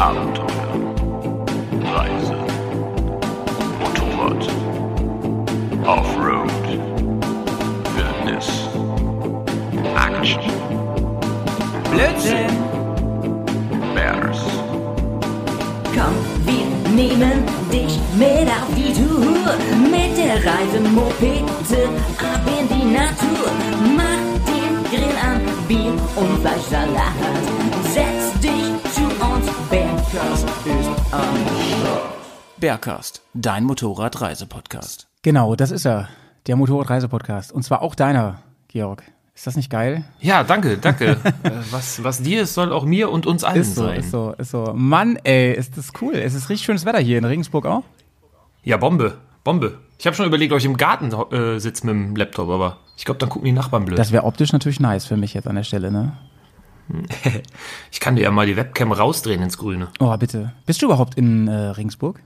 Abenteuer, Reise, Motorrad, Offroad, Wildnis, Action, Blödsinn! Bears, Komm, wir nehmen dich mit auf die Tour. Mit der Reisemopete ab in die Natur. Mach den Grill an, Bier und Fleischsalat. Bergcast, dein Motorradreisepodcast. Genau, das ist er. Der Motorradreise-Podcast. Und zwar auch deiner, Georg. Ist das nicht geil? Ja, danke, danke. Äh, was, was dir ist, soll auch mir und uns allen Ist so, sein. ist so, ist so. Mann, ey, ist das cool. Es ist richtig schönes Wetter hier in Regensburg auch. Ja, Bombe, Bombe. Ich habe schon überlegt, ob ich im Garten äh, sitze mit dem Laptop, aber ich glaube, dann gucken die Nachbarn blöd. Das wäre optisch natürlich nice für mich jetzt an der Stelle, ne? Ich kann dir ja mal die Webcam rausdrehen ins Grüne. Oh, bitte. Bist du überhaupt in äh, Regensburg?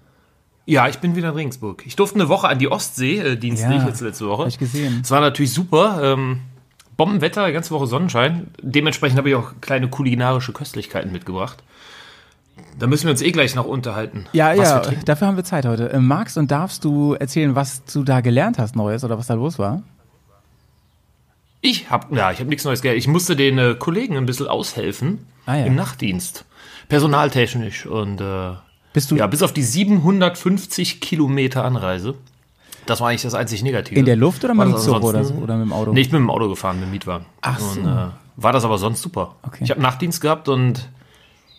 Ja, ich bin wieder in Regensburg. Ich durfte eine Woche an die Ostsee, äh, dienstlich, Ja, jetzt letzte Woche. hab ich gesehen. Es war natürlich super. Ähm, Bombenwetter, ganze Woche Sonnenschein. Dementsprechend habe ich auch kleine kulinarische Köstlichkeiten mitgebracht. Da müssen wir uns eh gleich noch unterhalten. Ja, was ja, dafür haben wir Zeit heute. Äh, magst und darfst du erzählen, was du da gelernt hast Neues oder was da los war? Ich habe ja, ich habe nichts Neues gelernt. Ich musste den äh, Kollegen ein bisschen aushelfen Ah, ja. im Nachtdienst, personaltechnisch und äh, Bist du ja, bis auf die 750 Kilometer Anreise. Das war eigentlich das einzig Negative. in der Luft oder mit dem Zug oder, so, oder mit dem Auto? Nee, ich bin mit dem Auto gefahren, mit dem Mietwagen. Ach so. Und, äh, war das aber sonst super. Okay. Ich habe Nachtdienst gehabt und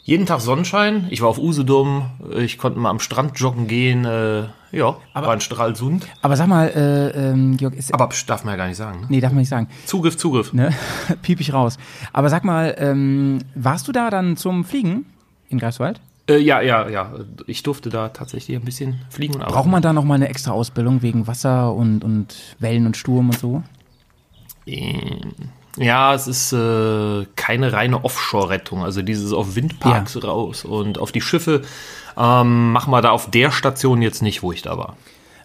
jeden Tag Sonnenschein. Ich war auf Usedom, ich konnte mal am Strand joggen gehen. Äh, ja, war in Stralsund. Aber sag mal, äh, ähm, Georg, ist, Aber darf man ja gar nicht sagen. Ne? nee, darf man nicht sagen. Zugriff, Zugriff. ne? Piep ich raus. Aber sag mal, ähm, warst du da dann zum Fliegen in Greifswald? Äh, ja, ja, ja. Ich durfte da tatsächlich ein bisschen fliegen und arbeiten. Braucht man da noch mal eine extra Ausbildung wegen Wasser und, und Wellen und Sturm und so? Ähm, Ja, es ist äh, keine reine Offshore-Rettung. Also dieses auf Windparks raus und auf die Schiffe ähm, machen wir da auf der Station jetzt nicht, wo ich da war.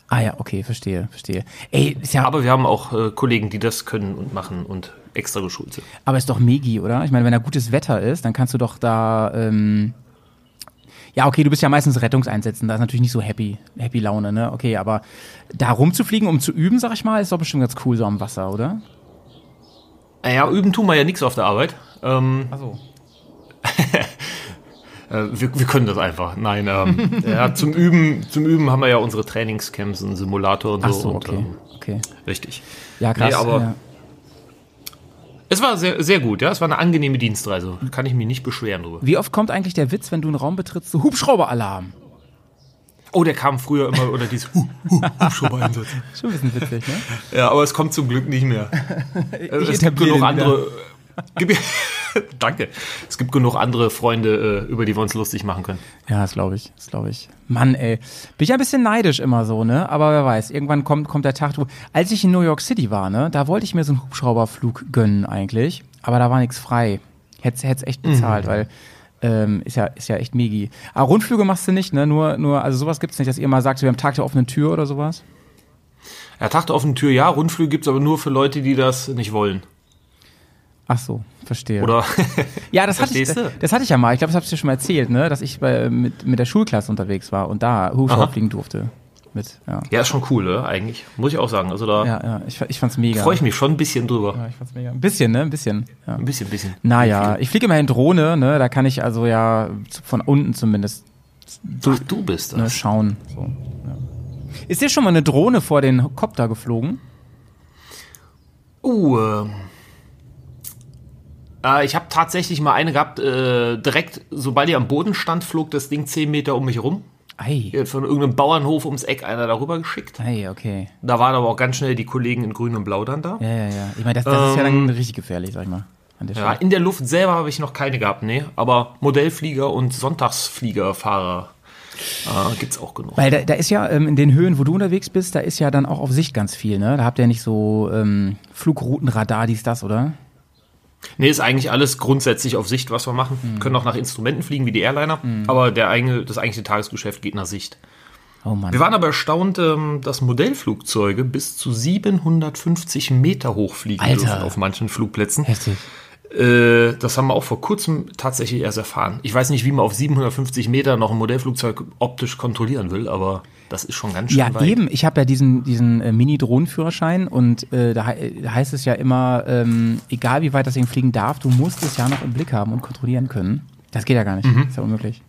Ah ja, okay, verstehe, verstehe. Ey, ist ja, aber, Aber wir haben auch äh, Kollegen, die das können und machen und extra geschult sind. ist doch Megi, oder? Ich meine, wenn da gutes Wetter ist, dann kannst du doch da, ähm, ja, okay, du bist ja meistens Rettungseinsätzen, da ist natürlich nicht so happy, happy Laune, ne? Okay, aber da rumzufliegen, um zu üben, sag ich mal, ist doch bestimmt ganz cool so am Wasser, oder? Naja, üben tun wir ja nichts auf der Arbeit. Ähm, Achso. äh, wir, wir können das einfach. Nein, ähm, ja, zum Üben, zum Üben haben wir ja unsere Trainingscamps, einen Simulator und so. Ach so, und, okay, ähm, okay. richtig. Ja, krass. Nee, aber- ja. Es war sehr, sehr gut, ja. Es war eine angenehme Dienstreise. Kann ich mich nicht beschweren drüber. Wie oft kommt eigentlich der Witz, wenn du einen Raum betrittst, so Hubschrauberalarm? Oh, der kam früher immer oder dieses Hu, Hu, Hubschrauber-Einsatz. Schon ein bisschen witzig, ne? Ja, aber es kommt zum Glück nicht mehr. es gibt genug andere. Danke. Es gibt genug andere Freunde, äh, über die wir uns lustig machen können. Ja, das glaube ich, das glaube ich. Mann, ey. Bin ich ein bisschen neidisch immer so, ne? Aber wer weiß, irgendwann kommt, kommt der Tag, wo, als ich in New York City war, ne, da wollte ich mir so einen Hubschrauberflug gönnen eigentlich, aber da war nichts frei. Hätt's, hätt's echt bezahlt, weil, ähm, ist ja, ist ja echt megi. Aber Rundflüge machst du nicht, ne? Nur, nur, also sowas gibt's nicht, dass ihr mal sagt, wir haben Tag der offenen Tür oder sowas. Ja, Tag der offenen Tür, ja. Rundflüge gibt's aber nur für Leute, die das nicht wollen. Ach so, verstehe. Oder? Ja, das hatte, ich, das, das hatte ich ja mal. Ich glaube, das habe ich dir schon mal erzählt, ne? dass ich bei, mit, mit der Schulklasse unterwegs war und da Hubschrauber fliegen durfte. Mit, ja. ja, ist schon cool, ne? Eigentlich. Muss ich auch sagen. Also da Ja, ja, ich, ich fand's mega. freue ich mich schon ein bisschen drüber. Ja, ich fand's mega. Ein bisschen, ne? Ein bisschen. Ja. Ein bisschen, bisschen. Naja, ich fliege immerhin Drohne, ne? Da kann ich also ja von unten zumindest Ach, du bist ne, das. schauen. So, ja. Ist dir schon mal eine Drohne vor den Kopter geflogen? Uh, ähm. Äh, ich habe tatsächlich mal eine gehabt, äh, direkt, sobald die am Boden stand, flog das Ding 10 Meter um mich rum. Ei. Hier hat von irgendeinem Bauernhof ums Eck einer darüber geschickt. Ei, okay. Da waren aber auch ganz schnell die Kollegen in Grün und Blau dann da. Ja, ja, ja. Ich meine, das, das ist ja Ähm, dann richtig gefährlich, sag ich mal. Der Ja, in der Luft selber habe ich noch keine gehabt, nee. Aber Modellflieger und Sonntagsfliegerfahrer äh, gibt's auch genug. Weil da, da ist ja ähm, in den Höhen, wo du unterwegs bist, da ist ja dann auch auf Sicht ganz viel, ne? Da habt ihr ja nicht so ähm, Flugroutenradar, dies, das, oder? Nee, ist eigentlich alles grundsätzlich auf Sicht, was wir machen. Mhm. Können auch nach Instrumenten fliegen, wie die Airliner. Aber der eigene, das eigentliche Tagesgeschäft geht nach Sicht. Oh Mann. Wir waren aber erstaunt, ähm, dass Modellflugzeuge bis zu 750 Meter hoch fliegen Alter. dürfen auf manchen Flugplätzen. Heftig. Äh, das haben wir auch vor kurzem tatsächlich erst erfahren. Ich weiß nicht, wie man auf 750 Meter noch ein Modellflugzeug optisch kontrollieren will, aber das ist schon ganz schön Ja, weit. eben. Ich habe ja diesen, diesen äh, Mini-Drohnenführerschein und äh, da, hei- da heißt es ja immer, ähm, egal wie weit das Ding fliegen darf, du musst es ja noch im Blick haben und kontrollieren können. Das geht ja gar nicht. Mhm. Ist ja unmöglich.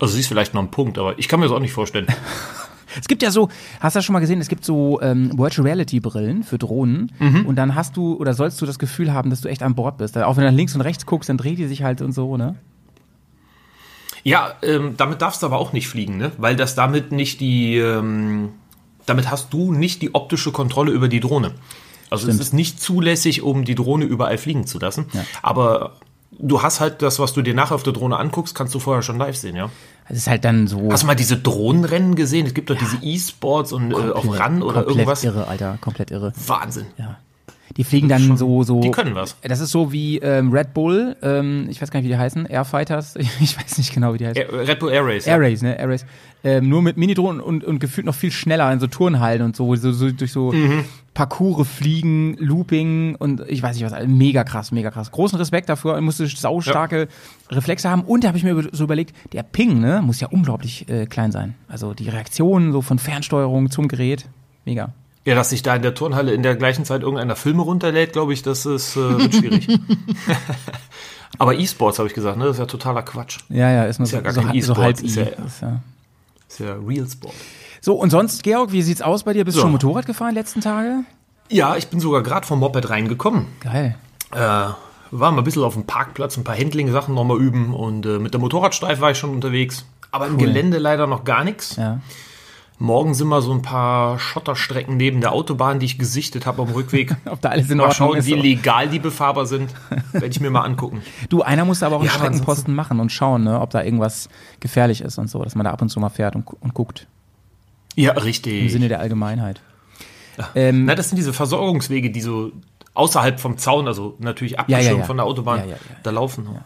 Also sie ist vielleicht noch ein Punkt, aber ich kann mir das auch nicht vorstellen. Es gibt ja so, hast du das schon mal gesehen, es gibt so ähm, Virtual Reality Brillen für Drohnen Mhm. und dann hast du oder sollst du das Gefühl haben, dass du echt an Bord bist. Auch wenn du nach links und rechts guckst, dann dreht die sich halt und so, ne? Ja, ähm, damit darfst du aber auch nicht fliegen, ne? Weil das damit nicht die, ähm, damit hast du nicht die optische Kontrolle über die Drohne. Also Stimmt. es ist nicht zulässig, um die Drohne überall fliegen zu lassen. Aber du hast halt das, was du dir nachher auf der Drohne anguckst, kannst du vorher schon live sehen, ja? Es ist halt dann so. Hast du mal diese Drohnenrennen gesehen? Es gibt doch diese E-Sports und äh, auf RAN oder komplett irgendwas. irre, Alter, komplett irre. Wahnsinn. Ja. Die fliegen dann so, so. Die können was. Das ist so wie ähm, Red Bull, ähm, ich weiß gar nicht, wie die heißen, Airfighters, ich weiß nicht genau, wie die heißen. Air, Red Bull Air Race. ja. Air Race, ne? Air Race. Ähm, nur mit Minidrohnen und, und gefühlt noch viel schneller in so Turnhallen und so, so, so durch so Mhm. Parcours fliegen, Looping und ich weiß nicht was, also mega krass, mega krass. Großen Respekt dafür, musste saustarke Reflexe haben und da habe ich mir so überlegt, der Ping, ne, muss ja unglaublich äh, klein sein. Also die Reaktionen so von Fernsteuerung zum Gerät, mega. Ja, dass sich da in der Turnhalle in der gleichen Zeit irgendeiner Filme runterlädt, glaube ich, das ist äh, wird schwierig. Aber E-Sports habe ich gesagt, ne? Das ist ja totaler Quatsch. Ja, ja, ist nur Ist ja so, gar so, kein so E-Sport, halb ist I. ja- Ist ja. Das ist ja Real Sport. So, und sonst, Georg, wie sieht's aus bei dir? Bist du So. schon Motorrad gefahren letzten Tage? Ja, ich bin sogar gerade vom Moped reingekommen. Geil. Äh, war mal ein bisschen auf dem Parkplatz, ein paar Handling-Sachen nochmal üben und äh, mit der Motorradstreife war ich schon unterwegs. Aber im Cool. Gelände leider noch gar nichts. Ja. Morgen sind mal so ein paar Schotterstrecken neben der Autobahn, die ich gesichtet habe am Rückweg. Ob da alles in Mal Ordnung schauen, ist. wie legal die befahrbar sind. Werde ich mir mal angucken. Du, einer muss aber auch einen Ja, Streckenposten machen und schauen, ne, ob da irgendwas gefährlich ist und so, dass man da ab und zu mal fährt und, und guckt. Ja, Im richtig. Sinne der Allgemeinheit. Ähm, Na, das sind diese Versorgungswege, die so außerhalb vom Zaun, also natürlich ja, abgeschirmt ja. von der Autobahn, Ja, ja, ja.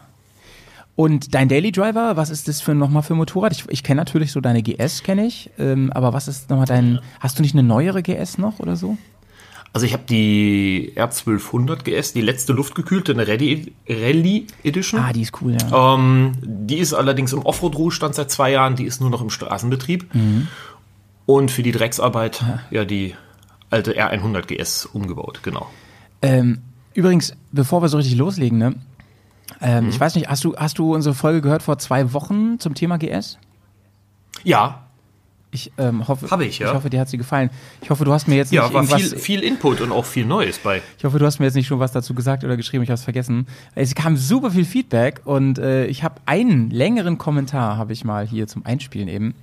Und dein Daily Driver, was ist das für nochmal für Motorrad? Ich, ich kenne natürlich so deine GS, kenne ich. Ähm, aber was ist nochmal dein. Hast du nicht eine neuere GS noch oder so? Also ich habe die R1200 GS, die letzte luftgekühlte, eine Rallye, Rallye Edition. Ah, die ist cool, ja. Ähm, die ist allerdings im Offroad-Ruhestand seit zwei Jahren, die ist nur noch im Straßenbetrieb. Mhm. Und für die Drecksarbeit, ja, die alte R100 GS umgebaut, genau. Ähm, übrigens, bevor wir so richtig loslegen, ne? Mhm. Ähm, Ich weiß nicht, hast du, hast du unsere Folge gehört vor zwei Wochen zum Thema GS? Ja, Ich ähm, hoffe, Hab ich, ja. ich hoffe, dir hat sie gefallen. Ich hoffe, du hast mir jetzt nicht ja, war viel, viel Input und auch viel Neues bei. Ich hoffe, du hast mir jetzt nicht schon was dazu gesagt oder geschrieben, ich habe es vergessen. Es kam super viel Feedback und äh, ich habe einen längeren Kommentar, habe ich mal hier zum Einspielen eben.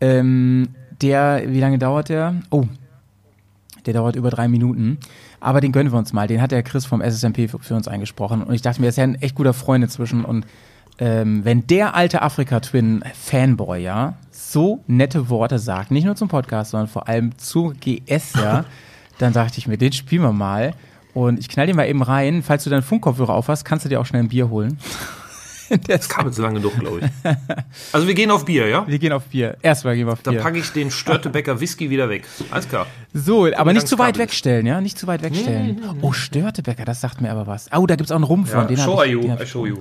Ähm, der, wie lange dauert der? Oh, der dauert über drei Minuten. Aber den gönnen wir uns mal. Den hat der Chris vom SSMP für, für uns eingesprochen. Und ich dachte mir, er ist ja ein echt guter Freund inzwischen. Und ähm, wenn der alte Afrika-Twin-Fanboy, ja, so nette Worte sagt, nicht nur zum Podcast, sondern vor allem zur GS, ja, dann dachte ich mir, den spielen wir mal. Und ich knall den mal eben rein. Falls du deinen Funkkopfhörer aufhast, kannst du dir auch schnell ein Bier holen. Der ist- Kam jetzt lange genug, glaube ich. Also wir gehen auf Bier, ja? wir gehen auf Bier. Erstmal gehen wir auf Dann Bier. packe ich den Störtebecker Whisky wieder weg. Alles klar. So, aber nicht zu weit wegstellen, ja? Nicht zu weit wegstellen. Oh, Störtebecker, das sagt mir aber was. Oh, da gibt's auch einen Rum von. Ja, den show ich, you, den I show you.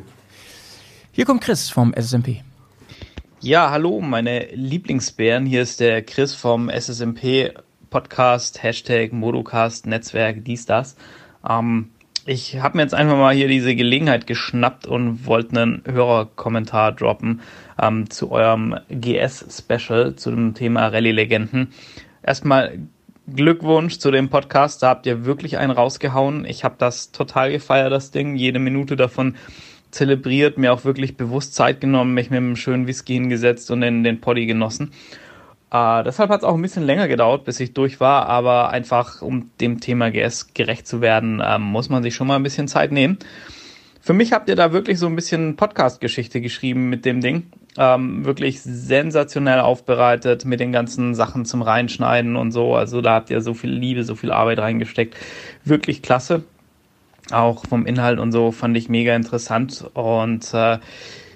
Hier kommt Chris vom SSMP. Ja, hallo, meine Lieblingsbären. Hier ist der Chris vom SSMP Podcast, Hashtag Modocast, Netzwerk, dies, das. Ähm, ich habe mir jetzt einfach mal hier diese Gelegenheit geschnappt und wollte einen Hörerkommentar droppen ähm, zu eurem GS-Special zu dem Thema Rallye-Legenden. Erstmal Glückwunsch zu dem Podcast, da habt ihr wirklich einen rausgehauen. Ich habe das total gefeiert, das Ding. Jede Minute davon zelebriert, mir auch wirklich bewusst Zeit genommen, mich mit einem schönen Whisky hingesetzt und den, den Poddy genossen. Äh, deshalb hat es auch ein bisschen länger gedauert, bis ich durch war, aber einfach um dem Thema GS gerecht zu werden, ähm, muss man sich schon mal ein bisschen Zeit nehmen. Für mich habt ihr da wirklich so ein bisschen Podcast-Geschichte geschrieben mit dem Ding. Ähm, wirklich sensationell aufbereitet mit den ganzen Sachen zum Reinschneiden und so. Also da habt ihr so viel Liebe, so viel Arbeit reingesteckt. Wirklich klasse. Auch vom Inhalt und so fand ich mega interessant. Und äh,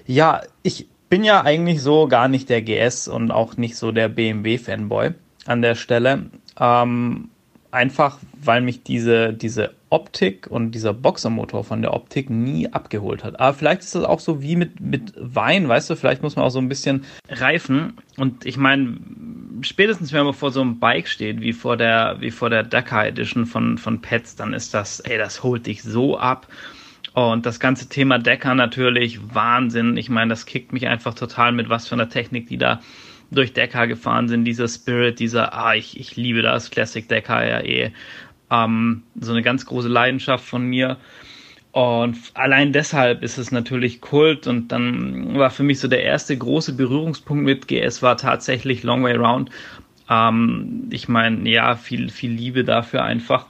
ja, ich bin ja eigentlich so gar nicht der GS und auch nicht so der BMW-Fanboy an der Stelle. Ähm, einfach, weil mich diese, diese Optik und dieser Boxermotor von der Optik nie abgeholt hat. Aber vielleicht ist das auch so wie mit, mit Wein, weißt du, vielleicht muss man auch so ein bisschen reifen. Und ich meine, spätestens wenn man vor so einem Bike steht, wie vor der, wie vor der Dakar Edition von, von Pets, dann ist das, ey, das holt dich so ab. Und das ganze Thema Decker natürlich Wahnsinn. Ich meine, das kickt mich einfach total mit was für einer Technik, die da durch Decker gefahren sind. Dieser Spirit, dieser, ah, ich, ich liebe das, Classic Decker ja eh. Ähm, so eine ganz große Leidenschaft von mir. Und allein deshalb ist es natürlich Kult. Und dann war für mich so der erste große Berührungspunkt mit GS war tatsächlich Long Way Round. Ähm, ich meine, ja, viel, viel Liebe dafür einfach.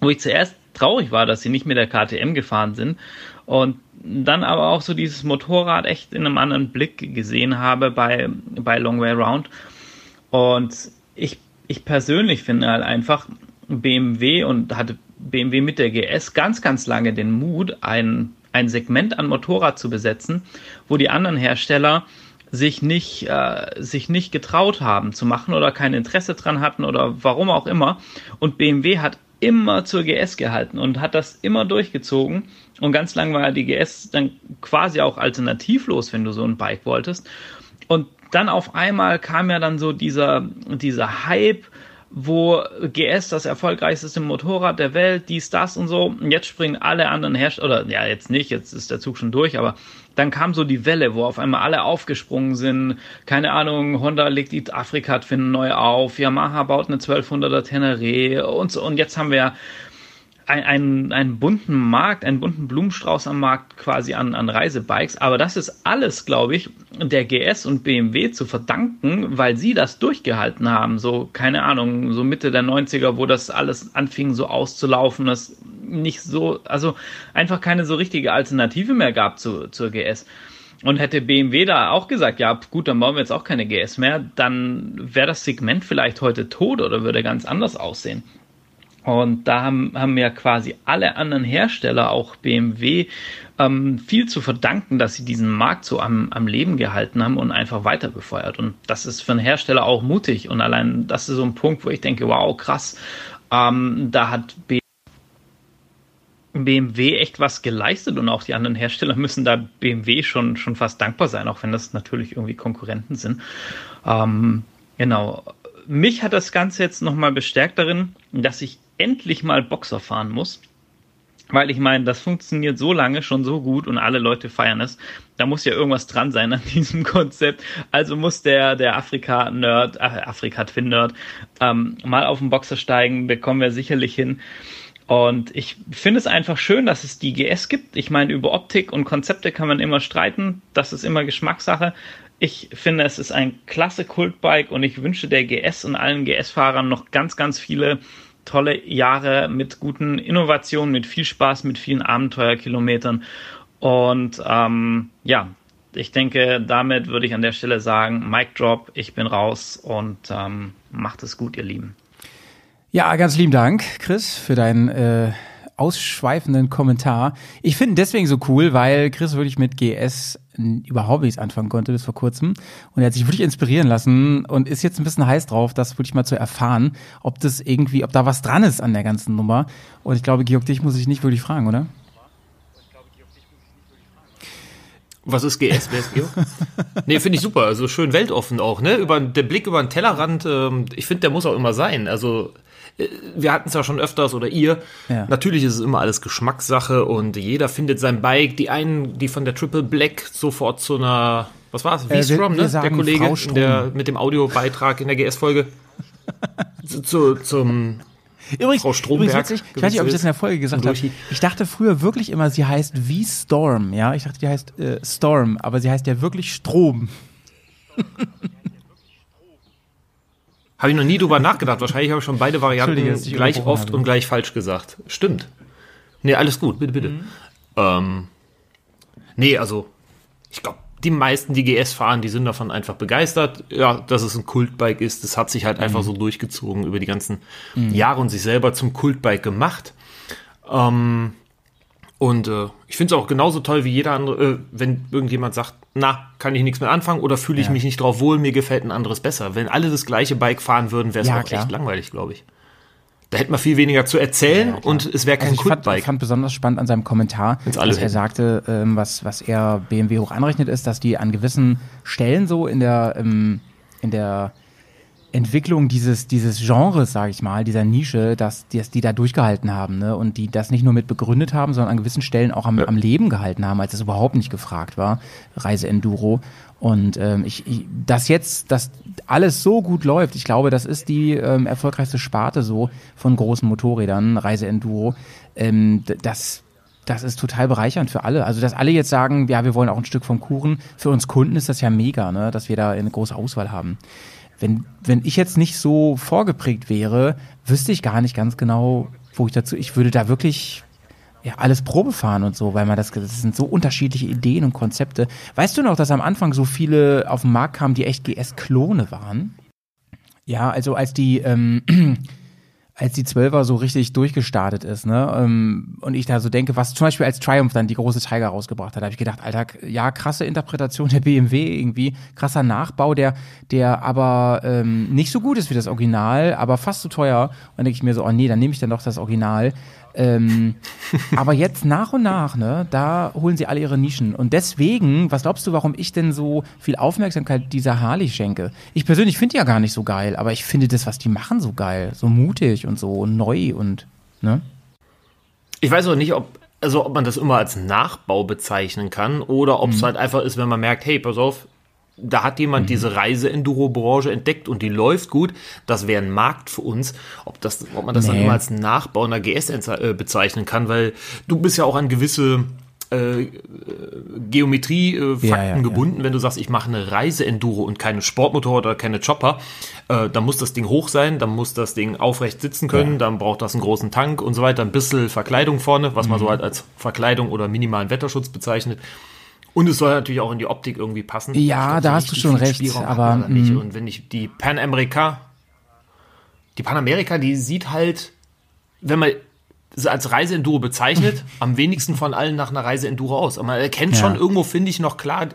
Wo ich zuerst traurig war, dass sie nicht mit der KTM gefahren sind. Und dann aber auch so dieses Motorrad echt in einem anderen Blick gesehen habe bei, bei Long Way Round. Und ich, ich persönlich finde halt einfach BMW und hatte BMW mit der GS ganz, ganz lange den Mut, ein, ein Segment an Motorrad zu besetzen, wo die anderen Hersteller sich nicht, äh, sich nicht getraut haben zu machen oder kein Interesse dran hatten oder warum auch immer. Und BMW hat immer zur GS gehalten und hat das immer durchgezogen. Und ganz lang war die GS dann quasi auch alternativlos, wenn du so ein Bike wolltest. Und dann auf einmal kam ja dann so dieser, dieser Hype, wo GS das erfolgreichste Motorrad der Welt, dies, das und so. Und jetzt springen alle anderen Hersteller, oder ja, jetzt nicht, jetzt ist der Zug schon durch, aber dann kam so die Welle, wo auf einmal alle aufgesprungen sind. Keine Ahnung, Honda legt die Afrika-Twin neu auf, Yamaha baut eine 1200er Tenere und so. Und jetzt haben wir einen, einen bunten Markt, einen bunten Blumenstrauß am Markt quasi an, an Reisebikes. Aber das ist alles, glaube ich, der GS und BMW zu verdanken, weil sie das durchgehalten haben. So, keine Ahnung, so Mitte der 90er, wo das alles anfing so auszulaufen, das nicht so, also einfach keine so richtige Alternative mehr gab zu, zur GS. Und hätte BMW da auch gesagt, ja gut, dann bauen wir jetzt auch keine GS mehr, dann wäre das Segment vielleicht heute tot oder würde ganz anders aussehen. Und da haben, haben ja quasi alle anderen Hersteller, auch BMW, ähm, viel zu verdanken, dass sie diesen Markt so am, am Leben gehalten haben und einfach weiter befeuert. Und das ist für einen Hersteller auch mutig. Und allein das ist so ein Punkt, wo ich denke, wow, krass, ähm, da hat BMW echt was geleistet und auch die anderen Hersteller müssen da BMW schon, schon fast dankbar sein, auch wenn das natürlich irgendwie Konkurrenten sind. Ähm, genau. Mich hat das Ganze jetzt nochmal bestärkt darin, dass ich endlich mal Boxer fahren muss. Weil ich meine, das funktioniert so lange schon so gut und alle Leute feiern es. Da muss ja irgendwas dran sein an diesem Konzept. Also muss der, der Afrika-Nerd, äh, Afrika-Twin-Nerd, ähm, mal auf den Boxer steigen, bekommen wir sicherlich hin. Und ich finde es einfach schön, dass es die GS gibt. Ich meine, über Optik und Konzepte kann man immer streiten. Das ist immer Geschmackssache. Ich finde, es ist ein klasse Kultbike und ich wünsche der GS und allen GS-Fahrern noch ganz, ganz viele tolle Jahre mit guten Innovationen, mit viel Spaß, mit vielen Abenteuerkilometern. Und ähm, ja, ich denke, damit würde ich an der Stelle sagen, Mic Drop, ich bin raus und ähm, macht es gut, ihr Lieben. Ja, ganz lieben Dank, Chris, für deinen äh, ausschweifenden Kommentar. Ich finde deswegen so cool, weil Chris wirklich mit GS überhaupt nichts anfangen konnte bis vor kurzem. Und er hat sich wirklich inspirieren lassen und ist jetzt ein bisschen heiß drauf, das wirklich mal zu erfahren, ob das irgendwie, ob da was dran ist an der ganzen Nummer. Und ich glaube, Georg, dich muss ich nicht wirklich fragen, oder? Was ist GS? Wer ist Georg? nee, finde ich super. Also schön weltoffen auch, ne? Über, der Blick über den Tellerrand, ähm, ich finde, der muss auch immer sein. Also wir hatten es ja schon öfters oder ihr. Ja. Natürlich ist es immer alles Geschmackssache und jeder findet sein Bike. Die einen, die von der Triple Black sofort zu einer, was war es? V-Strom, äh, ne? Der Kollege der, mit dem Audiobeitrag in der GS-Folge. zu, zu, zum Übrigens, Frau Stromberg. Übrigens witzig, ich weiß nicht, ob ich das in der Folge gesagt habe. Ich dachte früher wirklich immer, sie heißt V-Storm. Ja, ich dachte, die heißt äh, Storm, aber sie heißt ja wirklich Strom. Habe ich noch nie drüber nachgedacht. Wahrscheinlich habe ich schon beide Varianten gleich oft habe. und gleich falsch gesagt. Stimmt. Nee, alles gut, bitte, bitte. Mhm. Ähm, nee, also, ich glaube, die meisten, die GS fahren, die sind davon einfach begeistert. Ja, dass es ein Kultbike ist, das hat sich halt mhm. einfach so durchgezogen über die ganzen mhm. Jahre und sich selber zum Kultbike gemacht. Ähm, und äh, ich finde es auch genauso toll wie jeder andere, äh, wenn irgendjemand sagt, na, kann ich nichts mehr anfangen oder fühle ich ja. mich nicht drauf wohl, mir gefällt ein anderes besser. Wenn alle das gleiche Bike fahren würden, wäre es ja, auch klar. echt langweilig, glaube ich. Da hätte man viel weniger zu erzählen Ja, und es wäre kein Also ich fand, Quickbike. fand besonders spannend an seinem Kommentar, dass er hätten. sagte, ähm, was, was er BMW hoch anrechnet, ist, dass die an gewissen Stellen so in der, ähm, in der Entwicklung dieses, dieses Genres, sage ich mal, dieser Nische, dass die, dass die da durchgehalten haben ne? und die das nicht nur mit begründet haben, sondern an gewissen Stellen auch am, am Leben gehalten haben, als es überhaupt nicht gefragt war, Reise-Enduro. Und ähm, ich, ich, dass jetzt das alles so gut läuft, ich glaube, das ist die ähm, erfolgreichste Sparte so von großen Motorrädern, Reise-Enduro. Ähm, das, das ist total bereichernd für alle. Also, dass alle jetzt sagen, ja, wir wollen auch ein Stück vom Kuchen. Für uns Kunden ist das ja mega, ne? dass wir da eine große Auswahl haben. Wenn, wenn ich jetzt nicht so vorgeprägt wäre, wüsste ich gar nicht ganz genau, wo ich dazu, ich würde da wirklich ja, alles Probe fahren und so, weil man das, das sind so unterschiedliche Ideen und Konzepte. Weißt du noch, dass am Anfang so viele auf den Markt kamen, die echt GS-Klone waren? Ja, also als die, ähm, als die Zwölfer so richtig durchgestartet ist, ne, ähm, und ich da so denke, was zum Beispiel als Triumph dann die große Tiger rausgebracht hat, habe ich gedacht, Alter, ja, krasse Interpretation der BMW irgendwie, krasser Nachbau, der, der aber ähm, nicht so gut ist wie das Original, aber fast so teuer. Und dann denke ich mir so, oh nee, dann nehme ich dann doch das Original. Ähm, aber jetzt nach und nach, ne, da holen sie alle ihre Nischen. Und deswegen, was glaubst du, warum ich denn so viel Aufmerksamkeit dieser Harley schenke? Ich persönlich finde die ja gar nicht so geil, aber ich finde das, was die machen, so geil. So mutig und so neu und, ne? Ich weiß auch nicht, ob, also ob man das immer als Nachbau bezeichnen kann oder ob es halt einfach ist, wenn man merkt, hey, pass auf, da hat jemand diese Reise-Enduro-Branche entdeckt und die läuft gut. Das wäre ein Markt für uns. Ob, das, ob man das dann Nee. immer als Nachbau einer GS äh, bezeichnen kann, weil du bist ja auch an gewisse äh, Geometrie-Fakten Ja, ja, ja. gebunden. Wenn du sagst, ich mache eine Reise-Enduro und keine Sportmotor oder keine Chopper, äh, dann muss das Ding hoch sein, dann muss das Ding aufrecht sitzen können, dann braucht das einen großen Tank und so weiter, ein bisschen Verkleidung vorne, was man Mhm. so halt als Verkleidung oder minimalen Wetterschutz bezeichnet. Und es soll natürlich auch in die Optik irgendwie passen. Ja, Ich da so hast du schon recht, Spielraum aber, mm. Und wenn ich die Pan America, die Pan America, die sieht halt, wenn man sie als Reiseenduro bezeichnet, am wenigsten von allen nach einer Reiseenduro aus. Aber man erkennt Ja. schon irgendwo, finde ich, noch klar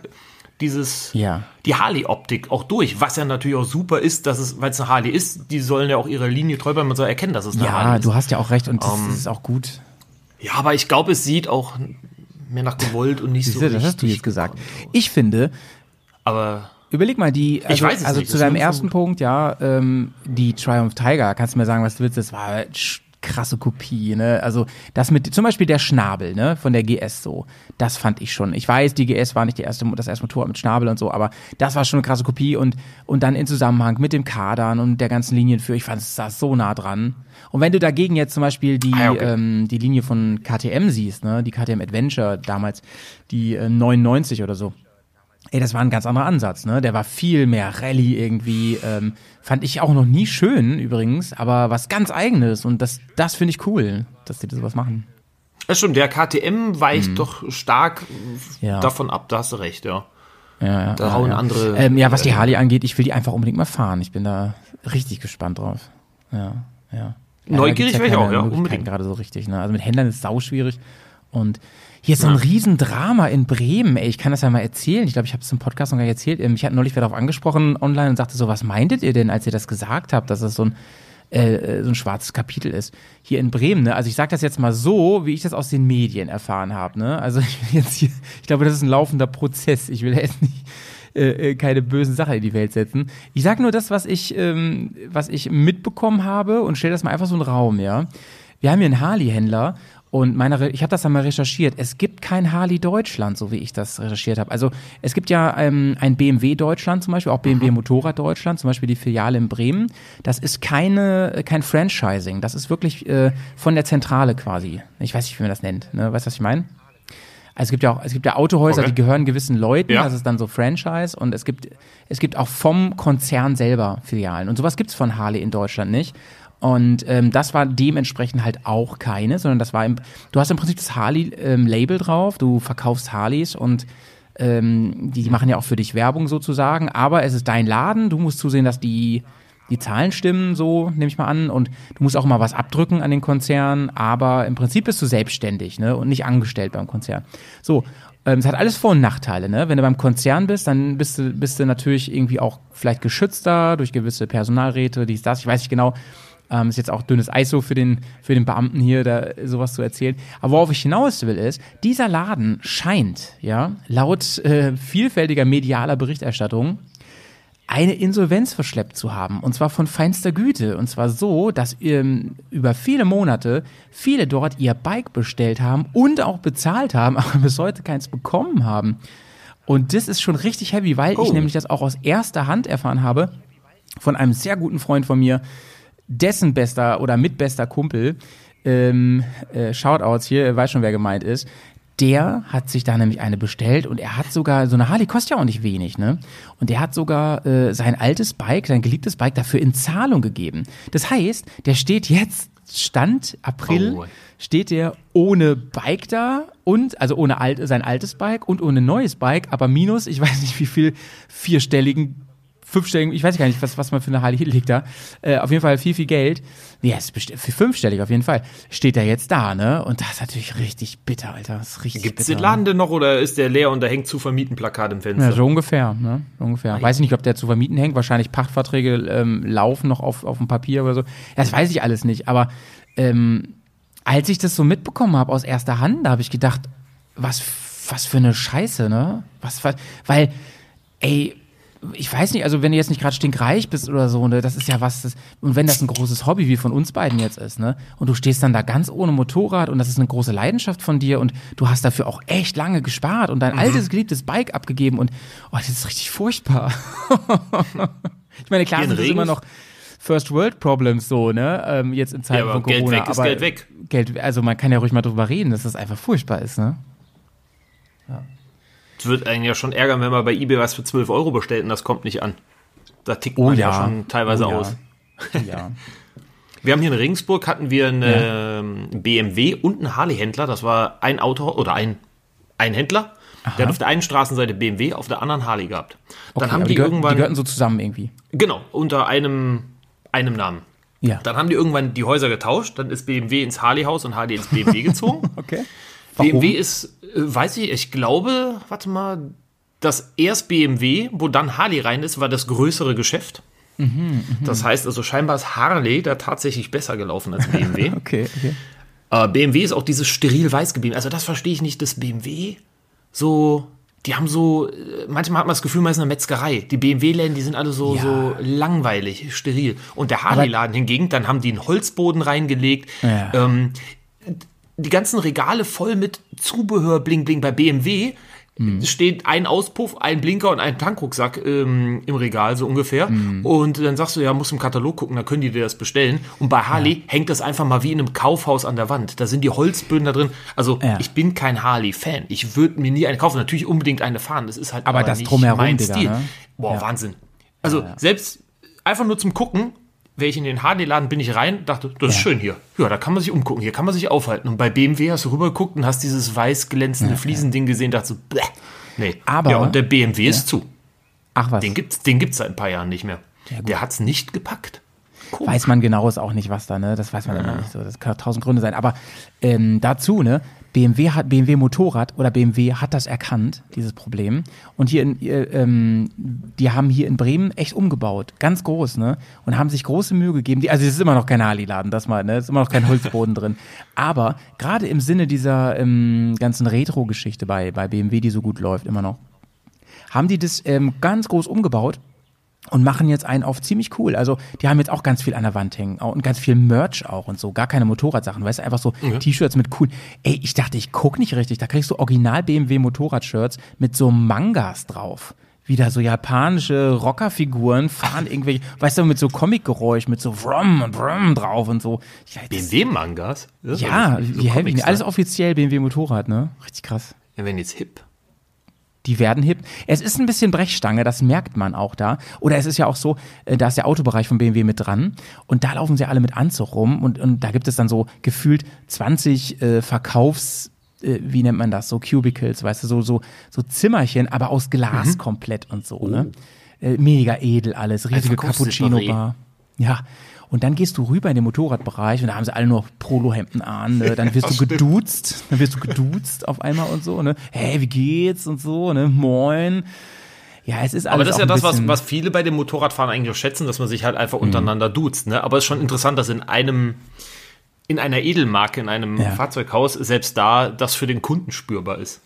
dieses, Ja. die Harley-Optik auch durch. Was ja natürlich auch super ist, dass es, weil es eine Harley ist, die sollen ja auch ihre Linie treu bleiben. Man soll erkennen, dass es eine Harley Ja, ist. du hast ja auch recht und das, Ähm, das ist auch gut. Ja, aber ich glaube, es sieht auch mehr nach gewollt und nicht so Siehst du, richtig. das hast du jetzt gesagt. Ich finde, Aber Überleg mal, die, also, weiß es also nicht, zu deinem ersten Punkt, ja, ähm, die Triumph Tiger, kannst du mir sagen, was du willst, das war krasse Kopie, ne? Also das mit zum Beispiel der Schnabel, ne, von der GS so, das fand ich schon. Ich weiß, die GS war nicht die erste, das erste Motorrad mit Schnabel und so, aber das war schon eine krasse Kopie und und dann in Zusammenhang mit dem Kadern und der ganzen Linienführung, ich fand es saß so nah dran. Und wenn du dagegen jetzt zum Beispiel die Ah, okay. ähm, die Linie von KTM siehst, ne, die KTM Adventure damals, die äh, 99 oder so, Ey, das war ein ganz anderer Ansatz, ne? Der war viel mehr Rallye irgendwie. Ähm, fand ich auch noch nie schön übrigens, aber was ganz eigenes und das, das finde ich cool, dass die da sowas machen. das stimmt, der KTM weicht doch stark. Ja. davon ab, da hast du recht, ja. Ja, ja, Da hauen ja. andere. Ähm, ja, was die Harley angeht, ich will die einfach unbedingt mal fahren. Ich bin da richtig gespannt drauf. Ja, ja. Ja Neugierig wäre ich auch, ja, unbedingt. Gerade so richtig, ne? Also mit Händlern ist sau schwierig und hier ist so ein Riesendrama in Bremen, ey. Ich kann das ja mal erzählen. Ich glaube, ich habe es im Podcast noch gar nicht erzählt. Ähm, Ich hatte neulich wer darauf angesprochen online und sagte so, was meintet ihr denn, als ihr das gesagt habt, dass es so ein äh, äh, so ein schwarzes Kapitel ist. Hier in Bremen, ne? Also ich sage das jetzt mal so, wie ich das aus den Medien erfahren habe, ne? Also ich will jetzt hier, ich glaube, das ist ein laufender Prozess. Ich will jetzt nicht äh, äh, keine bösen Sachen in die Welt setzen. Ich sage nur das, was ich, ähm, was ich mitbekommen habe und stelle das mal einfach so in den Raum, ja. Wir haben hier einen Harley-Händler und meine, ich habe das dann mal recherchiert. Es gibt kein Harley Deutschland, so wie ich das recherchiert habe. Also es gibt ja ähm, ein BMW Deutschland zum Beispiel, auch BMW Motorrad Deutschland, zum Beispiel die Filiale in Bremen. Das ist keine, kein Franchising. Das ist wirklich äh, von der Zentrale quasi. Ich weiß nicht, wie man das nennt. Ne? Weißt du, was ich meine? Also es gibt ja auch, es gibt ja Autohäuser, Okay. die gehören gewissen Leuten, Ja. das ist dann so Franchise und es gibt, es gibt auch vom Konzern selber Filialen. Und sowas gibt's von Harley in Deutschland nicht. Und ähm, das war dementsprechend halt auch keine, sondern das war im, du hast im Prinzip das Harley-Label drauf, du verkaufst Harleys und ähm, die, die machen ja auch für dich Werbung sozusagen, aber es ist dein Laden, du musst zusehen, dass die, die Zahlen stimmen, so nehme ich mal an, und du musst auch mal was abdrücken an den Konzern, aber im Prinzip bist du selbstständig, ne, und nicht angestellt beim Konzern. So, ähm, es hat alles Vor- und Nachteile, ne? Wenn du beim Konzern bist, dann bist du, bist du natürlich irgendwie auch vielleicht geschützter durch gewisse Personalräte, dies, das, ich weiß nicht genau, Ähm, ist jetzt auch dünnes Eis so für den, für den Beamten hier, da sowas zu erzählen. Aber worauf ich hinaus will, ist, dieser Laden scheint, ja, laut äh, vielfältiger medialer Berichterstattung, eine Insolvenz verschleppt zu haben. Und zwar von feinster Güte. Und zwar so, dass ähm, über viele Monate viele dort ihr Bike bestellt haben und auch bezahlt haben, aber bis heute keins bekommen haben. Und das ist schon richtig heavy, weil ich Oh. nämlich das auch aus erster Hand erfahren habe von einem sehr guten Freund von mir, dessen bester oder mitbester Kumpel, ähm, äh, Shoutouts hier, er weiß schon, wer gemeint ist, der hat sich da nämlich eine bestellt und er hat sogar, so eine Harley kostet ja auch nicht wenig, ne? Und der hat sogar äh, sein altes Bike, sein geliebtes Bike dafür in Zahlung gegeben. Das heißt, der steht jetzt, Stand April, Oh. steht der ohne Bike da und, also ohne alt, sein altes Bike und ohne neues Bike, aber minus, ich weiß nicht wie viel, vierstelligen fünfstelligen, ich weiß gar nicht, was, was man für eine Harley liegt da. Äh, auf jeden Fall viel, viel Geld. Ja, es ist für fünfstellig auf jeden Fall. Steht er jetzt da, ne? Und das ist natürlich richtig bitter, Alter. Das ist richtig Gibt es bitter. den Laden denn noch oder ist der leer und da hängt zu vermieten Plakat im Fenster? Ja, so ungefähr, ne? So ungefähr. Weiß ich nicht, ob der zu vermieten hängt. Wahrscheinlich Pachtverträge ähm, laufen noch auf, auf dem Papier oder so. Das weiß ich alles nicht. Aber ähm, als ich das so mitbekommen habe aus erster Hand, da habe ich gedacht, was, was für eine Scheiße, ne? Was, was, weil, ey, ich weiß nicht, also wenn du jetzt nicht gerade stinkreich bist oder so, ne, das ist ja was, das, und wenn das ein großes Hobby wie von uns beiden jetzt ist, ne, und du stehst dann da ganz ohne Motorrad und das ist eine große Leidenschaft von dir und du hast dafür auch echt lange gespart und dein Mhm. altes geliebtes Bike abgegeben und, oh, das ist richtig furchtbar. ich meine, klar das immer Regens- noch First World Problems so, ne, ähm, jetzt in Zeiten Ja, von Corona. Geld weg ist aber Geld weg. Geld, also man kann ja ruhig mal drüber reden, dass das einfach furchtbar ist, ne? Es wird einen ja schon ärgern, wenn man bei eBay was für 12 Euro bestellt und das kommt nicht an. Da tickt Oh man ja. ja. schon teilweise Oh ja. aus. Ja. Wir haben hier in Regensburg hatten wir einen ähm, BMW und einen Harley-Händler. Das war ein Auto oder ein, ein Händler. Der hat auf der einen Straßenseite BMW, auf der anderen Harley gehabt. Dann Okay, haben die, gehörten- irgendwann Die gehörten so zusammen irgendwie. genau unter einem einem Namen. Ja. Dann haben die irgendwann die Häuser getauscht. Dann ist BMW ins Harley-Haus und Harley ins BMW gezogen. Okay. BMW ist, äh, weiß ich, ich glaube, warte mal, das erst BMW, wo dann Harley rein ist, war das größere Geschäft. das heißt also, scheinbar ist Harley da tatsächlich besser gelaufen als BMW. Okay, okay. äh, BMW ist auch dieses steril weiß geblieben. Also das verstehe ich nicht, dass BMW so, die haben so, äh, manchmal hat man das Gefühl, man ist in einer Metzgerei. Die BMW-Läden, die sind alle so, Ja. so langweilig, steril. Und der Harley-Laden hingegen, dann haben die einen Holzboden reingelegt. Ja. Ähm, die ganzen Regale voll mit Zubehör, bling, bling. Bei BMW Mhm. steht ein Auspuff, ein Blinker und ein Tankrucksack ähm, im Regal, so ungefähr. Mhm. Und dann sagst du, ja, musst im Katalog gucken, dann können die dir das bestellen. Und bei Harley hängt das einfach mal wie in einem Kaufhaus an der Wand. Da sind die Holzböden da drin. Also Ja. ich bin kein Harley-Fan. Ich würde mir nie eine kaufen. Natürlich unbedingt eine fahren. Das ist halt Aber das nicht Drumherum, mein Digga, Stil. ne? Boah, Ja. Wahnsinn. Also selbst einfach nur zum Gucken, wäre ich in den Harley-Laden, bin ich rein, dachte, das ist Ja. schön hier. Ja, da kann man sich umgucken, hier kann man sich aufhalten. Und bei BMW hast du rübergeguckt und hast dieses weiß glänzende Fliesending gesehen, dachte so, bleh. Nee. Aber- ja, und der BMW ist zu. Ach was. Den gibt's, den gibt's seit ein paar Jahren nicht mehr. der hat's nicht gepackt. Komisch. weiß man genau ist auch nicht, was da, ne? Das weiß man immer nicht so. Das kann tausend Gründe sein. Aber ähm, dazu, ne? BMW hat BMW Motorrad oder BMW hat das erkannt, dieses Problem. Und hier in, äh, ähm, die haben hier in Bremen echt umgebaut, ganz groß, ne? Und haben sich große Mühe gegeben. Die, also es ist immer noch kein Harley-Laden, das mal, ne? Es ist immer noch kein Holzboden drin. Aber gerade im Sinne dieser ähm, ganzen Retro-Geschichte bei bei BMW, die so gut läuft, immer noch, haben die das ähm, ganz groß umgebaut und machen jetzt einen auf ziemlich cool. Also die haben jetzt auch ganz viel an der Wand hängen und ganz viel Merch auch und so, gar keine Motorradsachen, weißt du, einfach so T-Shirts mit cool. Ey, ich dachte, ich guck nicht richtig, da kriegst du original BMW Motorrad-Shirts mit so Mangas drauf. Wieder so japanische Rockerfiguren fahren irgendwelche, weißt du, mit so Comic-Geräusch, mit so Vroom und Vroom drauf und so. BMW-Mangas? Ja, aber so wie heavy. Alles ne? offiziell BMW Motorrad, ne? Richtig krass. Ja, wenn jetzt hip. Die werden hip. Es ist ein bisschen Brechstange, das merkt man auch da. Oder es ist ja auch so, äh, da ist der Autobereich von BMW mit dran und da laufen sie alle mit Anzug rum und, und da gibt es dann so gefühlt 20 äh, Verkaufs, äh, wie nennt man das, so Cubicles, weißt du, so, so, so Zimmerchen, aber aus Glas Mhm. komplett und so, ne? Äh, mega edel alles, riesige Verkaufsseparé. Cappuccino-Bar. Ja. Und dann gehst du rüber in den Motorradbereich und da haben sie alle nur Polohemden an, ne? dann wirst du stimmt. geduzt, dann wirst du geduzt auf einmal und so, ne? Hey, wie geht's und so, ne? Moin. Ja, es ist alles Aber das ist ja das, was, was viele bei dem Motorradfahren eigentlich auch schätzen, dass man sich halt einfach untereinander duzt. Ne? Aber es ist schon interessant, dass in einem, in einer Edelmarke, in einem Ja. Fahrzeughaus, selbst da das für den Kunden spürbar ist.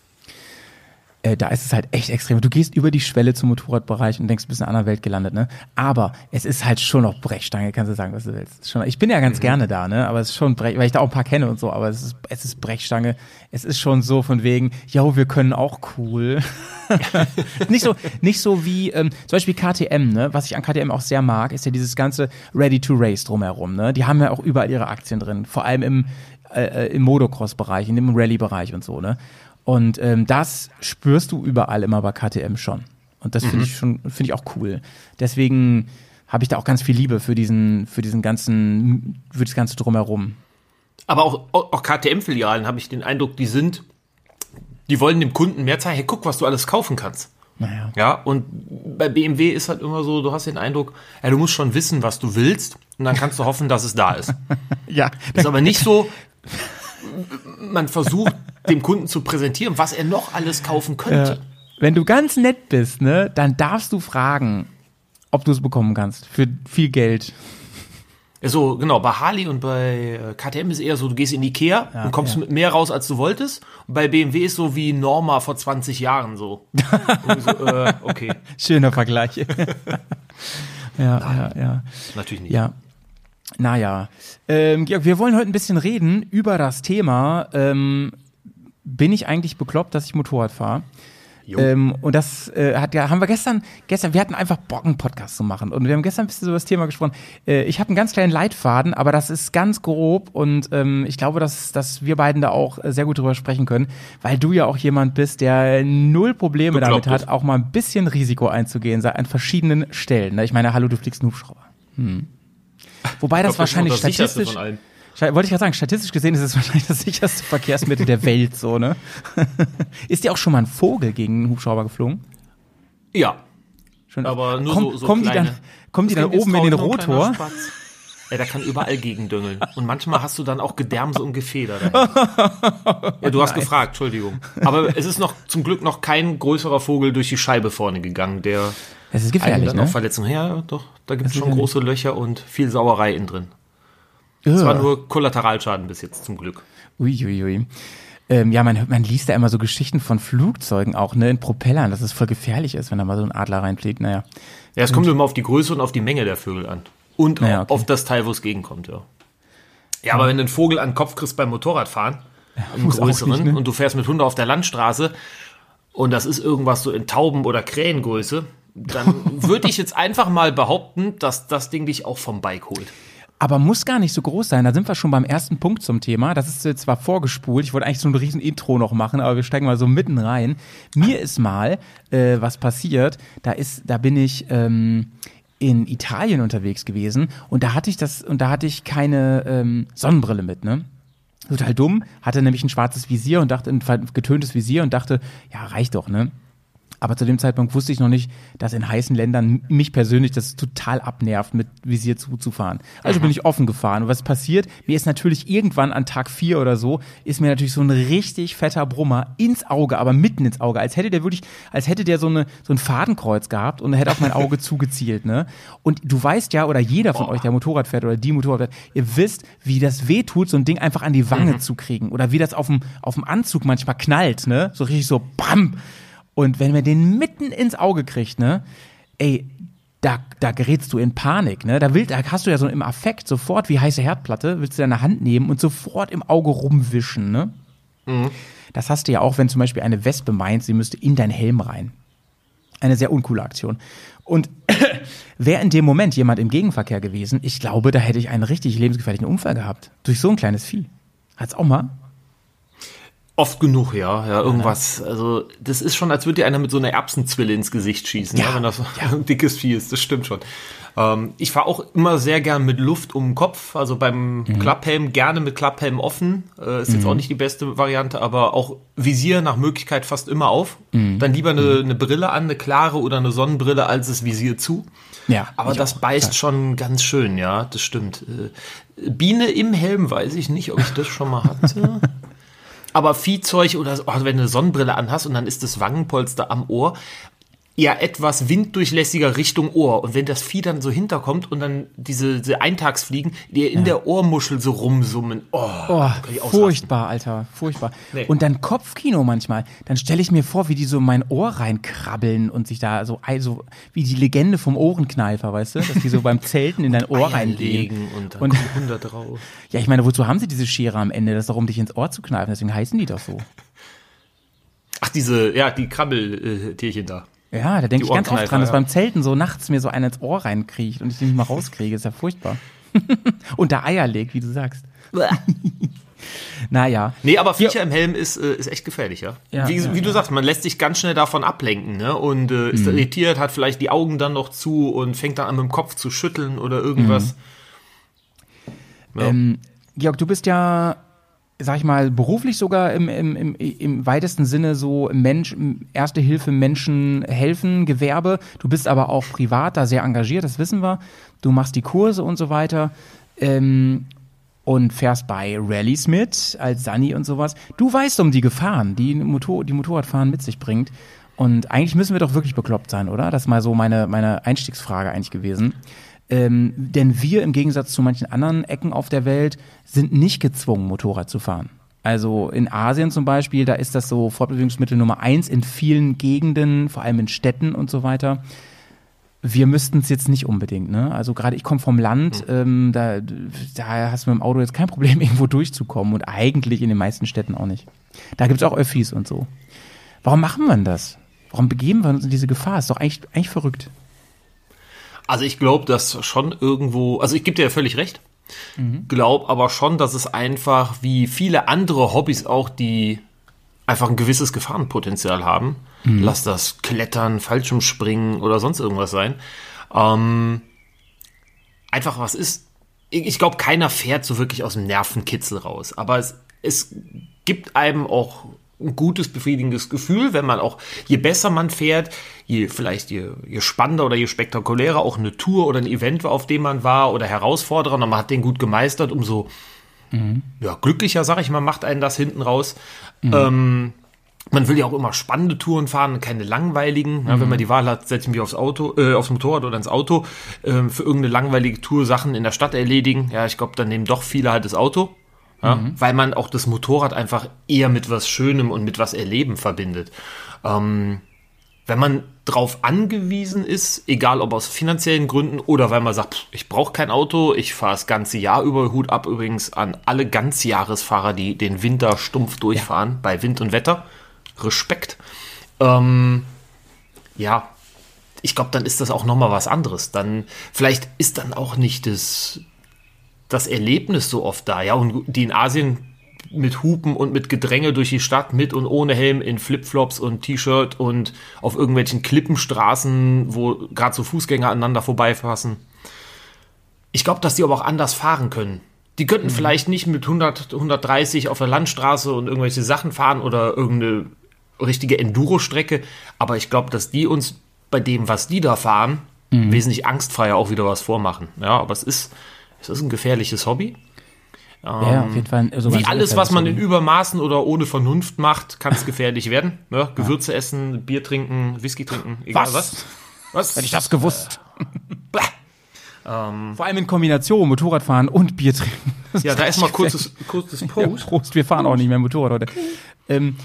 Äh, da ist es halt echt extrem. Du gehst über die Schwelle zum Motorradbereich und denkst, du bist in einer anderen Welt gelandet, ne? Aber es ist halt schon noch Brechstange, kannst du sagen, was du willst. Schon, ich bin ja Mhm. ganz gerne da, ne? Aber es ist schon Brech, weil ich da auch ein paar kenne und so, aber es ist, es ist Brechstange. Es ist schon so von wegen, jo, wir können auch cool. nicht so, nicht so wie, ähm, zum Beispiel KTM, ne? Was ich an KTM auch sehr mag, ist ja dieses ganze Ready to Race drumherum, ne? Die haben ja auch überall ihre Aktien drin. Vor allem im, äh, äh, im Motocross-Bereich, in dem Rallye-Bereich und so, ne? Und ähm, das spürst du überall immer bei KTM schon. Und das finde ich schon, finde ich auch cool. Deswegen habe ich da auch ganz viel Liebe für diesen, für diesen ganzen, für das ganze drumherum. Aber auch, auch auch KTM-Filialen habe ich den Eindruck, die sind, die wollen dem Kunden mehr zeigen, hey, guck, was du alles kaufen kannst. Naja. Ja, und bei BMW ist halt immer so, du hast den Eindruck, ja, du musst schon wissen, was du willst, und dann kannst du hoffen, dass es da ist. Ja, Ist aber nicht so, man versucht dem Kunden zu präsentieren, was er noch alles kaufen könnte. wenn du ganz nett bist, ne, dann darfst du fragen, ob du es bekommen kannst. Für viel Geld. So, genau, bei Harley und bei äh, KTM ist eher so, du gehst in Ikea und kommst ja. mit mehr raus, als du wolltest. Und bei BMW ist so wie Norma vor 20 Jahren so. So äh, okay, Schöner Vergleich. ja, ja, ja. natürlich nicht. Ja. Naja. Ähm, Georg, wir wollen heute ein bisschen reden über das Thema, ähm, bin ich eigentlich bekloppt, dass ich Motorrad fahre? Ähm, und das äh, hat ja, haben wir gestern, gestern, wir hatten einfach Bock, einen Podcast zu machen. Und wir haben gestern ein bisschen über das Thema gesprochen. Äh, ich habe einen ganz kleinen Leitfaden, aber das ist ganz grob und ähm, ich glaube, dass, dass wir beiden da auch sehr gut drüber sprechen können, weil du ja auch jemand bist, der null Probleme damit hat, auch mal ein bisschen Risiko einzugehen, sei an verschiedenen Stellen. ne? Ich meine, hallo, du fliegst einen Hubschrauber. Hm. Wobei das wahrscheinlich das sicherste statistisch, von allen. Wollte ich gerade sagen, statistisch gesehen ist es wahrscheinlich das sicherste Verkehrsmittel der Welt, so, ne? ist dir auch schon mal ein Vogel gegen einen Hubschrauber geflogen? Ja, Schon aber nur Komm, so, so kommen die kleine. dann, kommen die dann oben in den Rotor? Ja, der kann überall gegendüngeln. Und manchmal hast du dann auch Gedärmse und Gefeder dahin. Ja, du hast gefragt, Entschuldigung. Aber es ist noch zum Glück noch kein größerer Vogel durch die Scheibe vorne gegangen, der Das ist gefährlich, dann ne? auch Verletzungen. Ja, doch, da gibt es schon große Löcher und viel Sauerei innen drin. Es Ja. war nur Kollateralschaden bis jetzt zum Glück. Uiuiui. Ui. Ähm, ja, man, man liest da immer so Geschichten von Flugzeugen auch, ne, in Propellern, dass es voll gefährlich ist, wenn da mal so ein Adler reinfliegt. Naja. Ja, es kommt immer auf die Größe und auf die Menge der Vögel an. Und Naja, okay. auf das Teil, wo es gegenkommt, ja. Ja, aber wenn du einen Vogel an den Kopf kriegst beim Motorradfahren, einen muss auch größeren, nicht, ne? und du fährst mit 100 auf der Landstraße und das ist irgendwas so in Tauben- oder Krähengröße, dann würde ich jetzt einfach mal behaupten, dass das Ding dich auch vom Bike holt. Aber muss gar nicht so groß sein. Da sind wir schon beim ersten Punkt zum Thema. Das ist zwar vorgespult. Ich wollte eigentlich so ein riesen Intro noch machen, aber wir steigen mal so mitten rein. Mir ist mal äh, was passiert. Da ist, da bin ich ähm, in Italien unterwegs gewesen und da hatte ich das und da hatte ich keine ähm, Sonnenbrille mit. Ne? Total dumm. Hatte nämlich ein schwarzes Visier und dachte ein getöntes Visier und dachte, ja reicht doch, ne? Aber zu dem Zeitpunkt wusste ich noch nicht, dass in heißen Ländern mich persönlich das total abnervt, mit Visier zuzufahren. Also bin ich offen gefahren. Und was passiert? Mir ist natürlich irgendwann an Tag vier oder so, ist mir natürlich so ein richtig fetter Brummer ins Auge, aber mitten ins Auge. Als hätte der wirklich, als hätte der so, eine, so ein Fadenkreuz gehabt und hätte auf mein Auge zugezielt, ne? Und du weißt ja, oder jeder von euch, der Motorrad fährt oder die Motorrad fährt, ihr wisst, wie das weh tut, so ein Ding einfach an die Wange zu kriegen. Oder wie das auf dem, auf dem Anzug manchmal knallt, ne? So richtig so, bam! Und wenn man den mitten ins Auge kriegt, ne, ey, da, da gerätst du in Panik, ne? Da, will, da hast du ja so im Affekt sofort wie heiße Herdplatte, willst du deine Hand nehmen und sofort im Auge rumwischen, ne? Das hast du ja auch, wenn zum Beispiel eine Wespe meint, sie müsste in deinen Helm rein. Eine sehr uncoole Aktion. Und wäre in dem Moment jemand im Gegenverkehr gewesen, ich glaube, da hätte ich einen richtig lebensgefährlichen Unfall gehabt. Durch so ein kleines Vieh. Hat's auch mal? Oft genug, ja. Ja, irgendwas. Also, das ist schon, als würde dir einer mit so einer Erbsenzwille ins Gesicht schießen, Ja, ja, wenn das so ein dickes Vieh ist. Das stimmt schon. Ähm, ich fahre auch immer sehr gern mit Luft um den Kopf. Also beim Mhm. Klapphelm gerne mit Klapphelm offen. Äh, ist jetzt auch nicht die beste Variante, aber auch Visier nach Möglichkeit fast immer auf. Mhm. Dann lieber eine, eine Brille an, eine klare oder eine Sonnenbrille, als das Visier zu. Ja, Aber das auch. beißt schon ganz schön, ja, das stimmt. Äh, Biene im Helm, weiß ich nicht, ob ich das schon mal hatte. Aber Viehzeug oder oh, wenn du eine Sonnenbrille anhast und dann ist das Wangenpolster am Ohr. Ja etwas winddurchlässiger Richtung Ohr. Und wenn das Vieh dann so hinterkommt und dann diese, diese Eintagsfliegen, die in der Ohrmuschel so rumsummen. Oh, Oh, furchtbar, Alter, furchtbar. Nee. Und dann Kopfkino manchmal. Dann stelle ich mir vor, wie die so in mein Ohr reinkrabbeln und sich da so, also wie die Legende vom Ohrenkneifer, weißt du, dass die so beim Zelten in dein Ohr Eier reinlegen. legen und dann Und- kommen 100 drauf. Ja, ich meine, wozu haben sie diese Schere am Ende? Das ist doch, um dich ins Ohr zu kneifen. Deswegen heißen die doch so. Ach, diese, ja, die Krabbeltierchen da. Ja, da denke ich ganz oft dran, dass ja. beim Zelten so nachts mir so einer ins Ohr reinkriecht und ich den nicht mal rauskriege. Ist ja furchtbar. und da Eier legt, wie du sagst. naja. Nee, aber Viecher im Helm ist, äh, ist echt gefährlich, ja. Ja, wie ja, wie du sagst, man lässt sich ganz schnell davon ablenken, ne? Und äh, ist irritiert, hat vielleicht die Augen dann noch zu und fängt dann an mit dem Kopf zu schütteln oder irgendwas. Ja. Ähm, Georg, du bist ja, sag ich mal, beruflich sogar im, im, im, im weitesten Sinne so Mensch, Erste Hilfe Menschen helfen, Gewerbe. Du bist aber auch privat da sehr engagiert, das wissen wir. Du machst die Kurse und so weiter. Ähm, und fährst bei Rallyes mit, als Sani und sowas. Du weißt um die Gefahren, die Motor, die Motorradfahren mit sich bringt. Und eigentlich müssen wir doch wirklich bekloppt sein, oder? Das ist mal so meine, meine Einstiegsfrage eigentlich gewesen. Ähm, denn wir im Gegensatz zu manchen anderen Ecken auf der Welt sind nicht gezwungen, Motorrad zu fahren. Also in Asien zum Beispiel, da ist das so Fortbewegungsmittel Nummer eins in vielen Gegenden, vor allem in Städten und so weiter. Wir müssten es jetzt nicht unbedingt, ne? Also gerade ich komme vom Land, ähm, da, da hast du mit dem Auto jetzt kein Problem, irgendwo durchzukommen und eigentlich in den meisten Städten auch nicht. Da gibt's auch Öffis und so. Warum machen wir das? Warum begeben wir uns in diese Gefahr? Ist doch eigentlich, eigentlich verrückt. Also ich glaube, dass schon irgendwo, also ich gebe dir ja völlig recht, glaub aber schon, dass es einfach wie viele andere Hobbys auch, die einfach ein gewisses Gefahrenpotenzial haben, lass das Klettern, Fallschirmspringen oder sonst irgendwas sein, ähm, einfach was ist. Ich, ich glaube, keiner fährt so wirklich aus dem Nervenkitzel raus, aber es, es gibt einem auch ein gutes, befriedigendes Gefühl, wenn man auch, je besser man fährt, je vielleicht je, je spannender oder je spektakulärer auch eine Tour oder ein Event war, auf dem man war oder herausfordernder und man hat den gut gemeistert, umso ja, glücklicher, sag ich mal, macht einen das hinten raus. Ähm, man will ja auch immer spannende Touren fahren, keine langweiligen. Ja, wenn man die Wahl hat, setze ich mich aufs Auto, äh, aufs Motorrad oder ins Auto, ähm, für irgendeine langweilige Tour Sachen in der Stadt erledigen. Ja, ich glaube, dann nehmen doch viele halt das Auto. Ja, Weil man auch das Motorrad einfach eher mit was Schönem und mit was Erleben verbindet. Ähm, wenn man drauf angewiesen ist, egal ob aus finanziellen Gründen oder weil man sagt, pff, ich brauche kein Auto, ich fahre das ganze Jahr über, Hut ab übrigens an alle Ganzjahresfahrer, die den Winter stumpf durchfahren, bei Wind und Wetter. Respekt. Ähm, ja, ich glaube, dann ist das auch nochmal was anderes. Dann, vielleicht ist dann auch nicht das, das Erlebnis so oft da, ja, und die in Asien mit Hupen und mit Gedränge durch die Stadt, mit und ohne Helm, in Flipflops und T-Shirt und auf irgendwelchen Klippenstraßen, wo gerade so Fußgänger aneinander vorbeifassen. Ich glaube, dass die aber auch anders fahren können. Die könnten vielleicht nicht mit 100, 130 auf der Landstraße und irgendwelche Sachen fahren oder irgendeine richtige Enduro-Strecke, aber ich glaube, dass die uns bei dem, was die da fahren, wesentlich angstfreier auch wieder was vormachen. Ja, aber es ist, es ist ein gefährliches Hobby. ja, auf jeden Fall. sogar Wie alles, was man in. Übermaßen oder ohne Vernunft macht, kann es gefährlich werden. Ne? Gewürze essen, Bier trinken, Whisky trinken, egal Was? was. Was? Hätte ich das gewusst. Bäh. Vor allem in Kombination, Motorradfahren und Bier trinken. Das Ja, da ist mal kurzes, kurzes Ja, Post. Prost, wir fahren auch nicht mehr Motorrad heute. Ähm,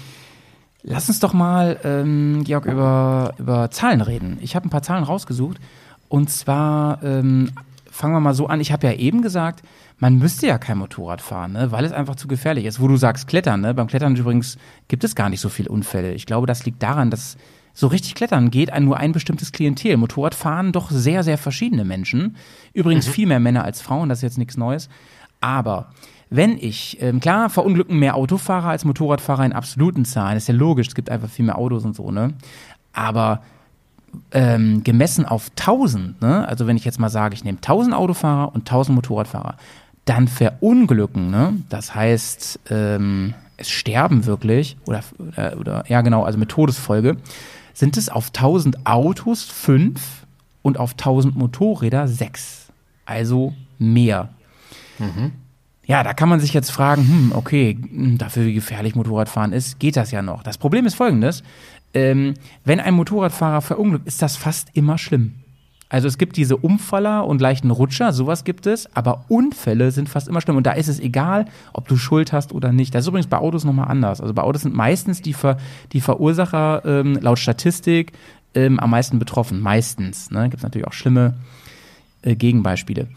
lass uns doch mal, ähm, Georg, über, über Zahlen reden. Ich habe ein paar Zahlen rausgesucht. Und zwar ähm, fangen wir mal so an. Ich habe ja eben gesagt, man müsste ja kein Motorrad fahren, ne, weil es einfach zu gefährlich ist. Wo du sagst Klettern, ne? beim Klettern übrigens gibt es gar nicht so viele Unfälle. Ich glaube, das liegt daran, dass so richtig klettern geht ein, nur ein bestimmtes Klientel. Motorrad fahren doch sehr, sehr verschiedene Menschen. Übrigens viel mehr Männer als Frauen, das ist jetzt nichts Neues. Aber wenn ich, ähm, klar, verunglücken mehr Autofahrer als Motorradfahrer in absoluten Zahlen, ist ja logisch, es gibt einfach viel mehr Autos und so, ne? Aber ähm, gemessen auf 1000, ne? also wenn ich jetzt mal sage, ich nehme 1000 Autofahrer und 1000 Motorradfahrer, dann verunglücken, ne? das heißt, ähm, es sterben wirklich, oder, oder, oder, ja genau, also mit Todesfolge, sind es auf 1000 Autos fünf und auf 1000 Motorräder sechs. Also mehr. Ja, da kann man sich jetzt fragen, hm, okay, hm, dafür wie gefährlich Motorradfahren ist, geht das ja noch. Das Problem ist folgendes, ähm, wenn ein Motorradfahrer verunglückt, ist das fast immer schlimm. Also es gibt diese Umfaller und leichten Rutscher, sowas gibt es, aber Unfälle sind fast immer schlimm. Und da ist es egal, ob du Schuld hast oder nicht. Das ist übrigens bei Autos nochmal anders. Also bei Autos sind meistens die, Ver die Verursacher ähm, laut Statistik ähm, am meisten betroffen. Meistens. Ne? Gibt es natürlich auch schlimme äh, Gegenbeispiele.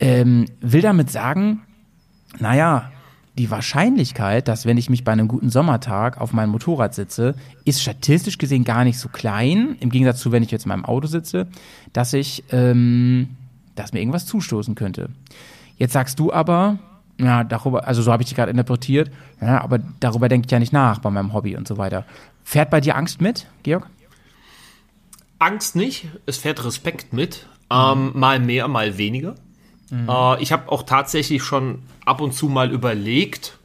Ähm, will damit sagen, naja, die Wahrscheinlichkeit, dass wenn ich mich bei einem guten Sommertag auf meinem Motorrad sitze, ist statistisch gesehen gar nicht so klein, im Gegensatz zu wenn ich jetzt in meinem Auto sitze, dass ich, ähm, dass mir irgendwas zustoßen könnte. Jetzt sagst du aber, ja, darüber, also so habe ich dich gerade interpretiert, ja, aber darüber denke ich ja nicht nach bei meinem Hobby und so weiter. Fährt bei dir Angst mit, Georg? Angst nicht, es fährt Respekt mit. Ähm, mal mehr, mal weniger. Mhm. Äh, ich habe auch tatsächlich schon ab und zu mal überlegt,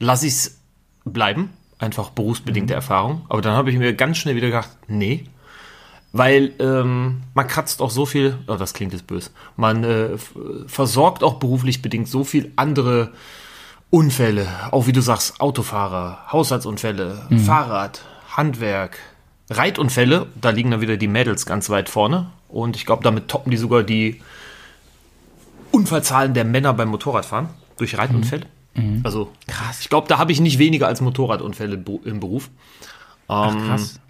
lasse ich es bleiben, einfach berufsbedingte mhm. Erfahrung. Aber dann habe ich mir ganz schnell wieder gedacht, nee. Weil ähm, man kratzt auch so viel, oh, das klingt jetzt böse, man äh, versorgt auch beruflich bedingt so viel andere Unfälle, auch wie du sagst, Autofahrer, Haushaltsunfälle, mhm. Fahrrad, Handwerk, Reitunfälle, da liegen dann wieder die Mädels ganz weit vorne. Und ich glaube, damit toppen die sogar die Unfallzahlen der Männer beim Motorradfahren durch Reitunfälle. Mhm. Also krass. Ich glaube, da habe ich nicht weniger als Motorradunfälle im Beruf. Ach, ähm, krass.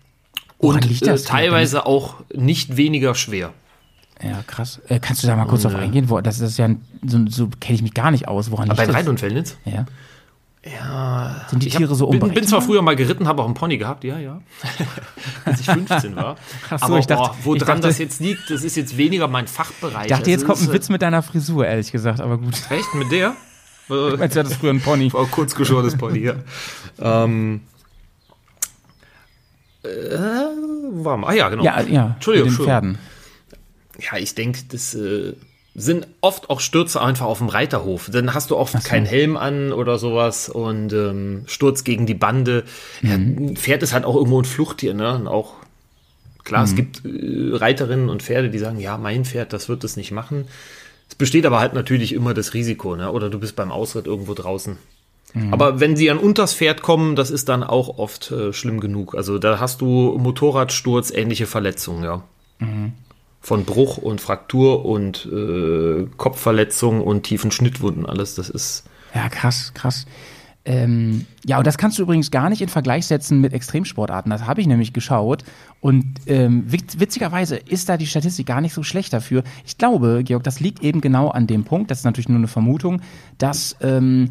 Woran und äh, teilweise auch nicht weniger schwer. Ja, krass. Äh, kannst du da mal kurz und, drauf äh, eingehen? Wo, das ist ja so, so kenne ich mich gar nicht aus. Woran liegt bei Reitunfällen jetzt? Ja. Ja. Sind die Tiere hab, so unberechenbar? Bin, bin zwar früher mal geritten, habe auch einen Pony gehabt, ja, ja. Als ich 15 war. Ach so, aber ich dachte, oh, woran das jetzt liegt, das ist jetzt weniger mein Fachbereich. Ich dachte, jetzt kommt ein Witz mit deiner Frisur, ehrlich gesagt, aber gut. Echt? Mit der? Du hattest früher ein Pony? War kurz geschorenes Pony, ja. ähm, äh, war mal. Ah ja, genau. Ja, ja. Entschuldigung. Mit den Pferden. Ja, ich denke, das äh, sind oft auch Stürze einfach auf dem Reiterhof. Dann hast du oft so. keinen Helm an oder sowas und ähm, Sturz gegen die Bande. Mhm. Ja, Pferd ist halt auch irgendwo ein Fluchttier, ne? Und auch klar, mhm. es gibt äh, Reiterinnen und Pferde, die sagen, ja, mein Pferd, das wird es nicht machen. Es besteht aber halt natürlich immer das Risiko, ne? Oder du bist beim Ausritt irgendwo draußen. Mhm. Aber wenn sie an unters Pferd kommen, das ist dann auch oft äh, schlimm genug. Also da hast du Motorradsturz, ähnliche Verletzungen, ja. Mhm. Von Bruch und Fraktur und äh, Kopfverletzung und tiefen Schnittwunden, alles, das ist. Ja, krass, krass. Ähm, ja, und das kannst du übrigens gar nicht in Vergleich setzen mit Extremsportarten. Das habe ich nämlich geschaut. Und ähm, witzigerweise ist da die Statistik gar nicht so schlecht dafür. Ich glaube, Georg, das liegt eben genau an dem Punkt, das ist natürlich nur eine Vermutung, dass ähm,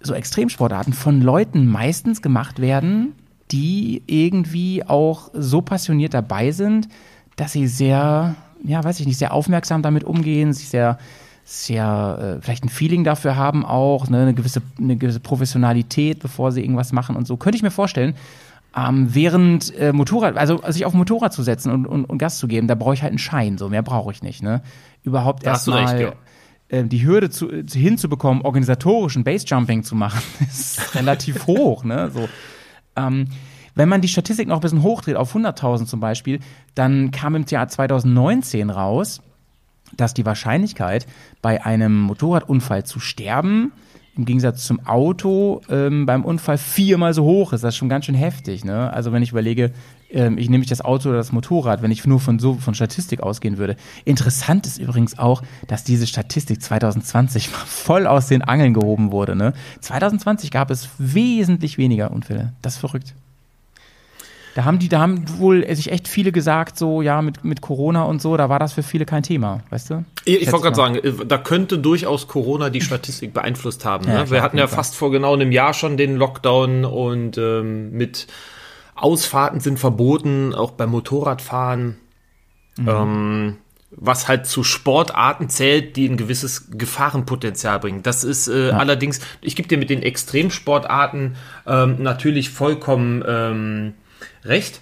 so Extremsportarten von Leuten meistens gemacht werden, die irgendwie auch so passioniert dabei sind, dass sie sehr, ja, weiß ich nicht, sehr aufmerksam damit umgehen, sich sehr sehr äh, vielleicht ein Feeling dafür haben auch, ne, eine gewisse, eine gewisse Professionalität, bevor sie irgendwas machen und so. Könnte ich mir vorstellen. Ähm, während äh, Motorrad, also sich auf ein Motorrad zu setzen und, und, und Gas zu geben, da brauche ich halt einen Schein, so mehr brauche ich nicht. Ne? Überhaupt erstmal ja. äh, die Hürde zu, hinzubekommen, organisatorischen Basejumping zu machen, ist relativ hoch. Ne? So, ähm, wenn man die Statistik noch ein bisschen hochdreht auf 100.000 zum Beispiel, dann kam im Jahr 2019 raus, dass die Wahrscheinlichkeit, bei einem Motorradunfall zu sterben, im Gegensatz zum Auto ähm, beim Unfall viermal so hoch ist. Das ist schon ganz schön heftig. Ne? Also wenn ich überlege, ähm, ich nehme ich das Auto oder das Motorrad, wenn ich nur von so von Statistik ausgehen würde. Interessant ist übrigens auch, dass diese Statistik 2020 voll aus den Angeln gehoben wurde. Ne? 2020 gab es wesentlich weniger Unfälle. Das ist verrückt. Da haben die, da haben wohl sich echt viele gesagt, so, ja, mit, mit Corona und so, da war das für viele kein Thema, weißt du? Ich, ich wollte gerade sagen, äh, da könnte durchaus Corona die Statistik beeinflusst haben. Ne? Ja, Wir hatten ja fast vor genau einem Jahr schon den Lockdown und ähm, mit Ausfahrten sind verboten, auch beim Motorradfahren. Mhm. Ähm, was halt zu Sportarten zählt, die ein gewisses Gefahrenpotenzial bringen. Das ist äh, ja. allerdings, ich gebe dir mit den Extremsportarten ähm, natürlich vollkommen ähm, recht,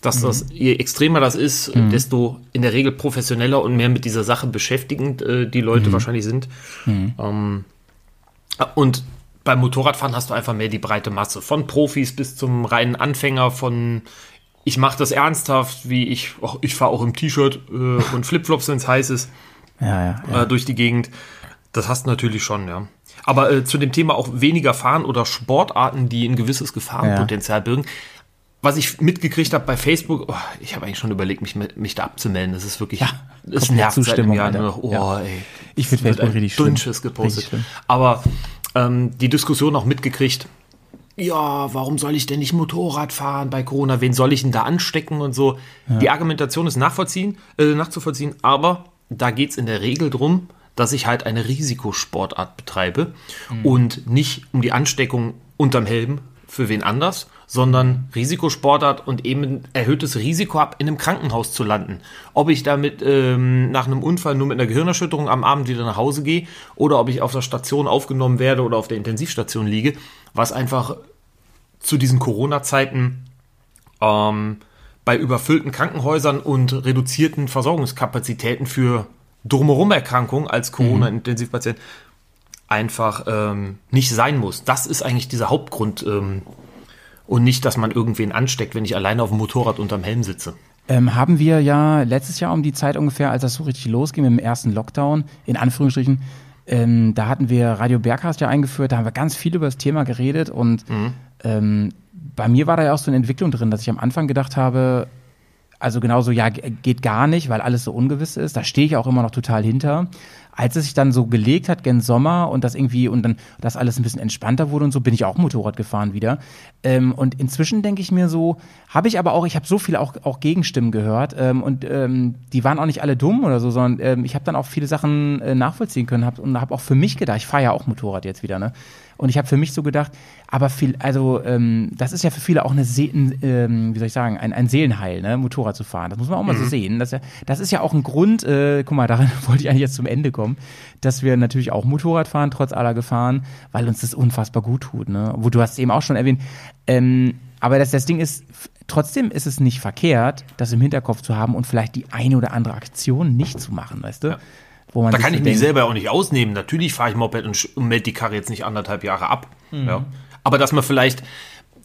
dass das, mhm. je extremer das ist, mhm. desto in der Regel professioneller und mehr mit dieser Sache beschäftigend äh, die Leute mhm. wahrscheinlich sind. Mhm. Ähm, und beim Motorradfahren hast du einfach mehr die breite Masse. Von Profis bis zum reinen Anfänger, von ich mache das ernsthaft, wie ich, oh, ich fahre auch im T-Shirt äh, und Flipflops, wenn es heiß ist, ja, ja, ja. Äh, durch die Gegend. Das hast du natürlich schon, ja. Aber äh, zu dem Thema auch weniger Fahren oder Sportarten, die ein gewisses Gefahrenpotenzial birgen, was ich mitgekriegt habe bei Facebook, oh, ich habe eigentlich schon überlegt, mich, mich da abzumelden. Das ist wirklich, Ja, es nervt seit einem Zustimmung, Jahr nur noch. Oh, Ja. ey. Ich find Es wird Facebook richtig schlimm. Dünnschiss gepostet. Richtig. Aber ähm, die Diskussion auch mitgekriegt, ja, warum soll ich denn nicht Motorrad fahren bei Corona? Wen soll ich denn da anstecken und so? Die Argumentation ist nachvollziehen, äh, nachzuvollziehen, aber da geht es in der Regel drum, dass ich halt eine Risikosportart betreibe und nicht um die Ansteckung unterm Helm für wen anders, sondern Risikosportart und eben ein erhöhtes Risiko habe, in einem Krankenhaus zu landen. Ob ich damit ähm, nach einem Unfall nur mit einer Gehirnerschütterung am Abend wieder nach Hause gehe oder ob ich auf der Station aufgenommen werde oder auf der Intensivstation liege, was einfach zu diesen Corona-Zeiten ähm, bei überfüllten Krankenhäusern und reduzierten Versorgungskapazitäten für Drumherum-Erkrankungen als Corona-Intensivpatient einfach ähm, nicht sein muss. Das ist eigentlich dieser Hauptgrund ähm, und nicht, dass man irgendwen ansteckt, wenn ich alleine auf dem Motorrad unterm Helm sitze. Ähm, haben wir ja letztes Jahr um die Zeit ungefähr, als das so richtig losging mit dem ersten Lockdown, in Anführungsstrichen, ähm, da hatten wir Radio Bergcast ja eingeführt, da haben wir ganz viel über das Thema geredet und ähm, bei mir war da ja auch so eine Entwicklung drin, dass ich am Anfang gedacht habe, also genauso, ja, geht gar nicht, weil alles so ungewiss ist. Da stehe ich auch immer noch total hinter. Als es sich dann so gelegt hat gen Sommer und das irgendwie und dann das alles ein bisschen entspannter wurde und so, bin ich auch Motorrad gefahren wieder. Ähm, und inzwischen denke ich mir so, habe ich aber auch, ich habe so viele auch, auch Gegenstimmen gehört ähm, und ähm, die waren auch nicht alle dumm oder so, sondern ähm, ich habe dann auch viele Sachen äh, nachvollziehen können hab, und habe auch für mich gedacht, ich fahre ja auch Motorrad jetzt wieder, ne? Und ich habe für mich so gedacht, aber viel, also ähm, das ist ja für viele auch eine, Se ein, ähm, wie soll ich sagen, ein, ein Seelenheil, ne, Motorrad zu fahren. Das muss man auch mal so sehen. Das, ist ja- das ist ja auch ein Grund, äh, guck mal, daran wollte ich eigentlich jetzt zum Ende kommen, dass wir natürlich auch Motorrad fahren, trotz aller Gefahren, weil uns das unfassbar gut tut. Ne? Wo du hast es eben auch schon erwähnt. Ähm, aber das, das Ding ist, trotzdem ist es nicht verkehrt, das im Hinterkopf zu haben und vielleicht die eine oder andere Aktion nicht zu machen, weißt du? Wo man Da kann ich mich selber auch nicht ausnehmen. Natürlich fahre ich Moped und, melde die Karre jetzt nicht anderthalb Jahre ab. Ja. Aber dass man vielleicht,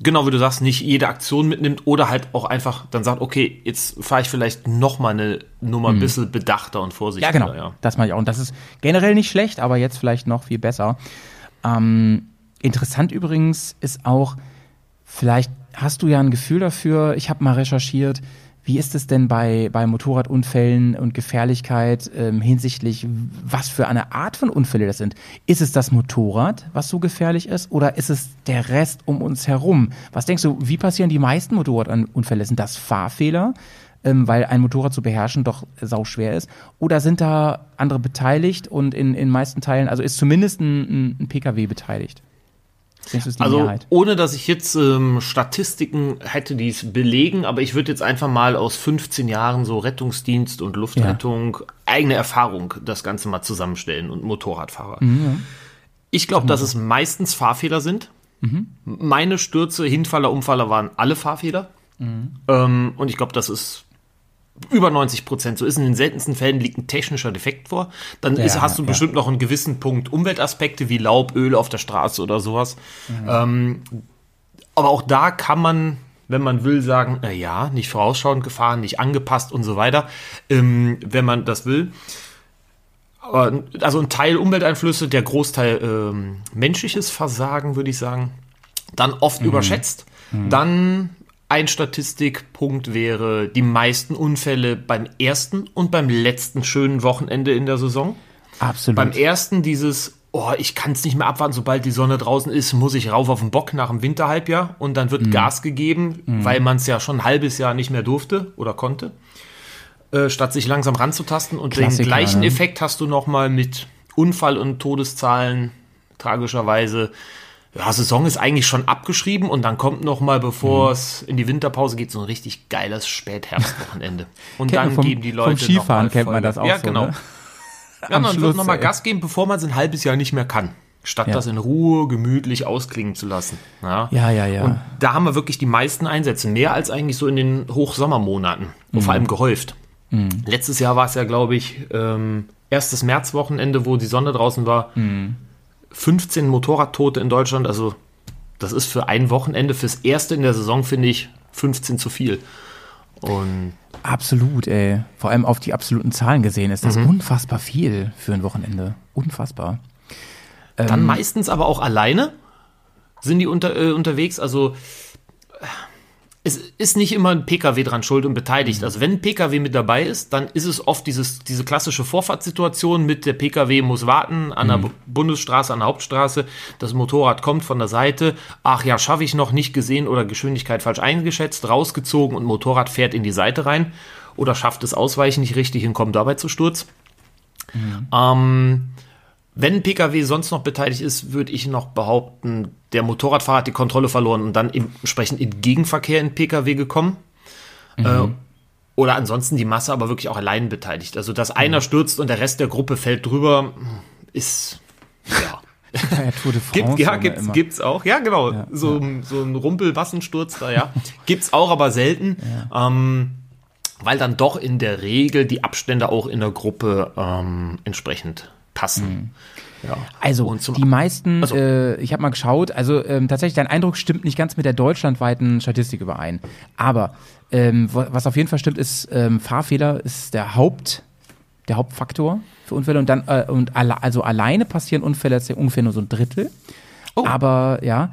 genau wie du sagst, nicht jede Aktion mitnimmt oder halt auch einfach dann sagt, okay, jetzt fahre ich vielleicht noch mal eine Nummer ein bisschen bedachter und vorsichtiger. Ja, genau. Das mache ich auch. Und das ist generell nicht schlecht, aber jetzt vielleicht noch viel besser. Ähm, interessant übrigens ist auch, vielleicht hast du ja ein Gefühl dafür, ich habe mal recherchiert, wie ist es denn bei, bei Motorradunfällen und Gefährlichkeit ähm, hinsichtlich, was für eine Art von Unfälle das sind? Ist es das Motorrad, was so gefährlich ist, oder ist es der Rest um uns herum? Was denkst du, wie passieren die meisten Motorradunfälle? Sind das Fahrfehler? ähm, weil ein Motorrad zu beherrschen doch sau schwer ist? Oder sind da andere beteiligt und in in meisten Teilen, also ist zumindest ein, ein, ein PKW beteiligt? Denkst du, ist die Also ohne dass ich jetzt ähm, Statistiken hätte, die es belegen, aber ich würde jetzt einfach mal aus 15 Jahren so Rettungsdienst und Luftrettung eigene Erfahrung das Ganze mal zusammenstellen und Motorradfahrer. Ich glaube, dass es meistens Fahrfehler sind. Meine Stürze, Hinfaller, Umfaller waren alle Fahrfehler. Ähm, und ich glaube, das ist über 90 Prozent. So ist in den seltensten Fällen liegt ein technischer Defekt vor. Dann ist, Ja, hast du ja. bestimmt noch einen gewissen Punkt Umweltaspekte wie Laub, Öl auf der Straße oder sowas. Ähm, aber auch da kann man, wenn man will, sagen, na ja, nicht vorausschauend gefahren, nicht angepasst und so weiter, ähm, wenn man das will. Aber, also ein Teil Umwelteinflüsse, der Großteil ähm, menschliches Versagen, würde ich sagen. Dann oft überschätzt. Dann ein Statistikpunkt wäre die meisten Unfälle beim ersten und beim letzten schönen Wochenende in der Saison. Absolut. Beim ersten dieses, oh, ich kann es nicht mehr abwarten, sobald die Sonne draußen ist, muss ich rauf auf den Bock nach dem Winterhalbjahr und dann Mhm. wird Gas gegeben, weil man es ja schon ein halbes Jahr nicht mehr durfte oder konnte, äh, statt sich langsam ranzutasten. Und den Klassiker, gleichen ne? Effekt hast du nochmal mit Unfall- und Todeszahlen, tragischerweise. Ja, Saison ist eigentlich schon abgeschrieben und dann kommt noch mal, bevor Mhm. es in die Winterpause geht, so ein richtig geiles Spätherbstwochenende. Und dann vom- geben die vom Leute Skifahren noch mal kennt man das auch Ja, so, genau. ne? Ja, man wird Schluss, noch mal ey. Gas geben, bevor man es ein halbes Jahr nicht mehr kann. Statt Ja. das in Ruhe, gemütlich ausklingen zu lassen. Ja, Ja, ja, ja. Und da haben wir wirklich die meisten Einsätze. Mehr als eigentlich so in den Hochsommermonaten. Mhm. vor allem gehäuft. Letztes Jahr war es ja, glaube ich, ähm, erstes Märzwochenende, wo die Sonne draußen war. Mhm. 15 Motorradtote in Deutschland. Also, das ist für ein Wochenende, fürs erste in der Saison, finde ich, 15 zu viel. Und Absolut, ey. Vor allem auf die absoluten Zahlen gesehen ist das Mhm. unfassbar viel für ein Wochenende. Unfassbar. Ähm. Dann meistens aber auch alleine sind die unter, äh, unterwegs. Also es ist nicht immer ein PKW dran schuld und beteiligt. Also wenn ein PKW mit dabei ist, dann ist es oft dieses, diese klassische Vorfahrtssituation mit der PKW muss warten an der Bu- Bundesstraße, an der Hauptstraße. Das Motorrad kommt von der Seite. Ach ja, schaffe ich noch nicht gesehen oder Geschwindigkeit falsch eingeschätzt, rausgezogen und Motorrad fährt in die Seite rein oder schafft es ausweichen nicht richtig und kommt dabei zu Sturz. Ähm, wenn ein PKW sonst noch beteiligt ist, würde ich noch behaupten, der Motorradfahrer hat die Kontrolle verloren und dann entsprechend in Gegenverkehr in PKW gekommen. Äh, oder ansonsten die Masse aber wirklich auch allein beteiligt. Also, dass einer stürzt und der Rest der Gruppe fällt drüber, ist, ja. Ja, Tour de France. Gibt, ja, gibt's, immer. gibt's auch. Ja, genau. so, ein- so ein Rumpelwassensturz da, ja. gibt's auch, aber selten. Ähm, weil dann doch in der Regel die Abstände auch in der Gruppe ähm, entsprechend passen. Ja. Also die meisten, Also- äh, ich habe mal geschaut, also ähm, tatsächlich dein Eindruck stimmt nicht ganz mit der deutschlandweiten Statistik überein. Aber ähm, wa- was auf jeden Fall stimmt, ist ähm, Fahrfehler ist der Haupt, der Hauptfaktor für Unfälle und dann äh, und alle, also alleine passieren Unfälle ungefähr nur so ein Drittel. Oh. Aber ja,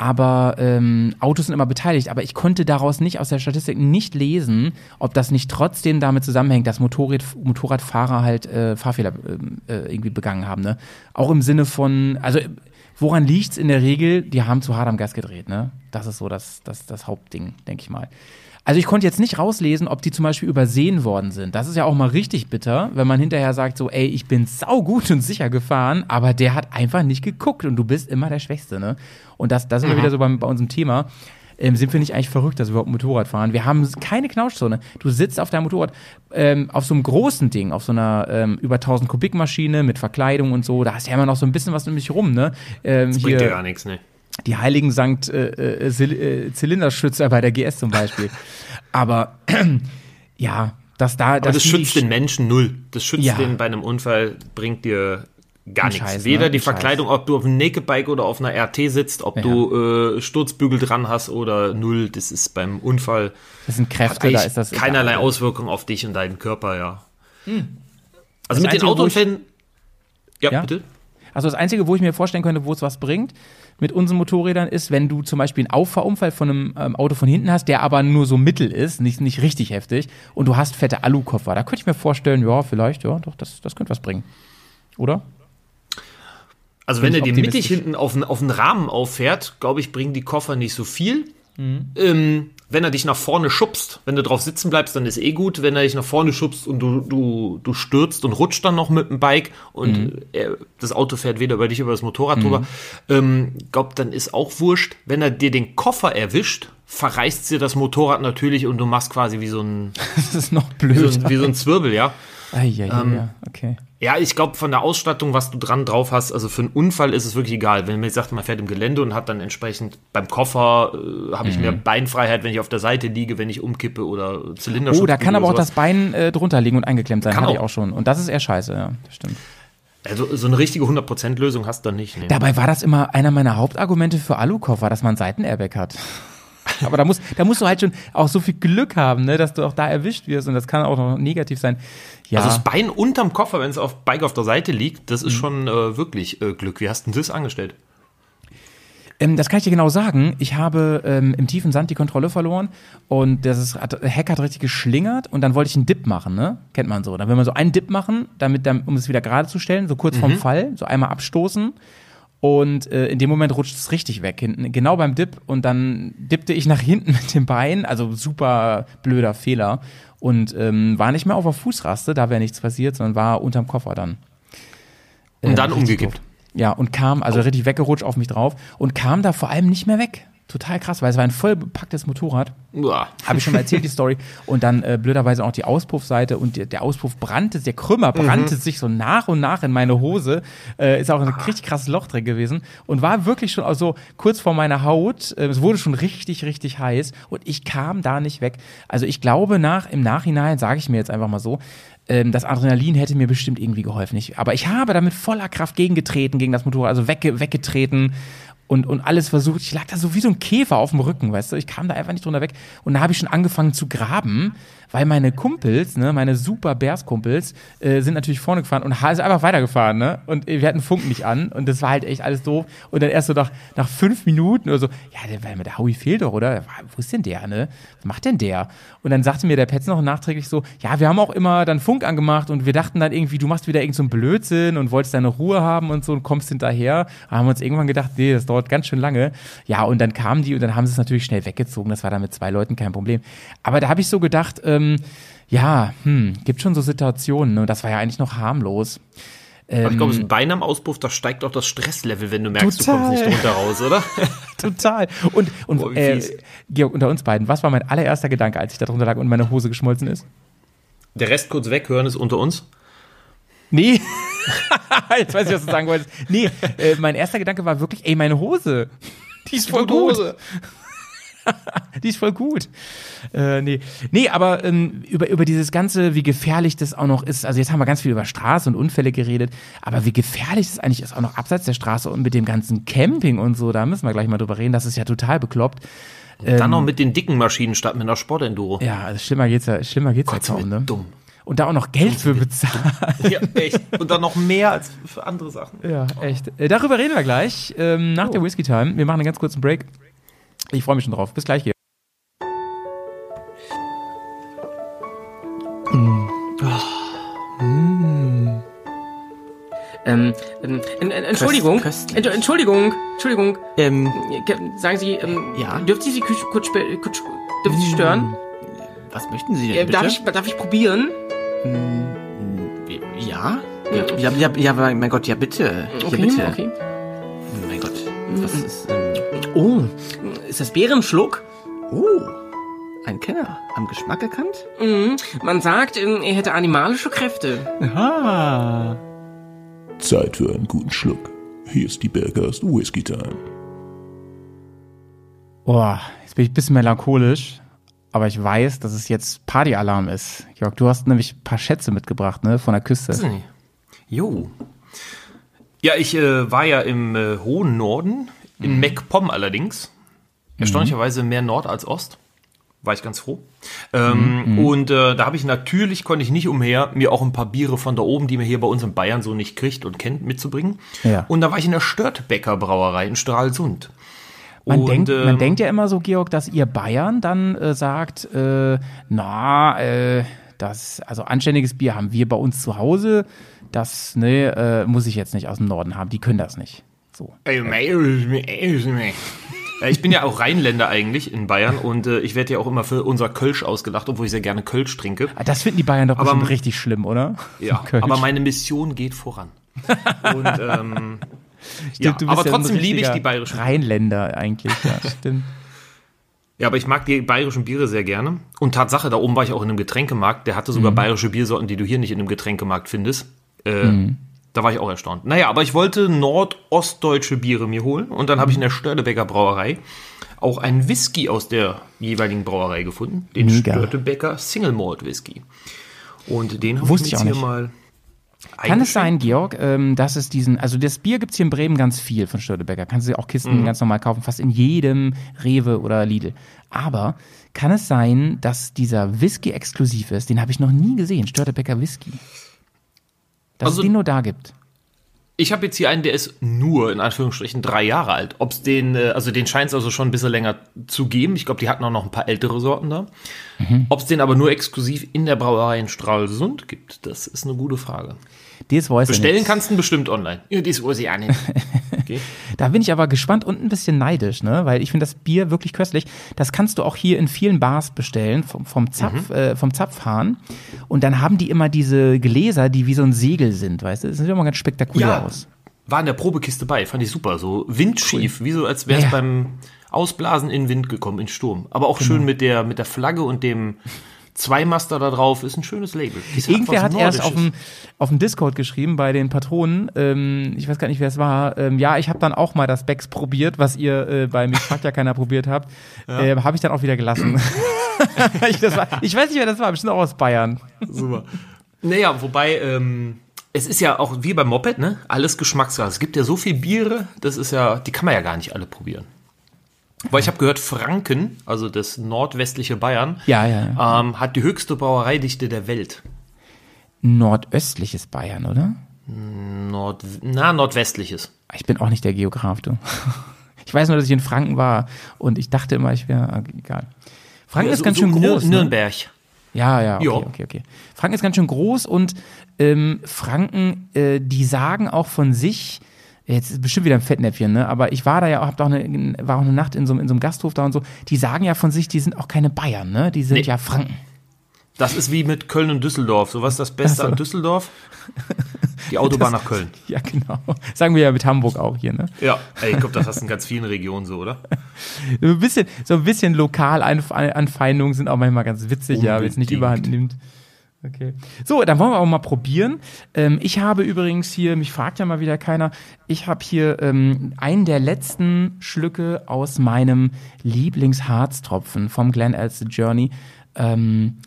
aber ähm, Autos sind immer beteiligt. Aber ich konnte daraus nicht aus der Statistik nicht lesen, ob das nicht trotzdem damit zusammenhängt, dass Motorrad, Motorradfahrer halt äh, Fahrfehler ähm, äh, irgendwie begangen haben. Ne? Auch im Sinne von, also woran liegt's in der Regel? Die haben zu hart am Gas gedreht. Ne? Das ist so das, das, das Hauptding, denke ich mal. Also ich konnte jetzt nicht rauslesen, ob die zum Beispiel übersehen worden sind. Das ist ja auch mal richtig bitter, wenn man hinterher sagt so, ey, ich bin saugut und sicher gefahren, aber der hat einfach nicht geguckt und du bist immer der Schwächste, ne? Und das, das ist wir wieder so beim, bei unserem Thema. Ähm, sind wir nicht eigentlich verrückt, dass wir überhaupt Motorrad fahren? Wir haben keine Knautschzone. Du sitzt auf deinem Motorrad ähm, auf so einem großen Ding, auf so einer ähm, über 1000 Kubik Maschine mit Verkleidung und so. Da hast du ja immer noch so ein bisschen was um mich rum, ne? Ähm, Das bringt dir gar nichts, ne? Die heiligen Sankt äh, äh, äh, Zylinderschützer bei der GS zum Beispiel. Aber ja, dass da Aber das die- schützt den Menschen null. Das schützt Ja. den bei einem Unfall, bringt dir gar nichts. Scheiß, Weder ne? die Verkleidung, ob du auf einem Naked Bike oder auf einer RT sitzt, ob Ja. du äh, Sturzbügel dran hast oder null, das ist beim Unfall das sind Kräfte, da ist das keinerlei egal. Auswirkung auf dich und deinen Körper, ja. Also Das mit den Autounfällen. Ja, Ja? bitte. Also das Einzige, wo ich mir vorstellen könnte, wo es was bringt mit unseren Motorrädern, ist, wenn du zum Beispiel einen Auffahrunfall von einem ähm, Auto von hinten hast, der aber nur so mittel ist, nicht, nicht richtig heftig, und du hast fette Alukoffer. Da könnte ich mir vorstellen, ja, vielleicht, ja, doch, das, das könnte was bringen. Oder? Also Bin wenn er dir mittig hinten auf den, auf den Rahmen auffährt, glaube ich, bringen die Koffer nicht so viel. Mhm. Ähm, wenn er dich nach vorne schubst, wenn du drauf sitzen bleibst, dann ist eh gut. Wenn er dich nach vorne schubst und du, du, du stürzt und rutscht dann noch mit dem Bike und Mhm. er, das Auto fährt weder über dich über das Motorrad drüber, ähm, glaub, dann ist auch wurscht. Wenn er dir den Koffer erwischt, verreißt dir das Motorrad natürlich und du machst quasi wie so ein, Das ist noch wie blöd. so ein, wie so ein Zwirbel, ja. Ah, ja, ja, Ähm, ja, okay. Ja, ich glaube, von der Ausstattung, was du dran drauf hast, also für einen Unfall ist es wirklich egal. Wenn man jetzt sagt, man fährt im Gelände und hat dann entsprechend beim Koffer, äh, habe ich mehr Beinfreiheit, wenn ich auf der Seite liege, wenn ich umkippe oder Zylinder Oh, da kann aber auch das Bein äh, drunter liegen und eingeklemmt sein, Kann hatte ich auch. schon. Und das ist eher scheiße, ja, das stimmt. Also so eine richtige 100%-Lösung hast du dann nicht. Nee. Dabei war das immer einer meiner Hauptargumente für Alukoffer, dass man Seitenairbag hat. Aber da, muss, da musst du halt schon auch so viel Glück haben, ne, dass du auch da erwischt wirst und das kann auch noch negativ sein. Ja, Also das Bein unterm Koffer, wenn es auf Bike auf der Seite liegt, das Mhm. ist schon äh, wirklich äh, Glück. Wie hast du das angestellt? ähm, das kann ich dir genau sagen. Ich habe ähm, im tiefen Sand die Kontrolle verloren und das ist, hat, Heck hat richtig geschlingert und dann wollte ich einen Dip machen, ne? Kennt man so. Dann will man so einen Dip machen, damit, um es wieder gerade zu stellen, so kurz vorm Fall, so einmal abstoßen. Und äh, in dem Moment rutscht es richtig weg, hinten, genau beim Dip. Und dann dippte ich nach hinten mit dem Bein, also super blöder Fehler. Und ähm, war nicht mehr auf der Fußraste, da wäre nichts passiert, sondern war unterm Koffer dann. Und dann umgekippt. doof. Ja, und kam, also richtig weggerutscht auf mich drauf und kam da vor allem nicht mehr weg. Total krass, weil es war ein voll bepacktes Motorrad. Habe ich schon mal erzählt, die Story. Und dann äh, blöderweise auch die Auspuffseite und der, der Auspuff brannte, der Krümmer brannte sich so nach und nach in meine Hose. Äh, ist auch ein richtig krasses Loch drin gewesen und war wirklich schon also kurz vor meiner Haut. Äh, es wurde schon richtig, richtig heiß und ich kam da nicht weg. Also ich glaube nach, im Nachhinein, sage ich mir jetzt einfach mal so, ähm, das Adrenalin hätte mir bestimmt irgendwie geholfen. Ich, aber ich habe damit voller Kraft gegengetreten gegen das Motorrad, also wegge weggetreten und, und alles versucht. Ich lag da so wie so ein Käfer auf dem Rücken, weißt du? Ich kam da einfach nicht drunter weg. Und da habe ich schon angefangen zu graben, weil meine Kumpels, ne, meine super Bears-Kumpels, äh, sind natürlich vorne gefahren und sind einfach weitergefahren, ne? Und wir hatten Funk nicht an und das war halt echt alles doof. Und dann erst so nach, nach fünf Minuten oder so, ja, der, weil der Howie fehlt doch, oder? Wo ist denn der, ne? Was macht denn der? Und dann sagte mir der Petz noch nachträglich so, ja, wir haben auch immer dann Funk angemacht und wir dachten dann irgendwie, du machst wieder irgend so Blödsinn und wolltest deine Ruhe haben und so und kommst hinterher. Da haben wir uns irgendwann gedacht, nee, das dauert ganz schön lange. Ja, und dann kamen die und dann haben sie es natürlich schnell weggezogen. Das war dann mit zwei Leuten kein Problem. Aber da habe ich so gedacht, ähm, ja, hm, gibt schon so Situationen, ne? Das war ja eigentlich noch harmlos. Aber ich glaube, es ist beinahe am Auspuff, da steigt auch das Stresslevel, wenn du merkst, Total. du kommst nicht runter raus, oder? Total. Und, und Boah, äh. Georg, unter uns beiden, was war mein allererster Gedanke, als ich da drunter lag und meine Hose geschmolzen ist? Der Rest kurz weghören ist unter uns. Nee. Jetzt weiß ich, was du sagen wolltest. Nee, äh, mein erster Gedanke war wirklich, ey, meine Hose. Die ist voll gut. Die ist voll gut. Äh, nee. nee, aber ähm, über, über dieses Ganze, wie gefährlich das auch noch ist. Also jetzt haben wir ganz viel über Straße und Unfälle geredet, aber wie gefährlich das eigentlich ist, auch noch abseits der Straße und mit dem ganzen Camping und so, da müssen wir gleich mal drüber reden. Das ist ja total bekloppt. Dann noch mit den dicken Maschinen statt mit einer Sportenduro. Ähm, Ja, also schlimmer geht's ja, schlimmer geht's Gott, ja kaum, ne? dumm. Und da auch noch Geld für bezahlen. Ja, echt. Und dann noch mehr als für andere Sachen. Ja, echt. Äh, darüber reden wir gleich ähm, nach der Whiskey Time. Wir machen einen ganz kurzen Break. Ich freue mich schon drauf. Bis gleich. Georg. Ähm, ähm, en- en- Entschuldigung, köstlich. Entsch- Entschuldigung, Entschuldigung. Ähm, Äh, Sagen Sie, ähm, Ja? dürfte ich Sie kurz, kurz, spe- kurz dürfte ich Sie stören? was möchten Sie denn Äh, bitte? darf, ich, darf ich probieren? Ja? Ja, ja, ja, ja, mein Gott, ja bitte. Ja, Okay, bitte. okay. Mein Gott, was ist, ähm, Oh, ist das Bärenschluck? oh, ein Kenner, am Geschmack erkannt? Mhm. Man sagt, ähm, er hätte animalische Kräfte. Aha. Zeit für einen guten Schluck. Hier ist die Bergast Whisky Time. Boah, jetzt bin ich ein bisschen melancholisch, aber ich weiß, dass es jetzt Partyalarm ist. Jörg, du hast nämlich ein paar Schätze mitgebracht, ne, von der Küste. Jo. Ja, ich äh, war ja im äh, hohen Norden, in Mhm. MacPom allerdings. Erstaunlicherweise mehr Nord als Ost. War ich ganz froh. Ähm, Mhm. Und äh, da habe ich natürlich, konnte ich nicht umher, mir auch ein paar Biere von da oben, die man hier bei uns in Bayern so nicht kriegt und kennt, mitzubringen. Ja. Und da war ich in der Störtebecker Brauerei in Stralsund. Man, Und, denkt, man ähm, denkt ja immer so, Georg, dass ihr Bayern dann äh, sagt, äh, na, äh, das, also anständiges Bier haben wir bei uns zu Hause. Das, ne, äh, muss ich jetzt nicht aus dem Norden haben. Die können das nicht. So. Ja, ich bin ja auch Rheinländer eigentlich in Bayern und äh, ich werde ja auch immer für unser Kölsch ausgelacht, obwohl ich sehr gerne Kölsch trinke. Ah, Das finden die Bayern doch Aber- bestimmt richtig schlimm, oder? Ja, aber meine Mission geht voran. Und, ähm, Stimmt, ja, aber ja trotzdem liebe ich die bayerischen. Rheinländer eigentlich, ja, stimmt. Ja, aber ich mag die bayerischen Biere sehr gerne. Und Tatsache, da oben war ich auch in einem Getränkemarkt, der hatte sogar bayerische Biersorten, die du hier nicht in einem Getränkemarkt findest. Äh, Da war ich auch erstaunt. Naja, aber ich wollte nordostdeutsche Biere mir holen und dann habe ich in der Störtebecker Brauerei auch einen Whisky aus der jeweiligen Brauerei gefunden, den Mega. Störtebecker Single Malt Whisky. Und den habe ich jetzt auch hier nicht. mal Kann es sein, Georg, ähm, dass es diesen, also das Bier gibt's hier in Bremen ganz viel von Störtebecker. Kannst du auch Kisten ganz normal kaufen, fast in jedem Rewe oder Lidl. Aber kann es sein, dass dieser Whisky exklusiv ist? Den habe ich noch nie gesehen, Störtebecker Whisky. Dass Also- es den nur da gibt. Ich habe jetzt hier einen, der ist nur in Anführungsstrichen drei Jahre alt. Ob's den, äh, also den scheint es also schon ein bisschen länger zu geben. Ich glaube, die hatten auch noch ein paar ältere Sorten da. Ob's den aber nur exklusiv in der Brauerei in Stralsund gibt, das ist eine gute Frage. Bestellen nicht. kannst du ihn bestimmt online. Ja, das weiß ich auch nicht. Okay. Da bin ich aber gespannt und ein bisschen neidisch, ne? Weil ich finde das Bier wirklich köstlich. Das kannst du auch hier in vielen Bars bestellen, vom, vom Zapf, Mhm. äh, vom Zapfhahn. Und dann haben die immer diese Gläser, die wie so ein Segel sind, weißt du? Das sieht immer ganz spektakulär Ja, aus. war in der Probekiste bei, fand ich super. So windschief, wie so als wäre es Ja. beim Ausblasen in Wind gekommen, in Sturm. Aber auch Genau. schön mit der, mit der Flagge und dem Zweimaster da drauf, ist ein schönes Label. Das Irgendwer hat erst auf dem, auf dem Discord geschrieben bei den Patronen, ähm, ich weiß gar nicht, wer es war, ähm, ja, ich habe dann auch mal das Becks probiert, was ihr äh, bei mir fragt ja keiner probiert habt, äh, habe ich dann auch wieder gelassen. ich, war, ich weiß nicht, wer das war, bestimmt auch aus Bayern. Super. Naja, wobei, ähm, es ist ja auch wie beim Moped, ne? Alles Geschmackssache. Es gibt ja so viel Biere, das ist ja, die kann man ja gar nicht alle probieren. Weil ich habe gehört, Franken, also das nordwestliche Bayern, Ja, ja, ja. Ähm, hat die höchste Brauereidichte der Welt. Nordöstliches Bayern, oder? Nord, na, nordwestliches. Ich bin auch nicht der Geograf, du. Ich weiß nur, dass ich in Franken war und ich dachte immer, ich wäre, egal. Franken ist So- ganz so schön groß. Ne? Nürnberg. Ja, ja, okay, Ja. okay, okay. Franken ist ganz schön groß und ähm, Franken, äh, die sagen auch von sich, jetzt ist bestimmt wieder ein Fettnäpfchen, ne? Aber ich war da ja auch, hab da auch eine, war auch eine Nacht in so, einem- in so einem Gasthof da und so. Die sagen ja von sich, die sind auch keine Bayern, ne? Die sind Nee. ja Franken. Das ist wie mit Köln und Düsseldorf. So was ist das Beste so. an Düsseldorf? Die Autobahn nach Köln. Ja, genau. Sagen wir ja mit Hamburg auch hier, ne? Ja, ey, ich glaube, das hast du in ganz vielen Regionen so, oder? So ein bisschen, so ein bisschen Lokalanfeindungen sind auch manchmal ganz witzig, ja, wenn es nicht Unbedingt. überhand nimmt. Okay. So, dann wollen wir auch mal probieren. Ähm, ich habe übrigens hier, mich fragt ja mal wieder keiner, ich habe hier ähm, einen der letzten Schlücke aus meinem Lieblingsharztropfen vom Glen Elster Journey. Ähm,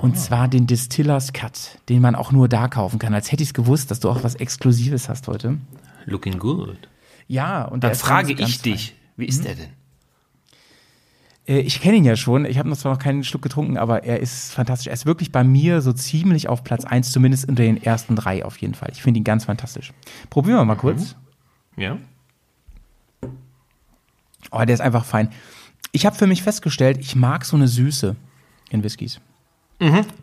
und zwar den Distillers Cut, den man auch nur da kaufen kann. Als hätte ich es gewusst, dass du auch was Exklusives hast heute. Looking good. Ja, und Dann frage ganz, ganz ich dich, wie ist der denn? Äh, Ich kenne ihn ja schon. Ich habe noch zwar noch keinen Schluck getrunken, aber er ist fantastisch. Er ist wirklich bei mir so ziemlich auf Platz 1, zumindest unter den ersten drei auf jeden Fall. Ich finde ihn ganz fantastisch. Probieren wir mal kurz. Ja? Oh, der ist einfach fein. Ich habe für mich festgestellt, ich mag so eine Süße in Whiskys.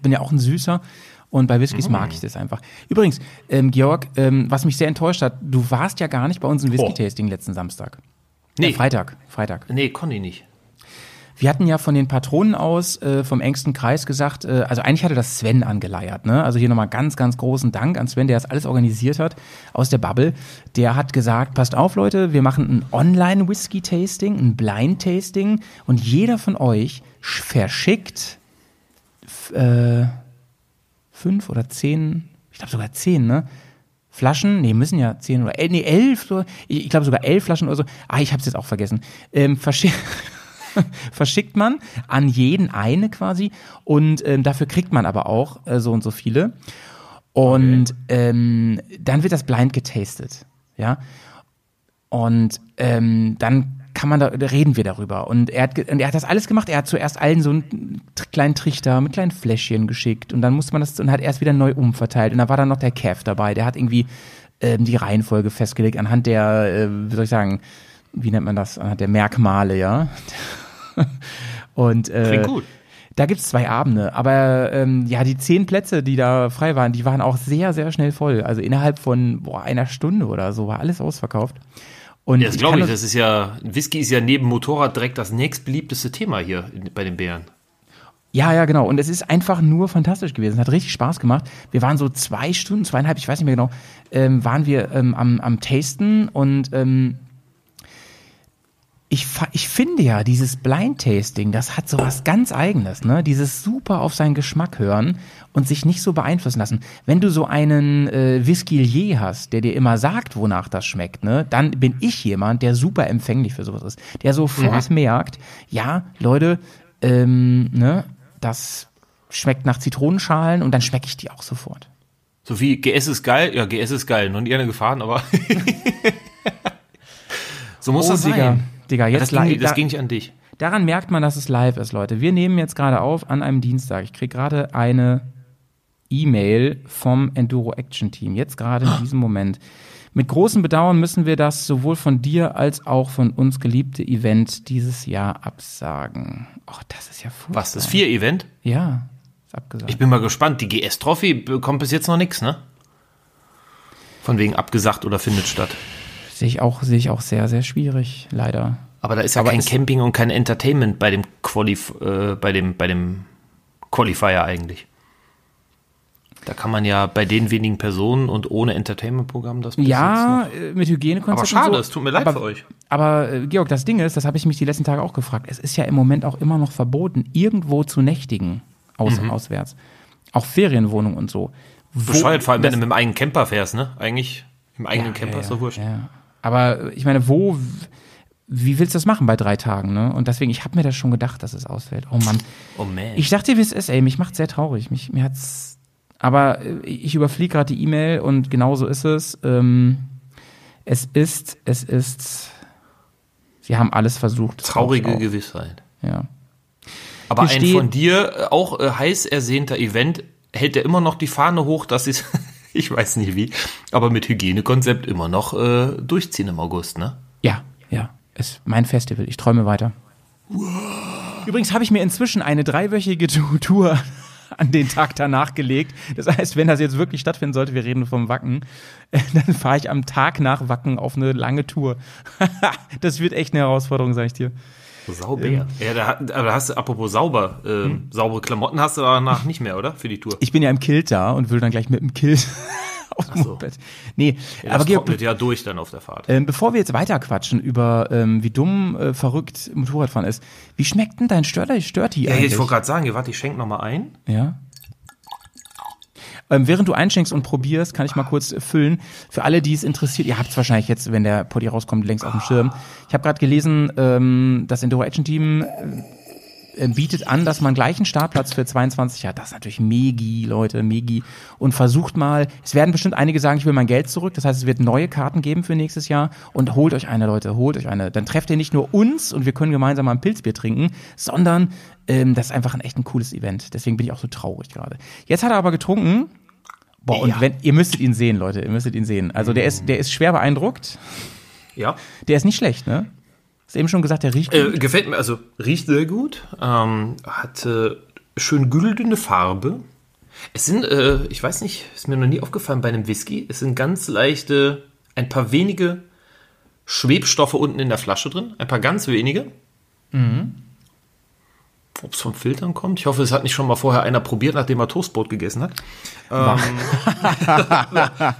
Bin ja auch ein Süßer und bei Whiskys mag ich das einfach. Übrigens, ähm, Georg, ähm, was mich sehr enttäuscht hat, du warst ja gar nicht bei uns im Whisky-Tasting letzten Samstag. Nee, Äh, Freitag, Freitag. nee, konnte ich nicht. Wir hatten ja von den Patronen aus äh, vom engsten Kreis gesagt, äh, also eigentlich hatte das Sven angeleiert. Ne? Also hier nochmal ganz, ganz großen Dank an Sven, der das alles organisiert hat aus der Bubble. Der hat gesagt, passt auf Leute, wir machen ein Online-Whisky-Tasting, ein Blind-Tasting und jeder von euch sch- verschickt äh, fünf oder zehn, ich glaube sogar zehn, ne? Flaschen, nee, müssen ja zehn oder el- nee, elf, ich, ich glaube sogar elf Flaschen oder so. Ah, ich habe es jetzt auch vergessen. Ähm, verschi verschickt man an jeden eine quasi und ähm, dafür kriegt man aber auch äh, so und so viele. Und ähm, dann wird das blind getastet, ja. Und ähm, dann kann man da reden wir darüber. Und er hat, und er hat das alles gemacht. Er hat zuerst allen so einen kleinen Trichter mit kleinen Fläschchen geschickt und dann musste man das und hat erst wieder neu umverteilt. Und da war dann noch der Kev dabei. Der hat irgendwie ähm, die Reihenfolge festgelegt anhand der, äh, wie soll ich sagen, wie nennt man das? Anhand der Merkmale, ja. und äh, Klingt gut. da gibt's zwei Abende, aber ähm, ja, die zehn Plätze, die da frei waren, die waren auch sehr, sehr schnell voll. Also innerhalb von boah, einer Stunde oder so war alles ausverkauft. Und Ja, das glaube ich. Das ist ja, Whisky ist ja neben Motorrad direkt das nächstbeliebteste Thema hier bei den Bären. Ja, ja, genau. Und es ist einfach nur fantastisch gewesen. Hat richtig Spaß gemacht. Wir waren so zwei Stunden, zweieinhalb, ich weiß nicht mehr genau, ähm, waren wir ähm, am, am Tasten und ähm, ich, ich finde ja, dieses Blind Tasting, das hat so was ganz Eigenes, ne? Dieses super auf seinen Geschmack hören und sich nicht so beeinflussen lassen. Wenn du so einen äh, Whiskilier hast, der dir immer sagt, wonach das schmeckt, ne, dann bin ich jemand, der super empfänglich für sowas ist. Der sofort merkt, ja, Leute, ähm, ne, das schmeckt nach Zitronenschalen und dann schmecke ich die auch sofort. So wie GS ist geil. Ja, GS ist geil. Noch nie eine gefahren, aber so muss das Oh, Digga, sein. Digga, Ja, jetzt das, ging, das da- ging nicht an dich. Daran merkt man, dass es live ist, Leute. Wir nehmen jetzt gerade auf an einem Dienstag. Ich kriege gerade eine E-Mail vom Enduro Action Team. Jetzt gerade in diesem Moment. Mit großem Bedauern müssen wir das sowohl von dir als auch von uns geliebte Event dieses Jahr absagen. Ach, das ist ja furchtbar. Was, das Vier-Event? Ja, ist abgesagt. Ich bin mal gespannt. Die GS-Trophy bekommt bis jetzt noch nichts, ne? Von wegen abgesagt oder findet statt. Sehe ich auch, sehe ich auch sehr, sehr schwierig, leider. Aber da ist ja Aber kein Camping und kein Entertainment bei dem, Qualif äh, bei dem, bei dem Qualifier eigentlich. Da kann man ja bei den wenigen Personen und ohne Entertainment-Programm das Ja, äh, mit Hygienekonzept. Aber schade, so. es tut mir leid aber, für euch. Aber äh, Georg, das Ding ist, das habe ich mich die letzten Tage auch gefragt. Es ist ja im Moment auch immer noch verboten, irgendwo zu nächtigen aus, Mhm. auswärts. Auch Ferienwohnungen und so. Bescheuert, vor allem, wenn du mit dem eigenen Camper fährst, ne? Eigentlich im eigenen Camper ja, ist doch wurscht. Ja. Aber ich meine, wo, wie willst du das machen bei drei Tagen, ne? Und deswegen, ich habe mir das schon gedacht, dass es ausfällt. Oh Mann. Oh man. Ich dachte, wie es ist, ey, mich macht sehr traurig. Mich, mir hat's, Aber äh, ich überfliege gerade die E-Mail und genau so ist es. Ähm, es ist, es ist, sie haben alles versucht. Traurige. Gewissheit. Ja. Aber Hier ein von dir äh, auch äh, heiß ersehnter Event hält er immer noch die Fahne hoch, dass sie es, ich weiß nicht wie, aber mit Hygienekonzept immer noch äh, durchziehen im August, ne? Ja, ja. Ist mein Festival. Ich träume weiter. Übrigens habe ich mir inzwischen eine dreiwöchige Tour an den Tag danach gelegt. Das heißt, wenn das jetzt wirklich stattfinden sollte, wir reden vom Wacken, dann fahre ich am Tag nach Wacken auf eine lange Tour. das wird echt eine Herausforderung, sag ich dir. Sauber. Ja, da, hat- aber da hast du, apropos sauber, äh, saubere Klamotten hast du danach nicht mehr, oder? Für die Tour. Ich bin ja im Kilt da und will dann gleich mit dem Kilt aufs so. Moped. Nee, Ja, aber das Georg, trocknet ja durch dann auf der Fahrt. Ähm, bevor wir jetzt weiterquatschen über ähm, wie dumm, äh, verrückt Motorradfahren ist, wie schmeckt denn dein Störti, Störti Ja, eigentlich? ich wollte gerade sagen, warte, ich schenke noch mal ein. Ja. Ähm, während du einschenkst und probierst, kann ich mal kurz äh, füllen. Für alle, die es interessiert, ihr habt es wahrscheinlich jetzt, wenn der Poddy rauskommt, längst auf dem Schirm. Ich habe gerade gelesen, ähm, das Enduro Action Team äh, bietet an, dass man gleich einen Startplatz für 22 hat. Das ist natürlich Megi, Leute, Megi. Und versucht mal, es werden bestimmt einige sagen, ich will mein Geld zurück. Das heißt, es wird neue Karten geben für nächstes Jahr. Und holt euch eine, Leute, holt euch eine. Dann trefft ihr nicht nur uns und wir können gemeinsam mal ein Pilzbier trinken, sondern ähm, das ist einfach ein echt ein cooles Event. Deswegen bin ich auch so traurig gerade. Jetzt hat er aber getrunken. Boah, und wenn, ihr müsstet ihn sehen, Leute, ihr müsstet ihn sehen. Also der ist, der ist schwer beeindruckt. Ja. Der ist nicht schlecht, ne? Hast eben schon gesagt, der riecht Äh, gut. gefällt mir, also riecht sehr gut. Ähm, hat äh, schön güldene Farbe. Es sind, äh, ich weiß nicht, ist mir noch nie aufgefallen bei einem Whisky, es sind ganz leichte, ein paar wenige Schwebstoffe unten in der Flasche drin. Ein paar ganz wenige. Ob es vom Filtern kommt? Ich hoffe, es hat nicht schon mal vorher einer probiert, nachdem er Toastbrot gegessen hat. War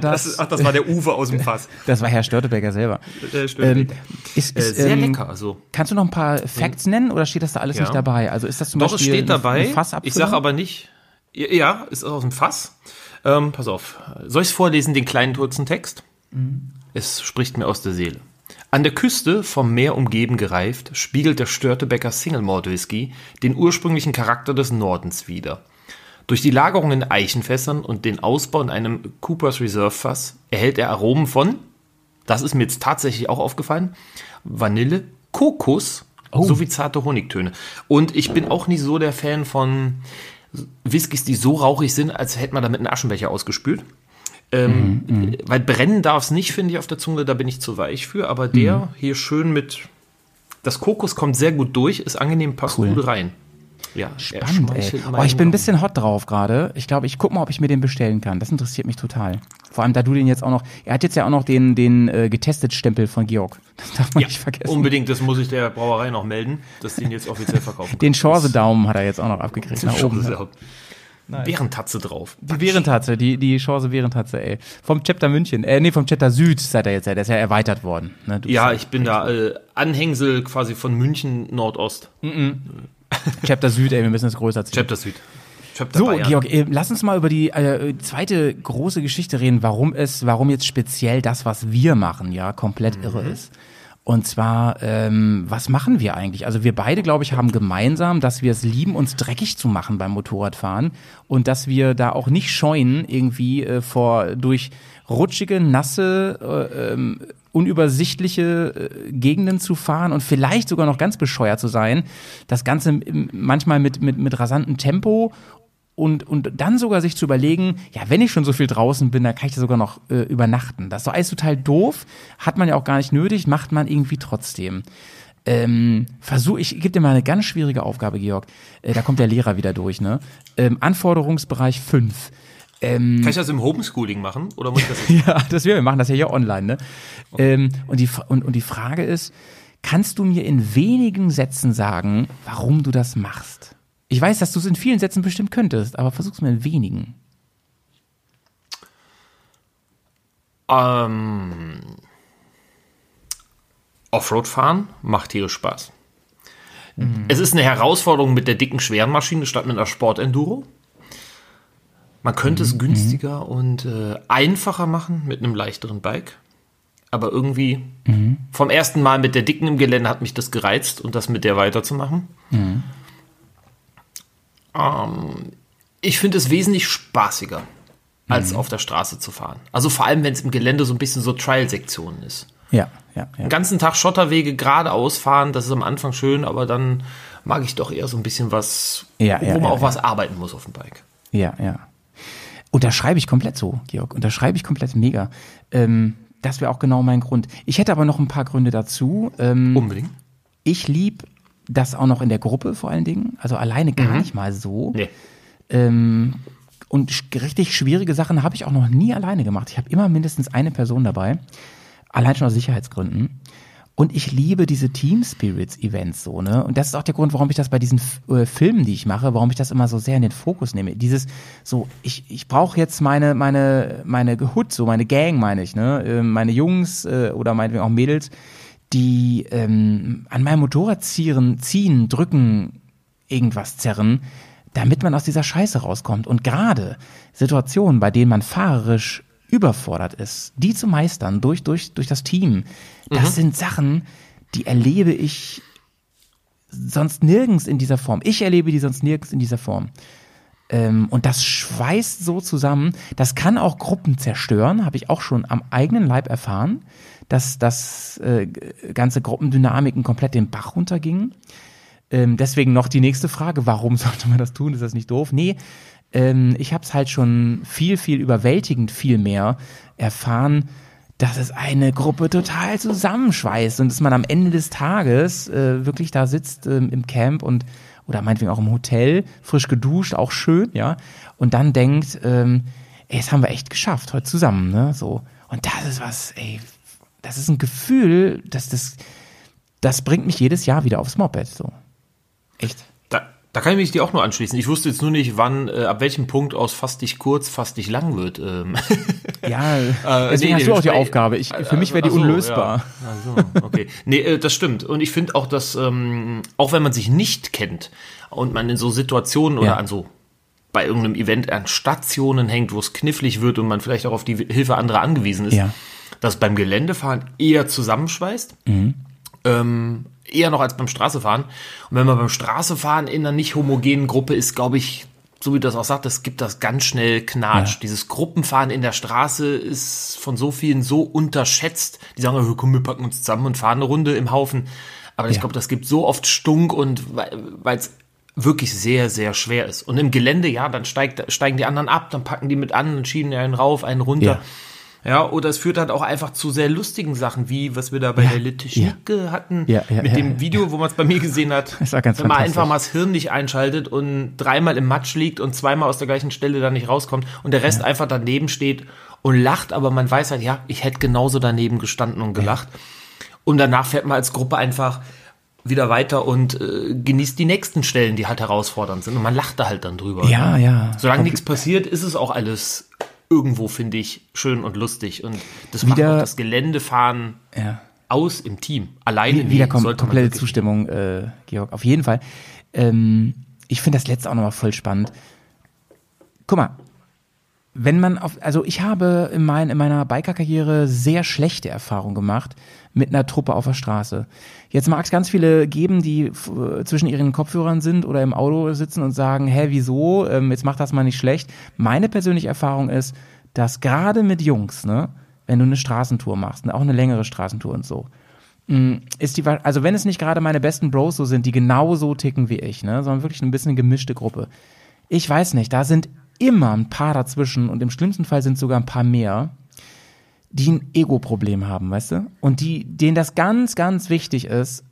das, ist- ach, das war der Uwe aus dem Fass. das war Herr Störtebecker selber. Der Störtebecker. Ähm, ist, Äh, ist, sehr ähm, lecker. Also. Kannst du noch ein paar Facts nennen oder steht das da alles Ja. nicht dabei? Also ist das zum Doch, es Beispiel steht dabei. Ich sage aber nicht. Ja, Ja, ist aus dem Fass. Ähm, pass auf. Soll ich es vorlesen, den kleinen kurzen Text? Es spricht mir aus der Seele. An der Küste, vom Meer umgeben gereift, spiegelt der Störtebecker Single Malt Whisky den ursprünglichen Charakter des Nordens wider. Durch die Lagerung in Eichenfässern und den Ausbau in einem Coopers Reserve Fass erhält er Aromen von, das ist mir jetzt tatsächlich auch aufgefallen, Vanille, Kokos sowie zarte Honigtöne. Und ich bin auch nicht so der Fan von Whiskys, die so rauchig sind, als hätte man damit einen Aschenbecher ausgespült. Ähm, Weil brennen darf es nicht, finde ich, auf der Zunge, da bin ich zu weich für. Aber der hier schön mit. Das Kokos kommt sehr gut durch, ist angenehm, passt Cool. gut rein. Ja, Spannend, ey. Oh, ich bin ein bisschen hot drauf gerade. Ich glaube, ich guck mal, ob ich mir den bestellen kann. Das interessiert mich total. Vor allem, da du den jetzt auch noch, er hat jetzt ja auch noch den, den äh, getestet Stempel von Georg. Das darf man Ja, nicht vergessen. unbedingt, das muss ich der Brauerei noch melden, dass die ihn jetzt offiziell verkaufen. Den Chance-Daumen hat er jetzt auch noch abgekriegt. Nach oben. Bärentatze drauf. Die Währentatze, die, die Chance Währentatze, ey. Vom Chapter München, äh, nee, vom Chapter Süd seid ihr jetzt, der ist ja erweitert worden. Ne? Ja, ich bin da äh, Anhängsel quasi von München Nordost. Chapter Süd, ey, wir müssen es größer ziehen. Chapter Süd. Chapter So, Bayern. Georg, äh, lass uns mal über die äh, zweite große Geschichte reden, warum es, warum jetzt speziell das, was wir machen, ja, komplett irre ist. Und zwar, ähm, was machen wir eigentlich? Also wir beide, glaube ich, haben gemeinsam, dass wir es lieben, uns dreckig zu machen beim Motorradfahren und dass wir da auch nicht scheuen, irgendwie äh, vor durch rutschige, nasse, äh, ähm, unübersichtliche äh, Gegenden zu fahren und vielleicht sogar noch ganz bescheuert zu sein. Das Ganze manchmal mit, mit, mit rasantem Tempo und, und dann sogar sich zu überlegen, ja, wenn ich schon so viel draußen bin, dann kann ich da sogar noch äh, übernachten. Das ist doch alles total doof, hat man ja auch gar nicht nötig, macht man irgendwie trotzdem. Ähm, versuch, ich gebe dir mal eine ganz schwierige Aufgabe, Georg. Äh, da kommt der Lehrer wieder durch, ne? Ähm, Anforderungsbereich 5. Kann ich das im Homeschooling machen? Oder muss ich das? Ja, das wir, wir machen das ja hier online, ne? Ähm, und, die, und, und die Frage ist, kannst du mir in wenigen Sätzen sagen, warum du das machst? Ich weiß, dass du es in vielen Sätzen bestimmt könntest, aber versuch's mir in wenigen. Ähm, Offroad fahren macht tierisch Spaß. Es ist eine Herausforderung mit der dicken, schweren Maschine statt mit einer Sport-Enduro. Man könnte es günstiger und äh, einfacher machen mit einem leichteren Bike. Aber irgendwie vom ersten Mal mit der dicken im Gelände hat mich das gereizt und das mit der weiterzumachen. Ähm, Ich finde es wesentlich spaßiger, als Mhm. auf der Straße zu fahren. Also vor allem, wenn es im Gelände so ein bisschen so Trial-Sektionen ist. Ja, ja, ja. Den ganzen Tag Schotterwege geradeaus fahren, das ist am Anfang schön, aber dann mag ich doch eher so ein bisschen was, Ja, wo ja, man ja, auch was arbeiten muss auf dem Bike. Ja, ja. Unterschreibe ich komplett so, Georg. Unterschreibe ich komplett mega. Ähm, das wäre auch genau mein Grund. Ich hätte aber noch ein paar Gründe dazu. Ähm, Unbedingt. ich lieb das auch noch in der Gruppe vor allen Dingen. Also alleine gar Mhm. nicht mal so. Nee. Ähm, und richtig schwierige Sachen habe ich auch noch nie alleine gemacht. Ich habe immer mindestens eine Person dabei. Allein schon aus Sicherheitsgründen. Und ich liebe diese Team Spirits Events so, ne? Und das ist auch der Grund, warum ich das bei diesen äh, Filmen, die ich mache, warum ich das immer so sehr in den Fokus nehme. Dieses so, ich, ich brauche jetzt meine meine meine Hood, so meine Gang, meine ich, ne? Ähm, meine Jungs äh, oder meinetwegen auch Mädels, die ähm, an meinem Motorrad ziehen, ziehen, drücken, irgendwas zerren, damit man aus dieser Scheiße rauskommt. Und gerade Situationen, bei denen man fahrerisch überfordert ist, die zu meistern durch, durch, durch das Team, das sind Sachen, die erlebe ich sonst nirgends in dieser Form. Ich erlebe die sonst nirgends in dieser Form. Ähm, und das schweißt so zusammen. Das kann auch Gruppen zerstören, habe ich auch schon am eigenen Leib erfahren, dass das äh, ganze Gruppendynamiken komplett den Bach runtergingen. Ähm, deswegen noch die nächste Frage, warum sollte man das tun? Ist das nicht doof? Nee, ähm, ich habe es halt schon viel, viel überwältigend viel mehr erfahren, dass es eine Gruppe total zusammenschweißt und dass man am Ende des Tages äh, wirklich da sitzt ähm, im Camp und oder meinetwegen auch im Hotel, frisch geduscht, auch schön, ja, und dann denkt, ähm, ey, das haben wir echt geschafft, heute zusammen, ne, so. Und das ist was, ey, das ist ein Gefühl, dass das, das bringt mich jedes Jahr wieder aufs Moped, so. Echt. Da, da kann ich mich dir auch nur anschließen. Ich wusste jetzt nur nicht, wann, äh, ab welchem Punkt aus fast dich kurz, fast dich lang wird. Ähm. Ja, Äh, deswegen nee, hast nee, du auch die Aufgabe. Ich, für mich wäre die Ach so, unlösbar. Ja. Ach so, okay. Nee, äh, das stimmt. Und ich finde auch, dass, ähm, auch wenn man sich nicht kennt und man in so Situationen oder Ja. an so bei irgendeinem Event an Stationen hängt, wo es knifflig wird und man vielleicht auch auf die Hilfe anderer angewiesen ist, Ja. Dass beim Geländefahren eher zusammenschweißt. Mhm. Ähm, eher noch als beim Straßefahren. Und wenn man beim Straßefahren in einer nicht homogenen Gruppe ist, glaube ich, so wie du das auch sagt, es gibt das ganz schnell Knatsch. Ja. Dieses Gruppenfahren in der Straße ist von so vielen so unterschätzt. Die sagen, oh, komm, wir packen uns zusammen und fahren eine Runde im Haufen. Aber ich Ja. glaube, das gibt so oft Stunk und weil es wirklich sehr, sehr schwer ist. Und im Gelände, ja, dann steigt, steigen die anderen ab, dann packen die mit an und schieben einen rauf, einen runter. Ja. Ja, oder es führt halt auch einfach zu sehr lustigen Sachen, wie was wir da bei Ja, der Litischnicke hatten, Ja, ja, mit ja, dem ja. Video, wo man es bei mir gesehen hat. Das war ganz wenn man einfach mal das Hirn nicht einschaltet und dreimal im Matsch liegt und zweimal aus der gleichen Stelle da nicht rauskommt und der Rest einfach daneben steht und lacht, aber man weiß halt, ja, ich hätte genauso daneben gestanden und gelacht. Und danach fährt man als Gruppe einfach wieder weiter und äh, genießt die nächsten Stellen, die halt herausfordernd sind. Und man lacht da halt dann drüber. Ja, ja. Solange nichts passiert, ist es auch alles irgendwo, finde ich, schön und lustig. Und das macht Wieder- auch das Geländefahren Ja. aus im Team. Alleine Wie- Wieder nee, kom sollte man komplette Zustimmung, äh, Georg. Auf jeden Fall. Ähm, ich finde das letzte auch nochmal voll spannend. Guck mal, wenn man auf, also ich habe in, mein, in meiner Biker-Karriere sehr schlechte Erfahrungen gemacht mit einer Truppe auf der Straße. Jetzt mag es ganz viele geben, die f- zwischen ihren Kopfhörern sind oder im Auto sitzen und sagen, hä, wieso, ähm, jetzt mach das mal nicht schlecht. Meine persönliche Erfahrung ist, dass gerade mit Jungs, ne, wenn du eine Straßentour machst, auch eine längere Straßentour und so, ist die, also wenn es nicht gerade meine besten Bros so sind, die genau so ticken wie ich, ne, sondern wirklich ein bisschen gemischte Gruppe. Ich weiß nicht, da sind immer ein paar dazwischen und im schlimmsten Fall sind sogar ein paar mehr, die ein Ego-Problem haben, weißt du? Und die, denen das ganz, ganz wichtig ist,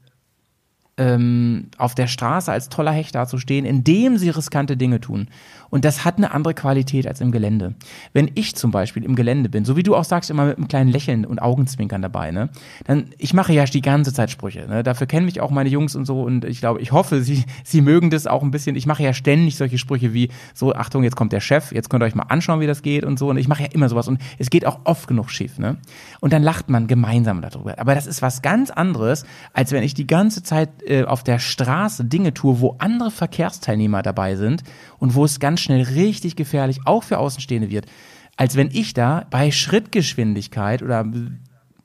ähm, auf der Straße als toller Hecht dazustehen, indem sie riskante Dinge tun. Und das hat eine andere Qualität als im Gelände. Wenn ich zum Beispiel im Gelände bin, so wie du auch sagst, immer mit einem kleinen Lächeln und Augenzwinkern dabei, ne, dann, ich mache ja die ganze Zeit Sprüche, ne, dafür kennen mich auch meine Jungs und so und ich glaube, ich hoffe, sie, sie mögen das auch ein bisschen. Ich mache ja ständig solche Sprüche wie, so, Achtung, jetzt kommt der Chef, jetzt könnt ihr euch mal anschauen, wie das geht und so. Und ich mache ja immer sowas und es geht auch oft genug schief, ne. Und dann lacht man gemeinsam darüber. Aber das ist was ganz anderes, als wenn ich die ganze Zeit äh, auf der Straße Dinge tue, wo andere Verkehrsteilnehmer dabei sind und wo es ganz schnell richtig gefährlich auch für Außenstehende wird, als wenn ich da bei Schrittgeschwindigkeit oder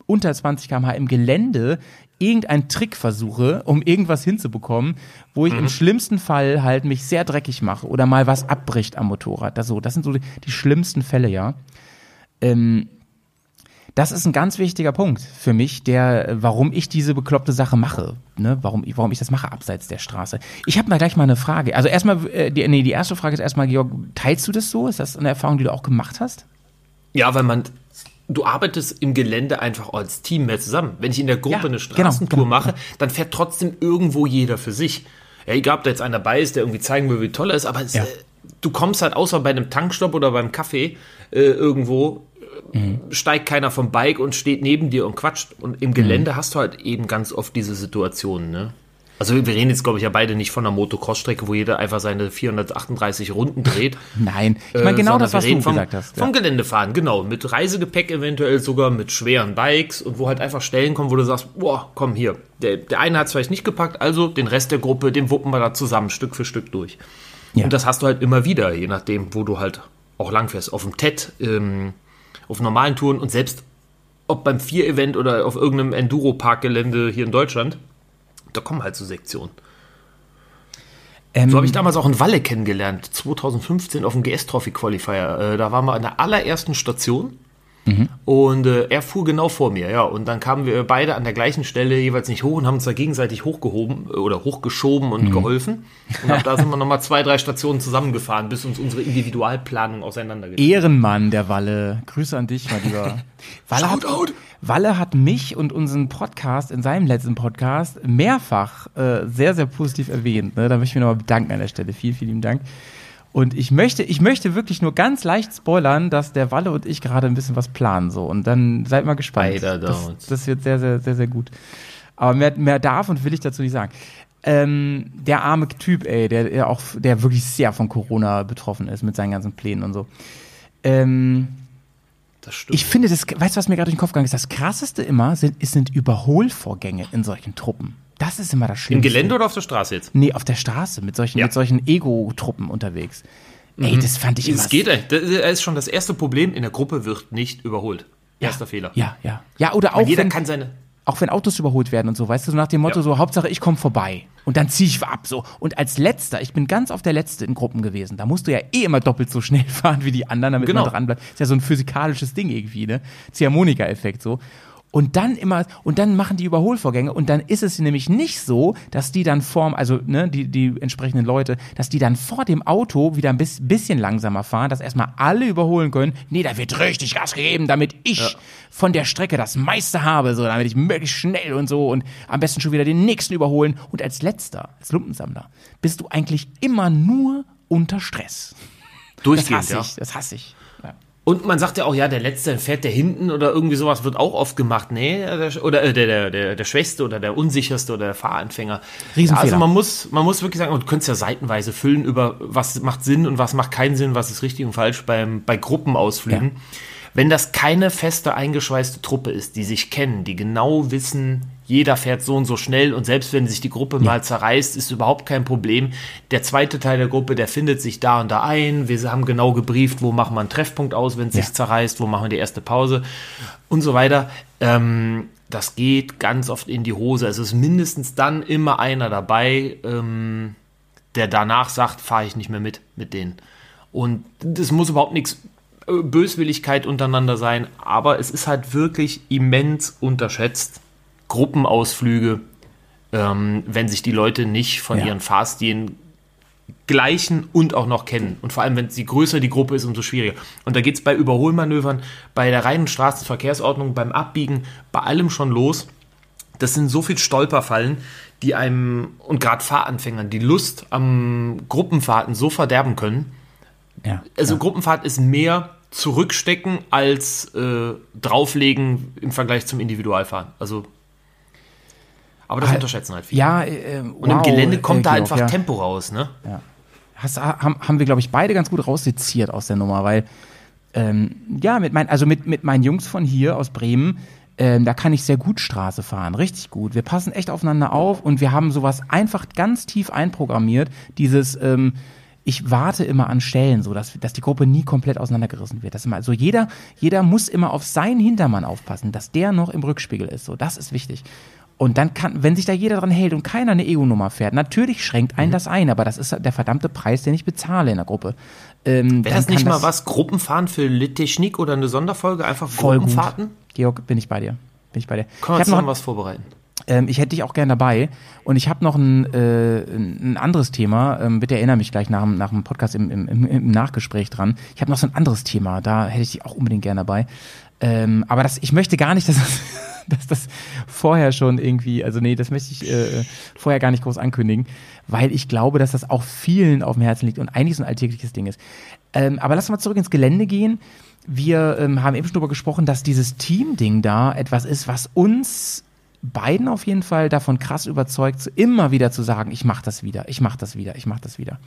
unter 20 km/h im Gelände irgendeinen Trick versuche, um irgendwas hinzubekommen, wo ich im schlimmsten Fall halt mich sehr dreckig mache oder mal was abbricht am Motorrad. Das, so, das sind so die, die schlimmsten Fälle, ja. Ähm, das ist ein ganz wichtiger Punkt für mich, der, warum ich diese bekloppte Sache mache, ne? warum, ich- warum ich das mache abseits der Straße. Ich habe mal gleich mal eine Frage. Also erstmal, äh, die, nee, die erste Frage ist erstmal, Georg, teilst du das so? Ist das eine Erfahrung, die du auch gemacht hast? Ja, weil man, du arbeitest im Gelände einfach als Team mehr zusammen. Wenn ich in der Gruppe Ja, eine genau, Straßentour genau, mache, dann fährt trotzdem irgendwo jeder für sich. Ja, egal, ob da jetzt einer dabei ist, der irgendwie zeigen will, wie toll er ist, aber Ja. äh, du kommst halt außer bei einem Tankstopp oder beim Kaffee äh, irgendwo, Mhm. steigt keiner vom Bike und steht neben dir und quatscht. Und im Gelände hast du halt eben ganz oft diese Situationen, ne? Also wir reden jetzt, glaube ich, ja beide nicht von einer Motocross-Strecke, wo jeder einfach seine 438 Runden dreht. Nein. Ich meine, Äh, genau sondern das, was du vom, gesagt hast. Vom Ja. Geländefahren, genau. Mit Reisegepäck eventuell sogar, mit schweren Bikes und wo halt einfach Stellen kommen, wo du sagst, boah, komm hier. Der, der eine hat es vielleicht nicht gepackt, also den Rest der Gruppe, den wuppen wir da zusammen, Stück für Stück durch. Ja. Und das hast du halt immer wieder, je nachdem, wo du halt auch langfährst. Auf dem TED, ähm, auf normalen Touren und selbst ob beim Vier-Event oder auf irgendeinem Enduro-Parkgelände hier in Deutschland, da kommen halt so Sektionen. Ähm, So habe ich damals auch in Walle kennengelernt, 2015 auf dem GS Trophy Qualifier. Äh, da waren wir an der allerersten Station und äh, er fuhr genau vor mir, ja. Und dann kamen wir beide an der gleichen Stelle jeweils nicht hoch und haben uns da gegenseitig hochgehoben äh, oder hochgeschoben und geholfen. Und ab da sind wir nochmal zwei, drei Stationen zusammengefahren, bis uns unsere Individualplanung auseinandergeht. Ehrenmann der Walle. Grüße an dich, mein Lieber. Walle hat, Walle hat mich und unseren Podcast in seinem letzten Podcast mehrfach äh, sehr, sehr positiv erwähnt. Ne? Da möchte ich mich nochmal bedanken an der Stelle. Vielen, vielen lieben Dank. Und ich möchte, ich möchte wirklich nur ganz leicht spoilern, dass der Walle und ich gerade ein bisschen was planen. So. Und dann seid mal gespannt. Das, das wird sehr, sehr, sehr, sehr gut. Aber mehr, mehr darf und will ich dazu nicht sagen. Ähm, der arme Typ, ey, der, der auch, der wirklich sehr von Corona betroffen ist mit seinen ganzen Plänen und so. Ähm, Das stimmt. ich finde, das, weißt du, was mir gerade durch den Kopf gegangen ist? Das krasseste immer sind, es sind Überholvorgänge in solchen Truppen. Das ist immer das Im Schlimmste. Gelände oder auf der Straße jetzt? Nee, auf der Straße mit solchen, Ja. mit solchen Ego-Truppen unterwegs. Ey, das fand ich immer. Es geht, echt. das ist schon das erste Problem, in der Gruppe wird nicht überholt. Erster Fehler. Ja, ja. Ja, oder auch Weil jeder wenn, kann seine. auch wenn Autos überholt werden und so, weißt du, so nach dem Motto Ja. so, Hauptsache ich komme vorbei. Und dann ziehe ich ab, so. Und als Letzter, ich bin ganz auf der Letzte in Gruppen gewesen. Da musst du ja eh immer doppelt so schnell fahren wie die anderen, damit Genau. man dran bleibt. Ist ja so ein physikalisches Ding irgendwie, ne? Ziehharmonika-Effekt, so. Und dann immer, und dann machen die Überholvorgänge und dann ist es nämlich nicht so, dass die dann vorm, also ne, die, die entsprechenden Leute, dass die dann vor dem Auto wieder ein bis, bisschen langsamer fahren, dass erstmal alle überholen können. Nee, da wird richtig Gas gegeben, damit ich von der Strecke das meiste habe, so, damit ich möglichst schnell und so und am besten schon wieder den nächsten überholen. Und als letzter, als Lumpensammler, bist du eigentlich immer nur unter Stress. Das Durchgehend, hasse ja. ich, das hasse ich. Ja. Und man sagt ja auch, ja, der Letzte fährt der hinten oder irgendwie sowas wird auch oft gemacht. Nee, der, oder äh, der, der, der, der Schwächste oder der Unsicherste oder der Fahranfänger. Riesenfehler. Also man muss, man muss wirklich sagen, und du könntest ja seitenweise füllen über, was macht Sinn und was macht keinen Sinn, was ist richtig und falsch beim, bei Gruppenausflügen. Wenn das keine feste, eingeschweißte Truppe ist, die sich kennen, die genau wissen, jeder fährt so und so schnell und selbst wenn sich die Gruppe mal zerreißt, ist überhaupt kein Problem. Der zweite Teil der Gruppe, der findet sich da und da ein. Wir haben genau gebrieft, wo machen wir einen Treffpunkt aus, wenn es Ja. sich zerreißt, wo machen wir die erste Pause und so weiter. Ähm, das geht ganz oft in die Hose. Es ist mindestens dann immer einer dabei, ähm, der danach sagt, fahre ich nicht mehr mit mit denen. Und das muss überhaupt nichts äh, Böswilligkeit untereinander sein, aber es ist halt wirklich immens unterschätzt. Gruppenausflüge, ähm, wenn sich die Leute nicht von Ja. ihren Fahrstilen gleichen und auch noch kennen. Und vor allem, wenn je größer die Gruppe ist, umso schwieriger. Und da geht es bei Überholmanövern, bei der reinen Straßenverkehrsordnung, beim Abbiegen, bei allem schon los. Das sind so viel Stolperfallen, die einem und gerade Fahranfängern die Lust am Gruppenfahrten so verderben können. Ja. Also Gruppenfahrt ist mehr zurückstecken als äh, drauflegen im Vergleich zum Individualfahren. Also, aber das Ah, unterschätzen halt viele. Ja, äh, und im Gelände kommt da einfach Tempo raus, ne? Hast, haben, haben wir, glaube ich, beide ganz gut rausseziert aus der Nummer, weil, ähm, ja, mit mein, also mit, mit meinen Jungs von hier aus Bremen, ähm, da kann ich sehr gut Straße fahren, richtig gut. Wir passen echt aufeinander auf und wir haben sowas einfach ganz tief einprogrammiert, dieses, ähm, ich warte immer an Stellen, so dass, dass die Gruppe nie komplett auseinandergerissen wird. Das immer, also jeder, jeder muss immer auf seinen Hintermann aufpassen, dass der noch im Rückspiegel ist. So, das ist wichtig. Und dann kann, wenn sich da jeder dran hält und keiner eine EU-Nummer fährt, natürlich schränkt Mhm. einen das ein, aber das ist der verdammte Preis, den ich bezahle in der Gruppe. Ähm, Wäre das nicht mal was? Gruppenfahren für Littechnik oder eine Sonderfolge? Einfach Voll gut. Gruppenfahrten? Georg, bin ich bei dir. Bin ich bei dir. Können wir ich hab noch, zusammen was vorbereiten? ähm, ich hätte dich auch gern dabei. Und ich habe noch ein, äh, ein anderes Thema. Ähm, bitte erinnere mich gleich nach, dem- nach dem Podcast im, im, im, im Nachgespräch dran. Ich habe noch so ein anderes Thema. Da hätte ich dich auch unbedingt gern dabei. Ähm, aber das, ich möchte gar nicht, dass das, dass das vorher schon irgendwie, also nee, das möchte ich äh, vorher gar nicht groß ankündigen, weil ich glaube, dass das auch vielen auf dem Herzen liegt und eigentlich so ein alltägliches Ding ist. Ähm, aber lass mal zurück ins Gelände gehen. Wir ähm, haben eben schon darüber gesprochen, dass dieses Team-Ding da etwas ist, was uns beiden auf jeden Fall davon krass überzeugt, immer wieder zu sagen, ich mach das wieder, ich mach das wieder, ich mach das wieder.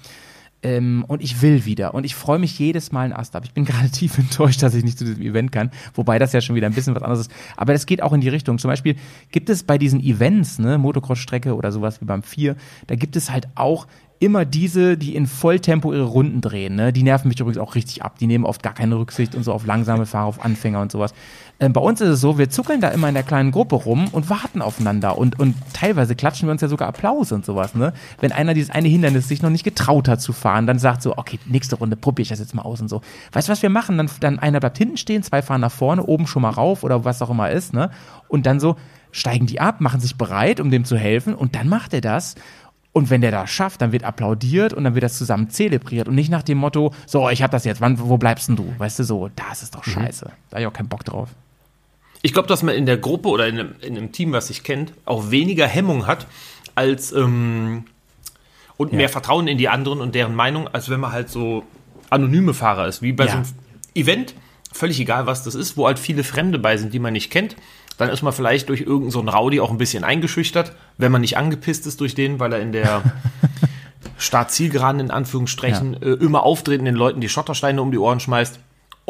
Ähm, und ich will wieder. Und ich freue mich jedes Mal ein Ast ab. Ich bin gerade tief enttäuscht, dass ich nicht zu diesem Event kann, wobei das ja schon wieder ein bisschen was anderes ist. Aber das geht auch in die Richtung. Zum Beispiel gibt es bei diesen Events, ne, Motocross-Strecke oder sowas wie beim Vier, da gibt es halt auch immer diese, die in Volltempo ihre Runden drehen. Ne? Die nerven mich übrigens auch richtig ab. Die nehmen oft gar keine Rücksicht und so auf langsame Fahrer, auf Anfänger und sowas. Ähm, bei uns ist es so, wir zuckeln da immer in der kleinen Gruppe rum und warten aufeinander. Und, und teilweise klatschen wir uns ja sogar Applaus und sowas. Ne? Wenn einer dieses eine Hindernis sich noch nicht getraut hat zu fahren, dann sagt so, okay, nächste Runde probiere ich das jetzt mal aus und so. Weißt du, was wir machen? Dann, dann einer bleibt hinten stehen, zwei fahren nach vorne, oben schon mal rauf oder was auch immer ist. Ne? Und dann so steigen die ab, machen sich bereit, um dem zu helfen. Und dann macht er das. Und wenn der das schafft, dann wird applaudiert und dann wird das zusammen zelebriert und nicht nach dem Motto, so, ich hab das jetzt, wann, wo bleibst denn du? Weißt du, so, das ist doch scheiße. Da hab ich auch keinen Bock drauf. Ich glaube, dass man in der Gruppe oder in einem, in einem Team, was sich kennt, auch weniger Hemmung hat als ähm, und mehr Vertrauen in die anderen und deren Meinung, als wenn man halt so anonyme Fahrer ist, wie bei Ja. so einem Event, völlig egal, was das ist, wo halt viele Fremde bei sind, die man nicht kennt. Dann ist man vielleicht durch irgendeinen so einen Rowdy auch ein bisschen eingeschüchtert, wenn man nicht angepisst ist durch den, weil er in der Start-Zielgeraden in Anführungsstrichen äh, immer auftreten den Leuten die Schottersteine um die Ohren schmeißt,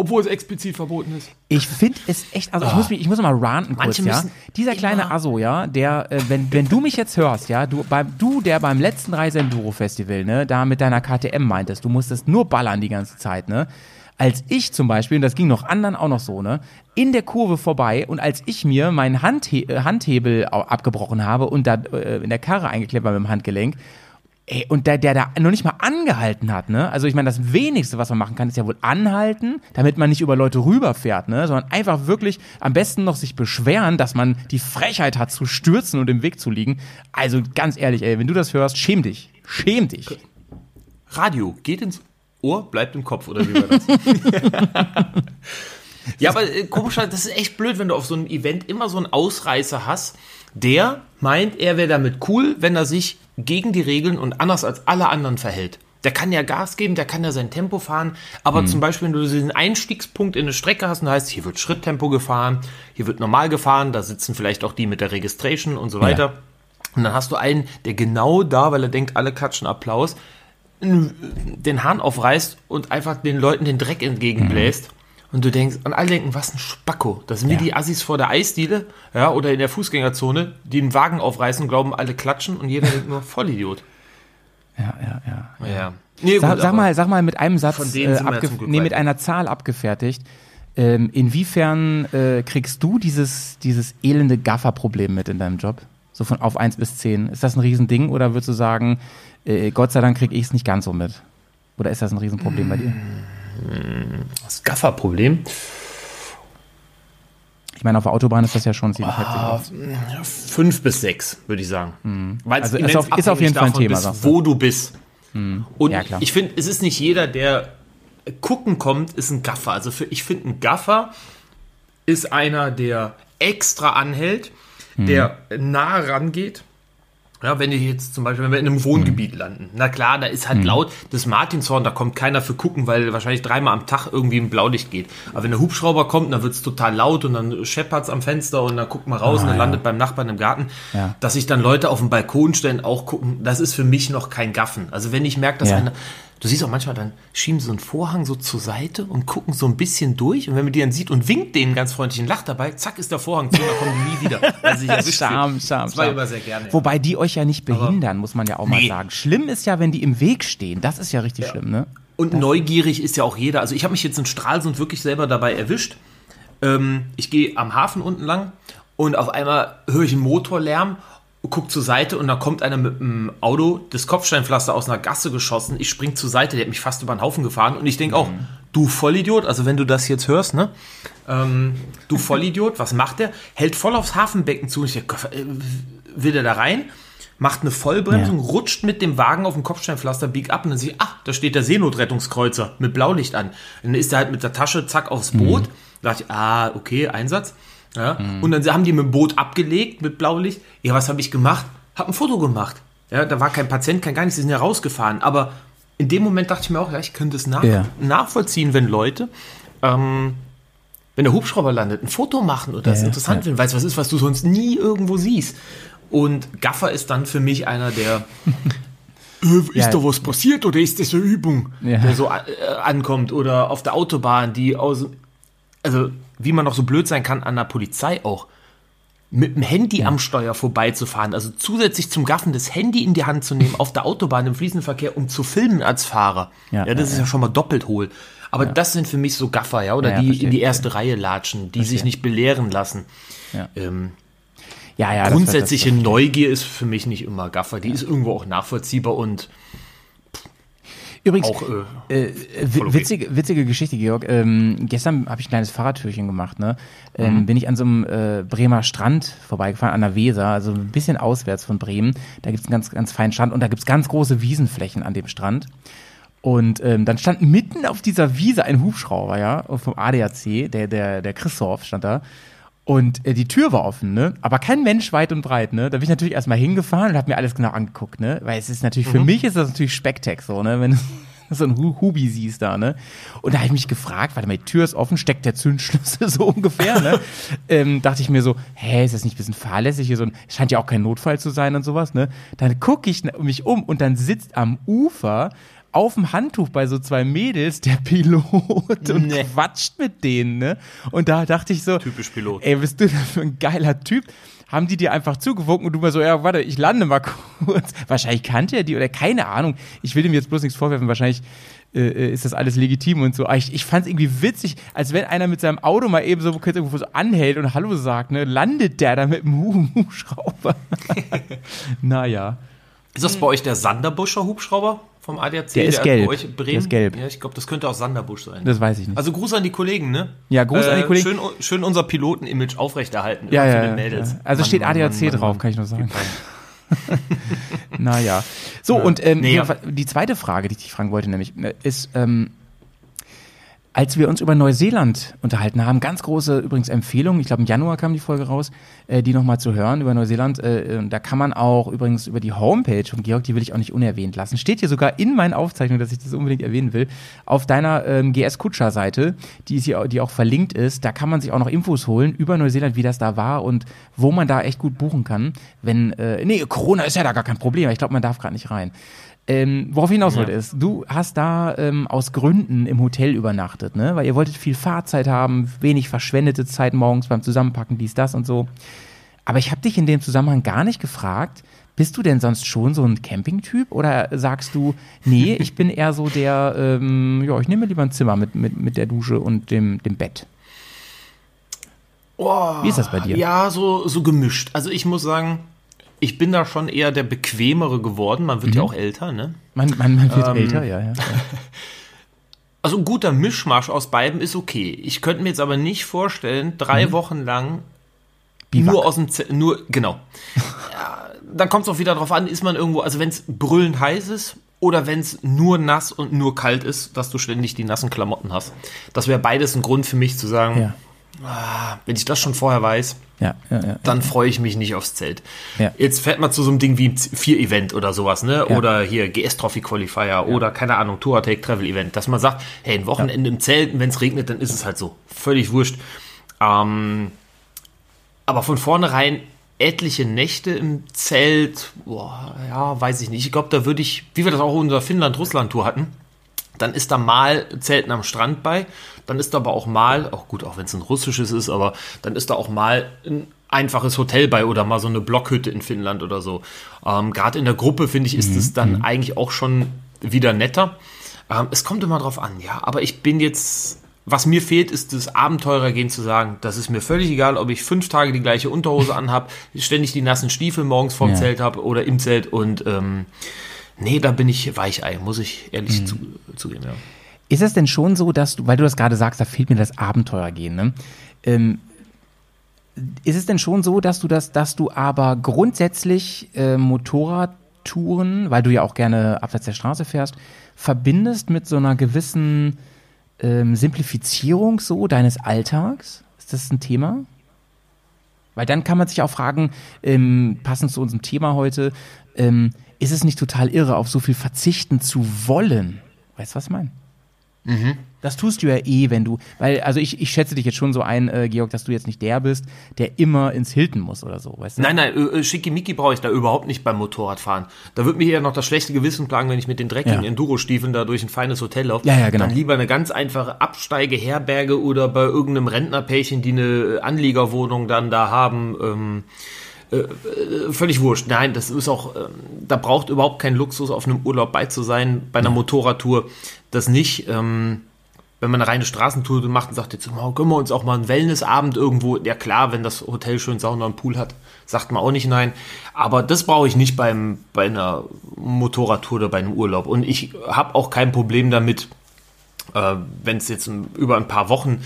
obwohl es explizit verboten ist. Ich finde es echt, also ich muss mich, ich muss mal ranten kurz, Manche ja. Dieser kleine Asso, ja, der, äh, wenn, wenn du mich jetzt hörst, ja, du, beim, du, der beim letzten Reise Enduro Festival, ne, da mit deiner KTM meintest, du musstest nur ballern die ganze Zeit, ne, als ich zum Beispiel, und das ging noch anderen auch noch so, ne, in der Kurve vorbei und als ich mir meinen Handhe Handhebel abgebrochen habe und da äh, in der Karre eingeklemmt war mit dem Handgelenk, Ey, und der, der da noch nicht mal angehalten hat, ne? Also ich meine, das wenigste, was man machen kann, ist ja wohl anhalten, damit man nicht über Leute rüberfährt, ne? Sondern einfach wirklich am besten noch sich beschweren, dass man die Frechheit hat zu stürzen und im Weg zu liegen. Also ganz ehrlich, ey, wenn du das hörst, schäm dich. Schäm dich. Radio geht ins Ohr, bleibt im Kopf, oder wie war das? ja, aber äh, komischerweise, das ist echt blöd, wenn du auf so einem Event immer so einen Ausreißer hast, der meint, er wäre damit cool, wenn er sich gegen die Regeln und anders als alle anderen verhält. Der kann ja Gas geben, der kann ja sein Tempo fahren, aber zum Beispiel, wenn du diesen Einstiegspunkt in eine Strecke hast und heißt, hier wird Schritttempo gefahren, hier wird normal gefahren, da sitzen vielleicht auch die mit der Registration und so weiter. Und dann hast du einen, der genau da, weil er denkt, alle klatschen Applaus, den Hahn aufreißt und einfach den Leuten den Dreck entgegenbläst. Und du denkst, und alle denken, was ein Spacko. Das sind wie Ja. die Assis vor der Eisdiele, ja, oder in der Fußgängerzone, die einen Wagen aufreißen und glauben, alle klatschen und jeder denkt nur, Vollidiot. Ja, ja, ja. Ja. Nee, Sag, gut, sag mal, sag mal mit einem Satz, Von denen äh, nee, mit einer Zahl abgefertigt. Ähm, inwiefern äh, kriegst du dieses, dieses elende Gaffer-Problem mit in deinem Job? So von auf 1 bis 10. Ist das ein Riesending oder würdest du sagen, äh, Gott sei Dank krieg ich es nicht ganz so mit? Oder ist das ein Riesenproblem bei dir? Das Gaffer-Problem. Ich meine, auf der Autobahn ist das ja schon ziemlich heftig. Fünf bis sechs, würde ich sagen. Weil Also es ist auf- ist auf jeden Fall ein Thema, bist, wo du bist. Und Ja, ich finde, es ist nicht jeder, der gucken kommt, ist ein Gaffer. Also für, ich finde, ein Gaffer ist einer, der extra anhält, der nah rangeht. Ja, wenn die jetzt zum Beispiel, wenn wir in einem Wohngebiet landen, na klar, da ist halt laut das Martinshorn, da kommt keiner für gucken, weil wahrscheinlich dreimal am Tag irgendwie ein Blaulicht geht. Aber wenn der Hubschrauber kommt, dann wird's total laut und dann scheppert's am Fenster und dann guckt man raus und dann landet beim Nachbarn im Garten. Ja. Dass sich dann Leute auf dem Balkon stellen, auch gucken, das ist für mich noch kein Gaffen. Also wenn ich merke, dass Ja. einer, du siehst auch manchmal, dann schieben sie so einen Vorhang so zur Seite und gucken so ein bisschen durch und wenn man die dann sieht und winkt denen ganz freundlich und lacht dabei, zack ist der Vorhang zu dann kommen die nie wieder. Erwischt Scham. Scham, Das war Scham. immer sehr gerne. ja. Wobei die euch ja nicht behindern, muss man ja auch mal Nee. sagen. Schlimm ist ja, wenn die im Weg stehen. Das ist ja richtig schlimm, ne? Und neugierig ist ja auch jeder. Also ich habe mich jetzt in Stralsund wirklich selber dabei erwischt. Ähm, ich gehe am Hafen unten lang und auf einmal höre ich einen Motorlärm, guck zur Seite und da kommt einer mit dem Auto das Kopfsteinpflaster aus einer Gasse geschossen. Ich spring zur Seite, der hat mich fast über den Haufen gefahren und ich denke auch, du Vollidiot, also wenn du das jetzt hörst, ne? Ähm, du Vollidiot, was macht der? Hält voll aufs Hafenbecken zu und ich denke, äh, will der da rein? Macht eine Vollbremsung, Ja. rutscht mit dem Wagen auf dem Kopfsteinpflaster, biegt ab und dann sehe ich, ach, da steht der Seenotrettungskreuzer mit Blaulicht an. Und dann ist er halt mit der Tasche, zack, aufs Boot. Da dachte ich, ah, okay, Einsatz. Ja. Und dann haben die mit dem Boot abgelegt mit Blaulicht. Ja, was habe ich gemacht? Hab ein Foto gemacht. Ja, da war kein Patient, kein gar nichts, die sind ja rausgefahren. Aber in dem Moment dachte ich mir auch, ja, ich könnte es nach Ja. nachvollziehen, wenn Leute, ähm, wenn der Hubschrauber landet, ein Foto machen oder das Ja, interessant ja. finden, weil es was ist, was du sonst nie irgendwo siehst. Und Gaffer ist dann für mich einer, der äh, ist Ja. da was passiert oder ist das eine Übung, Ja. der so äh, ankommt oder auf der Autobahn, die aus, also wie man noch so blöd sein kann an der Polizei auch, mit dem Handy am Steuer vorbeizufahren, also zusätzlich zum Gaffen das Handy in die Hand zu nehmen auf der Autobahn im fließenden Verkehr, um zu filmen als Fahrer. Ja, Ja, das ja, ist ja schon mal doppelt hohl. Aber das sind für mich so Gaffer, ja, oder Ja, ja, die verstehe, in die erste Reihe latschen, die sich nicht belehren lassen. Ja. Ähm, Ja, ja. das- grundsätzliche das- Neugier ist für mich nicht immer Gaffer, die ist irgendwo auch nachvollziehbar und Übrigens, auch äh, Äh, okay. witzige, witzige Geschichte, Georg. Ähm, gestern habe ich ein kleines Fahrradtürchen gemacht. Ne? Ähm, Bin ich an so einem äh, Bremer Strand vorbeigefahren, an der Weser, also ein bisschen auswärts von Bremen. Da gibt es einen ganz, ganz feinen Strand und da gibt es ganz große Wiesenflächen an dem Strand. Und ähm, dann stand mitten auf dieser Wiese ein Hubschrauber, ja, vom ADAC, der, der, der Christoph stand da. Und äh, die Tür war offen, ne? Aber kein Mensch weit und breit, ne? Da bin ich natürlich erstmal hingefahren und habe mir alles genau angeguckt, ne? Weil es ist natürlich, für mich ist das natürlich Spektak so, ne? Wenn du so ein Hu- Hubi siehst da, ne? Und da habe ich mich gefragt, warte mal, die Tür ist offen, steckt der Zündschlüssel so ungefähr, ne? ähm, dachte ich mir so, hä, ist das nicht ein bisschen fahrlässig hier so ein, scheint ja auch kein Notfall zu sein und sowas, ne? Dann gucke ich mich um und dann sitzt am Ufer auf dem Handtuch bei so zwei Mädels der Pilot und Nee. quatscht mit denen, ne? Und da dachte ich so, Typisch Pilot. Ey, bist du denn für ein geiler Typ? Haben die dir einfach zugewunken und du mal so, ja, warte, ich lande mal kurz. Wahrscheinlich kannte er die oder keine Ahnung. Ich will ihm jetzt bloß nichts vorwerfen. Wahrscheinlich äh, ist das alles legitim und so. Aber ich, ich fand es irgendwie witzig, als wenn einer mit seinem Auto mal eben so kurz irgendwo so anhält und Hallo sagt, ne? Landet der da mit dem Hu- Hubschrauber? naja. Ist das bei euch der Sanderbuscher Hubschrauber vom ADAC? Der ist bei gelb. euch Bremen? Der ist gelb. Ja, ich glaube, das könnte auch Sanderbusch sein. Das weiß ich nicht. also Gruß an die Kollegen, ne? Ja, Gruß an die Kollegen. Schön, schön unser Piloten-Image aufrechterhalten. ja, ja, ja, ja. Also Mann, steht Mann, ADAC Mann, drauf, kann ich nur sagen. Naja. So, und ähm, Nee, die, ja. die zweite Frage, die ich dich fragen wollte, nämlich, äh, ist, ähm, als wir uns über Neuseeland unterhalten haben, ganz große übrigens Empfehlung, ich glaube im Januar kam die Folge raus, äh, die nochmal zu hören über Neuseeland. Äh, äh, da kann man auch übrigens über die Homepage von Georg, die will ich auch nicht unerwähnt lassen, steht hier sogar in meinen Aufzeichnungen, dass ich das unbedingt erwähnen will, auf deiner ähm, GS Kutscher Seite, die, ist hier, die auch verlinkt ist, da kann man sich auch noch Infos holen über Neuseeland, wie das da war und wo man da echt gut buchen kann. Wenn, äh, nee, Corona ist ja da gar kein Problem, ich glaube, man darf gerade nicht rein. Ähm, worauf hinaus wollte ist, du hast da ähm, aus Gründen im Hotel übernachtet, ne? Weil ihr wolltet viel Fahrzeit haben, wenig verschwendete Zeit morgens beim Zusammenpacken, dies, das und so. Aber ich habe dich in dem Zusammenhang gar nicht gefragt, bist du denn sonst schon so ein Campingtyp oder sagst du, nee, ich bin eher so der, ähm, ja, ich nehme mir lieber ein Zimmer mit, mit, mit der Dusche und dem, dem Bett. Wie ist das bei dir? Ja, so, so gemischt. Also ich muss sagen, ich bin da schon eher der Bequemere geworden. Man wird ja auch älter, ne? Man, man, man wird Ähm, älter, ja, ja. Also ein guter Mischmasch aus beiden ist okay. Ich könnte mir jetzt aber nicht vorstellen, drei Mhm. Wochen lang Biwak. nur aus dem Zelt, nur, genau. ja, dann kommt es auch wieder drauf an, ist man irgendwo, also wenn es brüllend heiß ist oder wenn es nur nass und nur kalt ist, dass du ständig die nassen Klamotten hast. Das wäre beides ein Grund für mich zu sagen, Ja, wenn ich das schon vorher weiß, ja, ja, ja. dann freue ich mich nicht aufs Zelt. Jetzt fährt man zu so einem Ding wie ein 4-Event oder sowas, ne? Oder hier GS Trophy Qualifier oder keine Ahnung, Tour Take Travel Event, dass man sagt, hey, ein Wochenende im Zelt, wenn es regnet, dann ist es halt so. Völlig wurscht. Ähm, aber von vornherein etliche Nächte im Zelt, boah, ja, weiß ich nicht. Ich glaube, da würde ich, wie wir das auch in unserer Finnland-Russland-Tour hatten, dann ist da mal Zelten am Strand bei, dann ist da aber auch mal, auch gut, auch wenn es ein russisches ist, aber dann ist da auch mal ein einfaches Hotel bei oder mal so eine Blockhütte in Finnland oder so. Ähm, Gerade in der Gruppe, finde ich, ist es dann eigentlich auch schon wieder netter. Ähm, es kommt immer drauf an, ja, aber ich bin jetzt, was mir fehlt, ist das Abenteurergehen zu sagen, das ist mir völlig egal, ob ich fünf Tage die gleiche Unterhose anhab, ständig die nassen Stiefel morgens vorm Ja. Zelt habe oder im Zelt und ähm, nee, da bin ich Weichei, muss ich ehrlich zu, zugeben, ja. Ist es denn schon so, dass du, weil du das gerade sagst, da fehlt mir das Abenteuergehen, ne? Ähm, ist es denn schon so, dass du das, dass du aber grundsätzlich äh, Motorradtouren, weil du ja auch gerne abseits der Straße fährst, verbindest mit so einer gewissen ähm, Simplifizierung so deines Alltags? Ist das ein Thema? Weil dann kann man sich auch fragen, ähm, passend zu unserem Thema heute, ähm, ist es nicht total irre, auf so viel verzichten zu wollen? Weißt du, was ich meine? Das tust du ja eh, wenn du, weil, also ich, ich schätze dich jetzt schon so ein, äh, Georg, dass du jetzt nicht der bist, der immer ins Hilton muss oder so, weißt du? Nein, nein, äh, äh, Schickimicki brauche ich da überhaupt nicht beim Motorradfahren. Da wird mir eher noch das schlechte Gewissen plagen, wenn ich mit den dreckigen Ja. Enduro-Stiefeln da durch ein feines Hotel laufe. Ja, ja, genau. Dann lieber eine ganz einfache Absteigeherberge oder bei irgendeinem Rentnerpärchen, die eine Anliegerwohnung dann da haben. Ähm, äh, äh, völlig wurscht. Nein, das ist auch, ähm, da braucht überhaupt kein Luxus, auf einem Urlaub bei zu sein, bei einer Motorradtour. Das nicht. Ähm, wenn man eine reine Straßentour macht und sagt, jetzt oh, können wir uns auch mal einen Wellnessabend irgendwo, ja klar, wenn das Hotel schön Sauna und Pool hat, sagt man auch nicht nein. Aber das brauche ich nicht beim, bei einer Motorradtour oder bei einem Urlaub. Und ich habe auch kein Problem damit, äh, wenn es jetzt über ein paar Wochen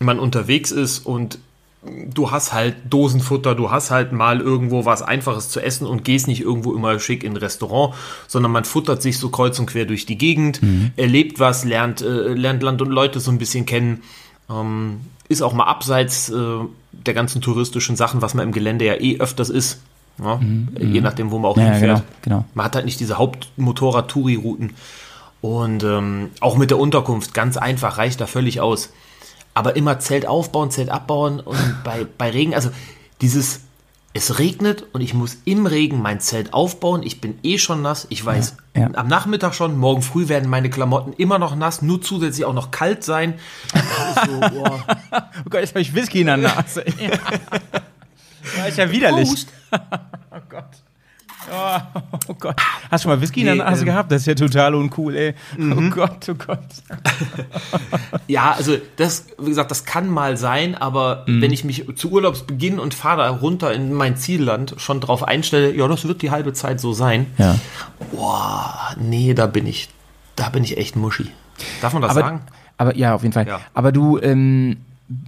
man unterwegs ist und du hast halt Dosenfutter, du hast halt mal irgendwo was Einfaches zu essen und gehst nicht irgendwo immer schick in ein Restaurant, sondern man futtert sich so kreuz und quer durch die Gegend, erlebt was, lernt, äh, lernt Land und Leute so ein bisschen kennen, ähm, ist auch mal abseits äh, der ganzen touristischen Sachen, was man im Gelände ja eh öfters ist, ja? je nachdem, wo man auch Ja, ja, hinfährt. genau, genau. Man hat halt nicht diese Hauptmotorrad-Touri-Routen. Und ähm, auch mit der Unterkunft, ganz einfach, reicht da völlig aus. Aber immer Zelt aufbauen, Zelt abbauen und bei, bei Regen, also dieses, es regnet und ich muss im Regen mein Zelt aufbauen. Ich bin eh schon nass. Ich weiß Ja, ja. am Nachmittag schon, morgen früh werden meine Klamotten immer noch nass, nur zusätzlich auch noch kalt sein. So. Oh Gott, jetzt habe ich Whisky in der Nase. ja. Das ist ja widerlich. Prost. Oh Gott. Oh, oh Gott. Hast du schon mal Whisky in der Nee, Nase ähm, gehabt? Das ist ja total uncool, ey. Oh Gott, oh Gott. Ja, also das, wie gesagt, das kann mal sein, aber Mhm. wenn ich mich zu Urlaubsbeginn und fahre da runter in mein Zielland schon drauf einstelle, ja, das wird die halbe Zeit so sein. Ja. Boah, nee, da bin ich, da bin ich echt muschi. Darf man das Aber, sagen? aber ja, auf jeden Fall. Ja. Aber du ähm,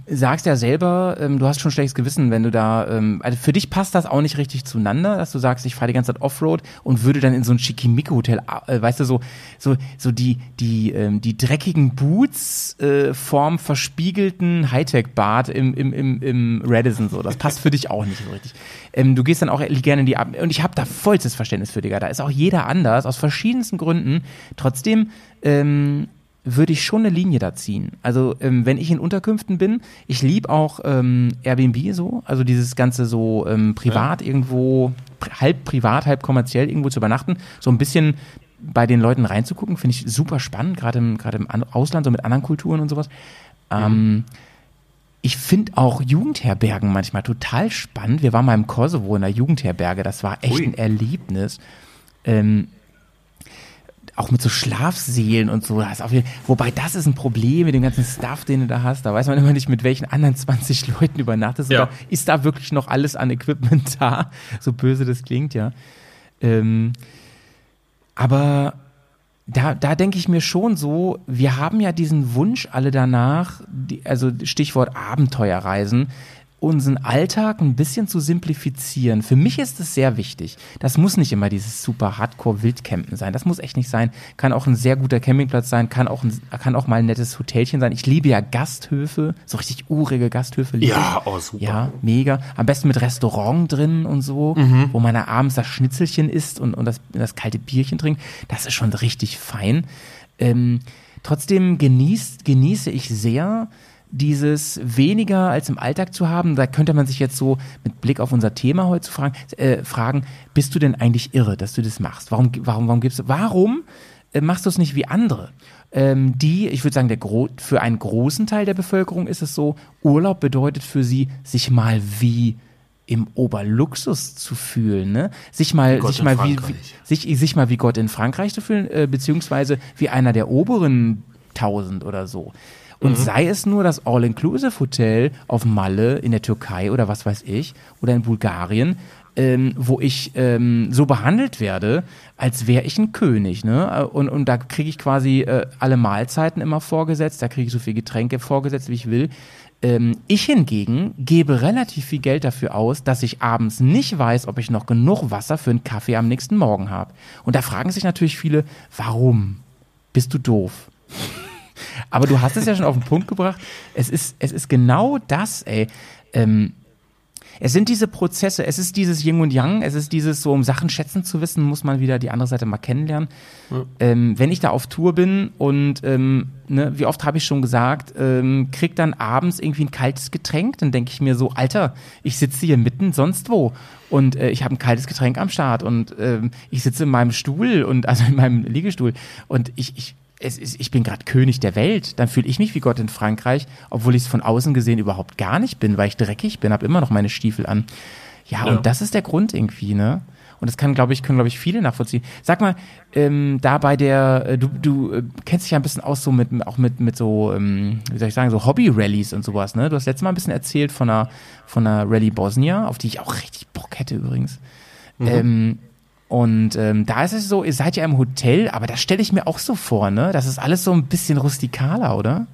sagst ja selber, ähm, du hast schon schlechtes Gewissen, wenn du da, ähm, also für dich passt das auch nicht richtig zueinander, dass du sagst, ich fahre die ganze Zeit Offroad und würde dann in so ein Schickimicki-Hotel, äh, weißt du, so, so, so die, die, ähm, die dreckigen Boots äh, vorm verspiegelten Hightech-Bad im, im, im, im Radisson, so. Das passt für dich auch nicht so richtig. Ähm, du gehst dann auch gerne in die Ab und ich habe da vollstes Verständnis für dich, da ist auch jeder anders, aus verschiedensten Gründen. Trotzdem, ähm, würde ich schon eine Linie da ziehen. Also ähm, wenn ich in Unterkünften bin, ich liebe auch ähm, Airbnb so, also dieses ganze so ähm, privat irgendwo, pri- halb privat, halb kommerziell irgendwo zu übernachten, so ein bisschen bei den Leuten reinzugucken, finde ich super spannend, gerade im, gerade im An- Ausland, so mit anderen Kulturen und sowas. Ähm, ich finde auch Jugendherbergen manchmal total spannend. Wir waren mal im Kosovo in der Jugendherberge, das war echt Ui. ein Erlebnis. Ähm, auch mit so Schlafseelen und so. Das wieder, wobei das ist ein Problem mit dem ganzen Stuff, den du da hast. Da weiß man immer nicht, mit welchen anderen 20 Leuten übernachtest. Ja. Ist da wirklich noch alles an Equipment da? So böse das klingt, ja. Ähm, aber da, da denke ich mir schon so, wir haben ja diesen Wunsch alle danach, die, also Stichwort Abenteuerreisen, unseren Alltag ein bisschen zu simplifizieren. Für mich ist es sehr wichtig. Das muss nicht immer dieses super Hardcore-Wildcampen sein. Das muss echt nicht sein. Kann auch ein sehr guter Campingplatz sein, kann auch, ein, kann auch mal ein nettes Hotelchen sein. Ich liebe ja Gasthöfe, so richtig urige Gasthöfe. liebe Ja, oh, super. Ja, mega. Am besten mit Restaurant drin und so, wo man da abends das Schnitzelchen isst und, und das, das kalte Bierchen trinkt. Das ist schon richtig fein. Ähm, trotzdem genießt, genieße ich sehr dieses weniger als im Alltag zu haben. Da könnte man sich jetzt so mit Blick auf unser Thema heute fragen, äh, fragen, bist du denn eigentlich irre, dass du das machst? Warum, warum, warum gibst du, warum äh, machst du es nicht wie andere? Ähm, die, ich würde sagen, der Gro für einen großen Teil der Bevölkerung ist es so, Urlaub bedeutet für sie, sich mal wie im Oberluxus zu fühlen, ne? Sich mal, Gott sich mal wie, wie sich, sich mal wie Gott in Frankreich zu fühlen, äh, beziehungsweise wie einer der oberen 1000 oder so. Und sei es nur das All-Inclusive-Hotel auf Malle in der Türkei oder was weiß ich oder in Bulgarien, ähm, wo ich ähm, so behandelt werde, als wäre ich ein König. Ne? Und, und da kriege ich quasi äh, alle Mahlzeiten immer vorgesetzt, da kriege ich so viel Getränke vorgesetzt, wie ich will. Ähm, ich hingegen gebe relativ viel Geld dafür aus, dass ich abends nicht weiß, ob ich noch genug Wasser für einen Kaffee am nächsten Morgen habe. Und da fragen sich natürlich viele, warum? Bist du doof? Aber du hast es ja schon auf den Punkt gebracht. Es ist, es ist genau das, ey. Ähm, es sind diese Prozesse, es ist dieses Yin und Yang, es ist dieses so, um Sachen schätzen zu wissen, muss man wieder die andere Seite mal kennenlernen. Ähm, wenn ich da auf Tour bin und ähm, ne, wie oft habe ich schon gesagt, ähm, krieg dann abends irgendwie ein kaltes Getränk, dann denke ich mir so, Alter, ich sitze hier mitten sonst wo und äh, ich habe ein kaltes Getränk am Start und ähm, ich sitze in meinem Stuhl und also in meinem Liegestuhl und ich, ich es ist, ich bin gerade König der Welt, dann fühle ich mich wie Gott in Frankreich, obwohl ich es von außen gesehen überhaupt gar nicht bin, weil ich dreckig bin, habe immer noch meine Stiefel an. Ja, und das ist der Grund irgendwie, ne? Und das kann, glaube ich, können, glaube ich, viele nachvollziehen. Sag mal, ähm, da bei der, äh, du, du äh, kennst dich ja ein bisschen aus so mit, auch mit, mit so, ähm, wie soll ich sagen, so Hobby-Rallies und sowas, ne? Du hast letztes Mal ein bisschen erzählt von einer, von einer Rallye Bosnia, auf die ich auch richtig Bock hätte übrigens. Ähm, und ähm, da ist es so, ihr seid ja im Hotel, aber das stelle ich mir auch so vor, ne? Das ist alles so ein bisschen rustikaler, oder?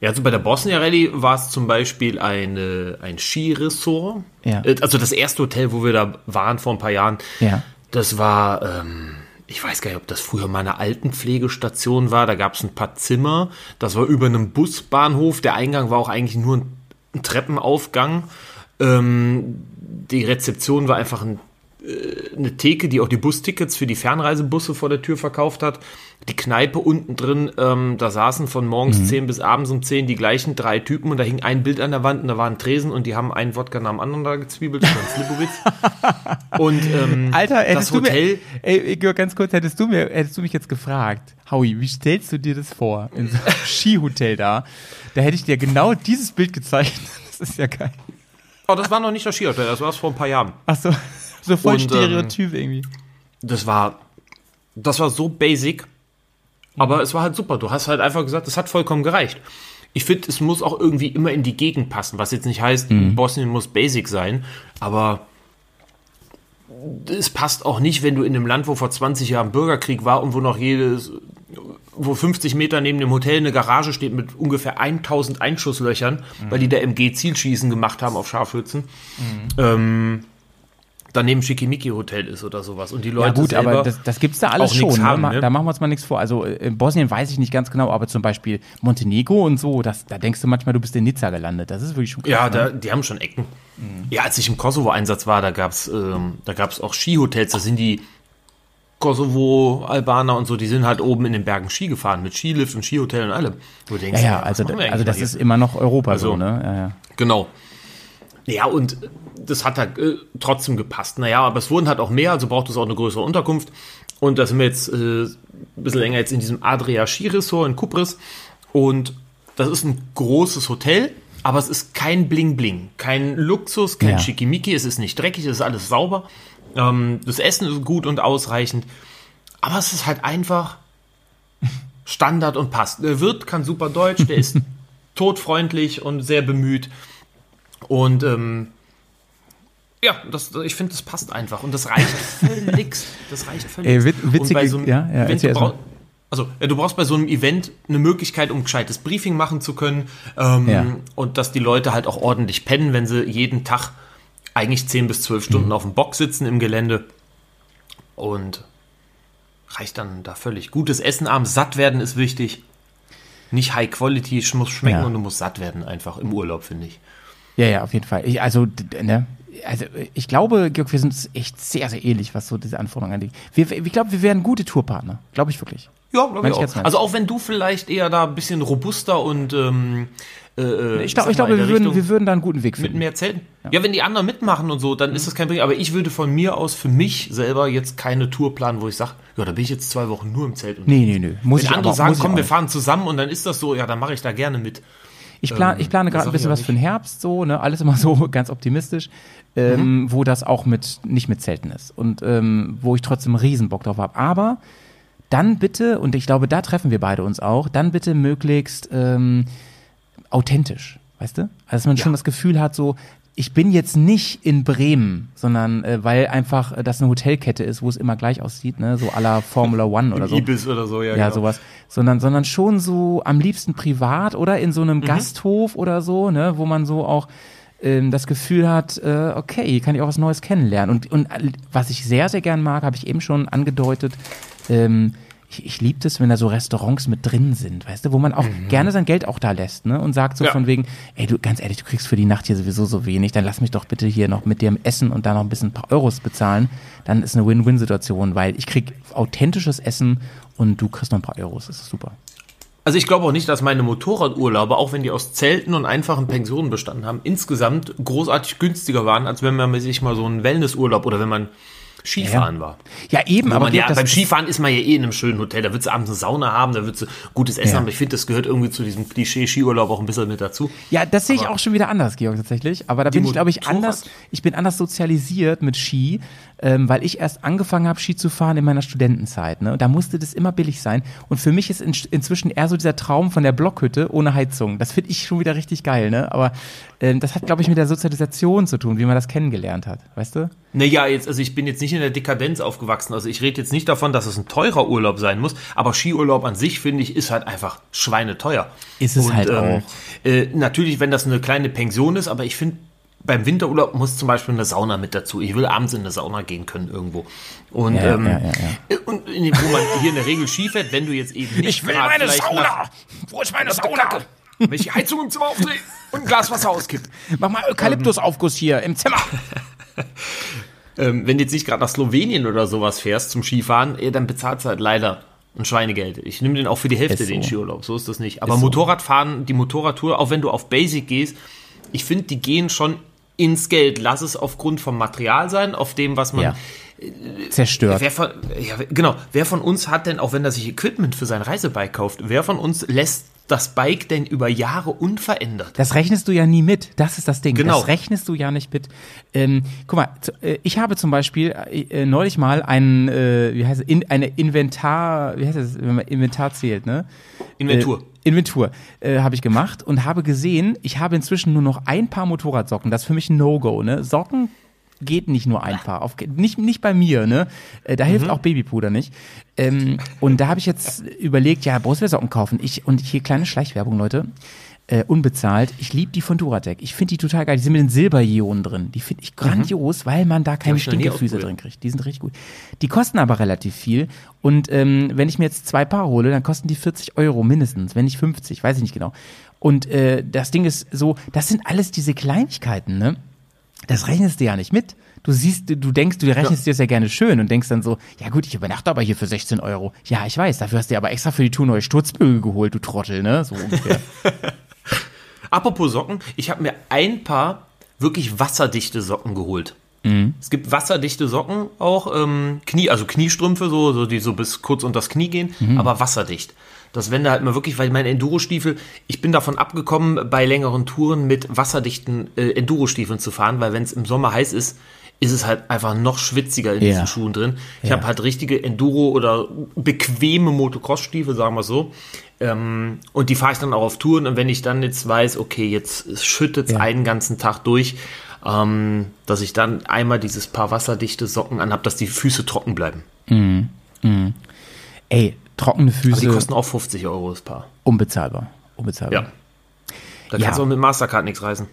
Ja, also bei der Bosnia Rallye war es zum Beispiel eine, ein Skiresort. Ja. Äh, Also das erste Hotel, wo wir da waren vor ein paar Jahren, Ja. das war, ähm, ich weiß gar nicht, ob das früher mal eine Altenpflegestation war. Da gab es ein paar Zimmer. Das war über einem Busbahnhof. Der Eingang war auch eigentlich nur ein, ein Treppenaufgang. Ähm, die Rezeption war einfach ein eine Theke, die auch die Bustickets für die Fernreisebusse vor der Tür verkauft hat. Die Kneipe unten drin, ähm, da saßen von morgens 10 bis abends um 10 die gleichen drei Typen und da hing ein Bild an der Wand und da war ein Tresen und die haben einen Wodka nach dem anderen da gezwiebelt, das war ein Slipowitz. Und ähm, Alter, das hättest du mir, Hotel, ey, Georg, ganz kurz, hättest du mir, hättest du mich jetzt gefragt, Howie, wie stellst du dir das vor? In so einem Skihotel da, da hätte ich dir genau dieses Bild gezeichnet. Das ist ja geil. oh, das war noch nicht das Skihotel, das war es vor ein paar Jahren. Ach so, so voll Und, ähm, Stereotyp irgendwie. das war, das war so basic, aber es war halt super. Du hast halt einfach gesagt, es hat vollkommen gereicht. Ich finde, es muss auch irgendwie immer in die Gegend passen, was jetzt nicht heißt, Bosnien muss basic sein, aber es passt auch nicht, wenn du in einem Land, wo vor 20 Jahren Bürgerkrieg war und wo noch jedes, wo 50 Meter neben dem Hotel eine Garage steht mit ungefähr 1000 Einschusslöchern, weil die da MG-Zielschießen gemacht haben auf Scharfschützen. Ähm, daneben Schickimicki Hotel ist oder sowas. Und die Leute Ja gut, aber das, das gibt's da alles schon. haben, ne? Ma- ne? Da machen wir uns mal nichts vor. Also äh, in Bosnien weiß ich nicht ganz genau, aber zum Beispiel Montenegro und so, das, da denkst du manchmal, du bist in Nizza gelandet. Das ist wirklich schon krass. Ja, ne? da, die haben schon Ecken. Ja, als ich im Kosovo-Einsatz war, da gab's ähm, da gab's auch Skihotels. Da sind die Kosovo-Albaner und so, die sind halt oben in den Bergen Ski gefahren mit Skilift und Skihotel und allem. Denkst, ja, ja, also, also das noch ist hier? immer noch Europa so, Also- ne? Ja, ja. Genau. Ja, und das hat halt äh, trotzdem gepasst. Naja, aber es wurden halt auch mehr, also braucht es auch eine größere Unterkunft. Und da sind wir jetzt äh, ein bisschen länger jetzt in diesem Adria Skiresort in Kupris. Und das ist ein großes Hotel, aber es ist kein Bling-Bling, kein Luxus, kein Ja. Schickimicki, es ist nicht dreckig, es ist alles sauber. Ähm, das Essen ist gut und ausreichend. Aber es ist halt einfach Standard und passt. Der Wirt kann super Deutsch, der ist todfreundlich und sehr bemüht. Und ähm, ja, das, ich finde, das passt einfach. Und das reicht völlig. Das reicht völlig. Ey, wit- witzige- und bei so einem ja, ja, Event, du, brauch, also, ja, du brauchst bei so einem Event eine Möglichkeit, um gescheites Briefing machen zu können. Ähm, Ja. Und dass die Leute halt auch ordentlich pennen, wenn sie jeden Tag eigentlich 10 bis 12 Stunden Mhm. auf dem Bock sitzen im Gelände. Und reicht dann da völlig. Gutes Essen abends, satt werden ist wichtig. Nicht High Quality, es muss schmecken Ja. und du musst satt werden einfach im Urlaub, finde ich. Ja, ja, auf jeden Fall. Ich, also, ne? Also, ich glaube, Georg, wir sind echt sehr, sehr ähnlich, was so diese Anforderungen angeht. Wir, wir- ich glaube, wir wären gute Tourpartner. Glaube ich wirklich. Ja, glaube ich auch. Also auch wenn du vielleicht eher da ein bisschen robuster und ähm, äh, Ich, glaub, sag ich glaube, der wir würden, wir würden da einen guten Weg mit finden. mehr Zelten. Ja. wenn die anderen mitmachen und so, dann ist das kein Problem. Aber ich würde von mir aus für mich selber jetzt keine Tour planen, wo ich sage, ja, da bin ich jetzt zwei Wochen nur im Zelt. Und Nee, nee, nee. Muss wenn ich andere aber, sagen, komm, wir fahren zusammen und dann ist das so, ja, dann mache ich da gerne mit. Ich, plan, Ähm, ich plane gerade ein bisschen was auch für den Herbst, so, ne? Alles immer so ganz optimistisch, ähm, wo das auch mit nicht mit Zelten ist. Und ähm, wo ich trotzdem riesen Bock drauf habe. Aber dann bitte, und ich glaube, da treffen wir beide uns auch, dann bitte möglichst ähm, authentisch, weißt du? Also, dass man schon das Gefühl hat, so, ich bin jetzt nicht in Bremen, sondern äh, weil einfach äh, das eine Hotelkette ist, wo es immer gleich aussieht, ne, so la Formula One oder so. Ibis oder so, ja. Ja, genau. sowas. Sondern, sondern schon so am liebsten privat oder in so einem Mhm. Gasthof oder so, ne, wo man so auch ähm, das Gefühl hat, äh, okay, hier kann ich auch was Neues kennenlernen. Und, und äh, was ich sehr, sehr gern mag, habe ich eben schon angedeutet, ähm, ich, ich liebe das, wenn da so Restaurants mit drin sind, weißt du, wo man auch gerne sein Geld auch da lässt, ne? Und sagt so Mhm. Ja. von wegen, ey, du, ganz ehrlich, du kriegst für die Nacht hier sowieso so wenig, dann lass mich doch bitte hier noch mit dem essen und da noch ein bisschen ein paar Euros bezahlen. Dann ist eine Win-Win-Situation, weil ich krieg authentisches Essen und du kriegst noch ein paar Euros. Das ist super. Also ich glaube auch nicht, dass meine Motorradurlaube, auch wenn die aus Zelten und einfachen Pensionen bestanden haben, insgesamt großartig günstiger waren, als wenn man sich mal so einen Wellnessurlaub oder wenn man Skifahren war. Ja, eben, Wo aber ja, beim Skifahren ist man ja eh in einem schönen Hotel. Da willst du abends eine Sauna haben, da willst du gutes Essen Ja. haben. Ich finde, das gehört irgendwie zu diesem Klischee-Skiurlaub auch ein bisschen mit dazu. Ja, das sehe ich auch schon wieder anders, Georg, tatsächlich. Aber da bin ich, glaube ich, anders, ich bin anders sozialisiert mit Ski, ähm, weil ich erst angefangen habe, Ski zu fahren in meiner Studentenzeit. Ne? Und da musste das immer billig sein. Und für mich ist in, inzwischen eher so dieser Traum von der Blockhütte ohne Heizung. Das finde ich schon wieder richtig geil, ne? Aber ähm, das hat, glaube ich, mit der Sozialisation zu tun, wie man das kennengelernt hat, weißt du? Naja, jetzt, also ich bin jetzt nicht in der Dekadenz aufgewachsen. Also ich rede jetzt nicht davon, dass es ein teurer Urlaub sein muss, aber Skiurlaub an sich, finde ich, ist halt einfach schweineteuer. Ist es halt auch. Äh, natürlich, wenn das eine kleine Pension ist, aber ich finde, beim Winterurlaub muss zum Beispiel eine Sauna mit dazu. Ich will abends in eine Sauna gehen können irgendwo. Und, Ja, ähm, ja, ja, ja. und in, wo man hier in der Regel Ski fährt, wenn du jetzt eben nicht grad vielleicht Nach, Wo ist meine Sauna? wenn ich die Heizung im Zimmer aufdrehe und ein Glas Wasser auskippe. Mach mal Eukalyptusaufguss hier im Zimmer. ähm, wenn du jetzt nicht gerade nach Slowenien oder sowas fährst zum Skifahren, eh, dann bezahlst du halt leider ein Schweinegeld. Ich nehme den auch für die Hälfte, so. den Skiurlaub. So ist das nicht. Aber Ist so. Motorradfahren, die Motorradtour, auch wenn du auf Basic gehst, ich finde, die gehen schon ins Geld. Lass es aufgrund vom Material sein, auf dem, was man. Ja. Zerstört. Wer von, ja, genau. Wer von uns hat denn, auch wenn er sich Equipment für sein Reisebike kauft, wer von uns lässt das Bike denn über Jahre unverändert? Das rechnest du ja nie mit. Das ist das Ding. Genau. Das rechnest du ja nicht mit. Ähm, guck mal, äh, ich habe zum Beispiel äh, neulich mal ein, äh, wie heißt es, in, eine Inventar, wie heißt es, wenn man Inventar zählt, ne? Inventur. Äh, Inventur äh, habe ich gemacht und habe gesehen, ich habe inzwischen nur noch ein Paar Motorradsocken. Das ist für mich ein No-Go, ne? Socken geht nicht nur ein Paar. Auf, nicht, nicht bei mir, ne? Äh, da hilft auch Babypuder nicht. Ähm, und da habe ich jetzt überlegt, ja, brauchst du Socken kaufen? Ich, und hier kleine Schleichwerbung, Leute. Äh, unbezahlt. Ich liebe die von Duratec. Ich finde die total geil. Die sind mit den Silberionen drin. Die finde ich grandios, weil man da keine Stinkefüße drin kriegt. Die sind richtig gut. Die kosten aber relativ viel. Und ähm, wenn ich mir jetzt zwei Paar hole, dann kosten die 40 Euro mindestens, wenn nicht 50, weiß ich nicht genau. Und äh, das Ding ist so, das sind alles diese Kleinigkeiten, ne? Das rechnest du ja nicht mit. Du siehst, du denkst, du rechnest dir das ja gerne schön und denkst dann so, ja gut, ich übernachte aber hier für 16 Euro. Ja, ich weiß, dafür hast du dir aber extra für die Tour neue Sturzbögen geholt, du Trottel, ne? So ungefähr. Apropos Socken, ich habe mir ein paar wirklich wasserdichte Socken geholt. Mhm. Es gibt wasserdichte Socken auch, ähm, Knie, also Kniestrümpfe, so, so, die so bis kurz unter das Knie gehen, Mhm. aber wasserdicht. Das wenn da halt mal wirklich, weil meine Enduro-Stiefel, ich bin davon abgekommen, bei längeren Touren mit wasserdichten äh, Enduro-Stiefeln zu fahren, weil wenn es im Sommer heiß ist, ist es halt einfach noch schwitziger in Ja. diesen Schuhen drin. Ich Ja. habe halt richtige Enduro- oder bequeme Motocross-Stiefel, sagen wir so. Ähm, und die fahre ich dann auch auf Touren. Und wenn ich dann jetzt weiß, okay, jetzt schüttet es Ja. einen ganzen Tag durch, ähm, dass ich dann einmal dieses paar wasserdichte Socken anhab, dass die Füße trocken bleiben. Ey, trockene Aber die Füße, kosten auch 50 Euro das Paar. unbezahlbar. Unbezahlbar. Ja. Da Ja. kannst du auch mit Mastercard nichts reisen.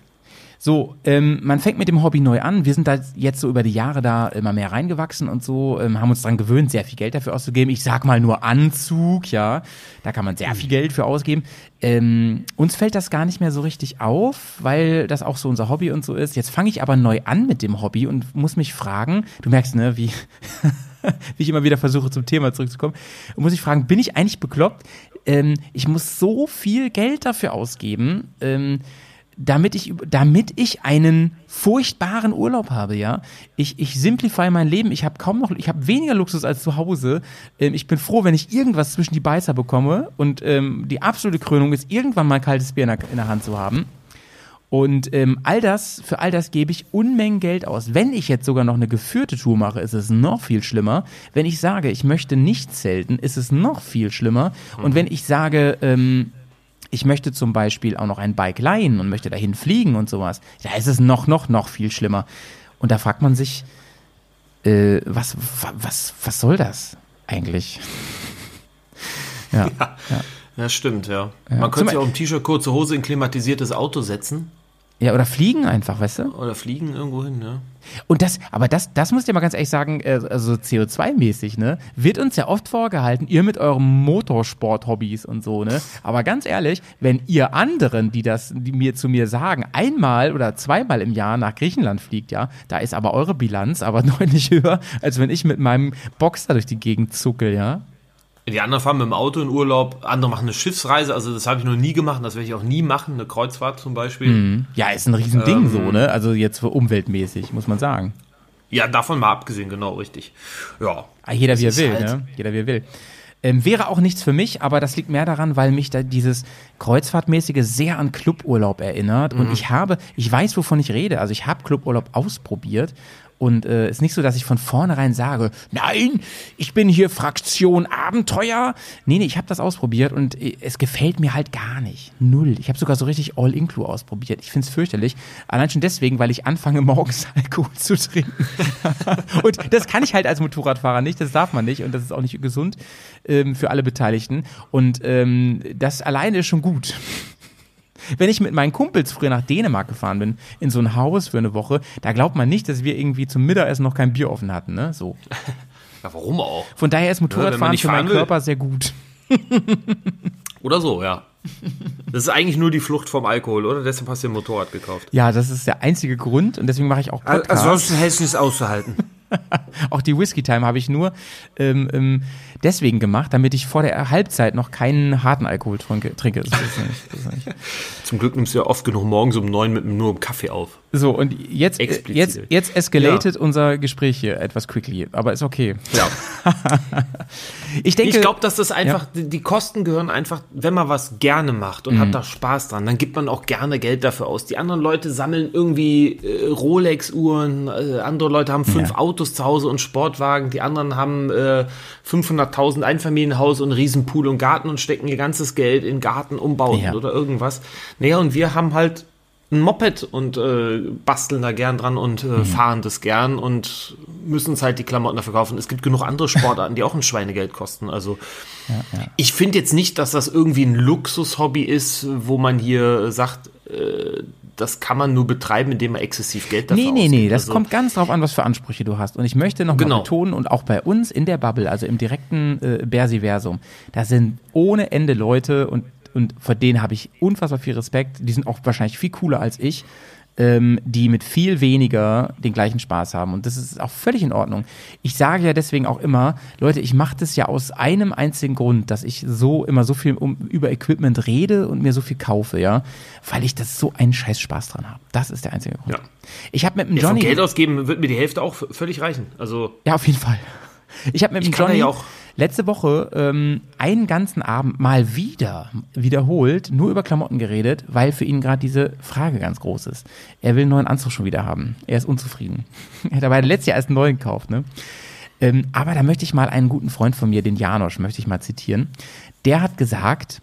So, ähm, man fängt mit dem Hobby neu an. Wir sind da jetzt so über die Jahre da immer mehr reingewachsen und so, ähm, haben uns dran gewöhnt, sehr viel Geld dafür auszugeben. Ich sag mal nur Anzug, ja. Da kann man sehr viel Geld für ausgeben. Ähm, uns fällt das gar nicht mehr so richtig auf, weil das auch so unser Hobby und so ist. Jetzt fange ich aber neu an mit dem Hobby und muss mich fragen, du merkst, ne, wie, wie ich immer wieder versuche, zum Thema zurückzukommen, muss ich fragen, bin ich eigentlich bekloppt? Ähm, ich muss so viel Geld dafür ausgeben, ähm, damit ich, damit ich einen furchtbaren Urlaub habe, ja. Ich, ich simplify mein Leben. Ich habe kaum noch, ich habe weniger Luxus als zu Hause. Ähm, ich bin froh, wenn ich irgendwas zwischen die Beißer bekomme. Und ähm, die absolute Krönung ist, irgendwann mal kaltes Bier in der, in der Hand zu haben. Und ähm, all das, für all das gebe ich Unmengen Geld aus. Wenn ich jetzt sogar noch eine geführte Tour mache, ist es noch viel schlimmer. Wenn ich sage, ich möchte nicht zelten, ist es noch viel schlimmer. Und wenn ich sage, ähm, ich möchte zum Beispiel auch noch ein Bike leihen und möchte dahin fliegen und sowas, da ist es noch, noch, noch viel schlimmer. Und da fragt man sich, äh, was, wa- was, was soll das eigentlich? Ja, ja. Ja, stimmt, ja. Ja. Man könnte sich auch im T-Shirt, kurze Hose in klimatisiertes Auto setzen ja, oder fliegen einfach, weißt du? oder fliegen irgendwo hin, ja. Und das, aber das, das muss ich dir mal ganz ehrlich sagen, äh, also CO2-mäßig, ne, wird uns ja oft vorgehalten, ihr mit eurem Motorsport-Hobbys und so, ne. Aber ganz ehrlich, wenn ihr anderen, die das, die mir zu mir sagen, einmal oder zweimal im Jahr nach Griechenland fliegt, ja, da ist aber eure Bilanz aber deutlich höher, als wenn ich mit meinem Boxer durch die Gegend zuckel, ja. Die anderen fahren mit dem Auto in Urlaub, andere machen eine Schiffsreise, also das habe ich noch nie gemacht, das werde ich auch nie machen, eine Kreuzfahrt zum Beispiel. Ja, ist ein Riesending Ähm. so, ne. Also jetzt umweltmäßig, muss man sagen. Ja, davon mal abgesehen, genau, richtig. Ja. Ah, Jeder wie er will, halt- ne? Jeder wie er will. Ähm, wäre auch nichts für mich, aber das liegt mehr daran, weil mich da dieses Kreuzfahrtmäßige sehr an Cluburlaub erinnert. Und ich habe, ich weiß, wovon ich rede. Also ich habe Cluburlaub ausprobiert. Und äh, ist nicht so, dass ich von vornherein sage, nein, ich bin hier Fraktion Abenteuer. Nee, nee, ich habe das ausprobiert und äh, es gefällt mir halt gar nicht. Null. Ich habe sogar so richtig All-Inclu ausprobiert. Ich find's fürchterlich. Allein schon deswegen, weil ich anfange, morgens Alkohol zu trinken. und das kann ich halt als Motorradfahrer nicht, das darf man nicht und das ist auch nicht gesund ähm, für alle Beteiligten. Und ähm, das alleine ist schon gut. Wenn ich mit meinen Kumpels früher nach Dänemark gefahren bin, in so ein Haus für eine Woche, da glaubt man nicht, dass wir irgendwie zum Mittagessen noch kein Bier offen hatten, ne? So. ja, warum auch? Von daher ist Motorradfahren nicht für meinen will. Körper sehr gut. Oder so, ja. Das ist eigentlich nur die Flucht vom Alkohol, oder? Deshalb hast du dir ein Motorrad gekauft. Ja, das ist der einzige Grund und deswegen mache ich auch Podcasts. Ansonsten hältst du es auszuhalten. Auch die Whisky Time habe ich nur ähm, ähm, deswegen gemacht, damit ich vor der Halbzeit noch keinen harten Alkohol trinke. trinke. Zum Glück nimmst du ja oft genug morgens um neun mit nur einem Kaffee auf. So, und jetzt, äh, Explizit. jetzt, jetzt escalated unser Gespräch hier etwas quickly, aber ist okay. Ja. Ich denke, Ich glaube, dass das einfach, die, die Kosten gehören einfach, wenn man was gerne macht und hat da Spaß dran, dann gibt man auch gerne Geld dafür aus. Die anderen Leute sammeln irgendwie äh, Rolex-Uhren, äh, andere Leute haben fünf Ja. Autos zu Hause und Sportwagen, die anderen haben äh, 500.000 Einfamilienhaus und einen riesen Pool und Garten und stecken ihr ganzes Geld in Garten umbauen Ja. oder irgendwas. Naja, und wir haben halt ein Moped und äh, basteln da gern dran und äh, fahren das gern und müssen uns halt die Klamotten dafür kaufen. Es gibt genug andere Sportarten, die auch ein Schweinegeld kosten. Also ich finde jetzt nicht, dass das irgendwie ein Luxushobby ist, wo man hier sagt, äh, das kann man nur betreiben, indem man exzessiv Geld dafür Nee, nee, nee, ausgibt. das Also, kommt ganz drauf an, was für Ansprüche du hast. Und ich möchte noch Genau. mal betonen, und auch bei uns in der Bubble, also im direkten äh, Bersiversum, da sind ohne Ende Leute und, und vor denen habe ich unfassbar viel Respekt. Die sind auch wahrscheinlich viel cooler als ich, ähm, die mit viel weniger den gleichen Spaß haben. Und das ist auch völlig in Ordnung. Ich sage ja deswegen auch immer, Leute, ich mache das ja aus einem einzigen Grund, dass ich so immer so viel um, über Equipment rede und mir so viel kaufe, ja, weil ich das so einen scheiß Spaß dran habe. Das ist der einzige Grund. Ja. Ich habe mit dem Ja, Johnny Geld ausgeben wird mir die Hälfte auch völlig reichen. Also ja, auf jeden Fall. Ich habe mit dem Johnny ja auch- letzte Woche ähm, einen ganzen Abend mal wieder wiederholt nur über Klamotten geredet, weil für ihn gerade diese Frage ganz groß ist. Er will einen neuen Anzug schon wieder haben. Er ist unzufrieden. Er hat aber letztes Jahr erst einen neuen gekauft, ne? Ähm, aber da möchte ich mal einen guten Freund von mir, den Janosch, möchte ich mal zitieren. Der hat gesagt,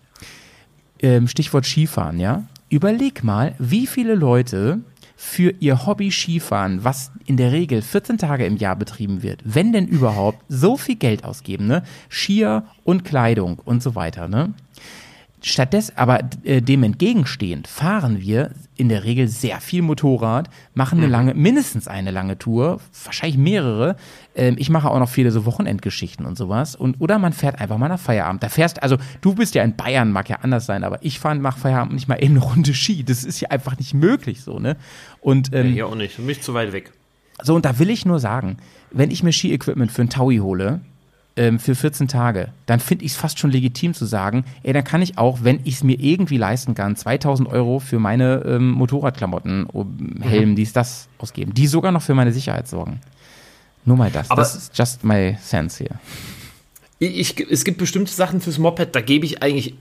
ähm, Stichwort Skifahren, ja. Überleg mal, wie viele Leute für ihr Hobby Skifahren, was in der Regel 14 Tage im Jahr betrieben wird, wenn denn überhaupt, so viel Geld ausgeben, ne? Skier und Kleidung und so weiter, ne? Stattdessen, aber äh, dem entgegenstehend, fahren wir in der Regel sehr viel Motorrad, machen eine lange, mindestens eine lange Tour, wahrscheinlich mehrere. Ähm, ich mache auch noch viele so Wochenendgeschichten und sowas. Und, oder man fährt einfach mal nach Feierabend. Da fährst, also du bist ja in Bayern, mag ja anders sein, aber ich fahre nach Feierabend nicht mal eben eine Runde Ski. Das ist ja einfach nicht möglich so, ne? Und ähm, hier auch nicht. Für mich zu weit weg. so, und da will ich nur sagen, wenn ich mir Ski-Equipment für einen Taui hole, ähm, für 14 Tage, dann finde ich es fast schon legitim zu sagen, ey, dann kann ich auch, wenn ich es mir irgendwie leisten kann, 2000 Euro für meine ähm, Motorradklamotten, um, Helm, dies, das ausgeben, die sogar noch für meine Sicherheit sorgen. Nur mal das. Aber- das ist just my sense hier. Ich, ich, es gibt bestimmte Sachen fürs Moped, da gebe ich eigentlich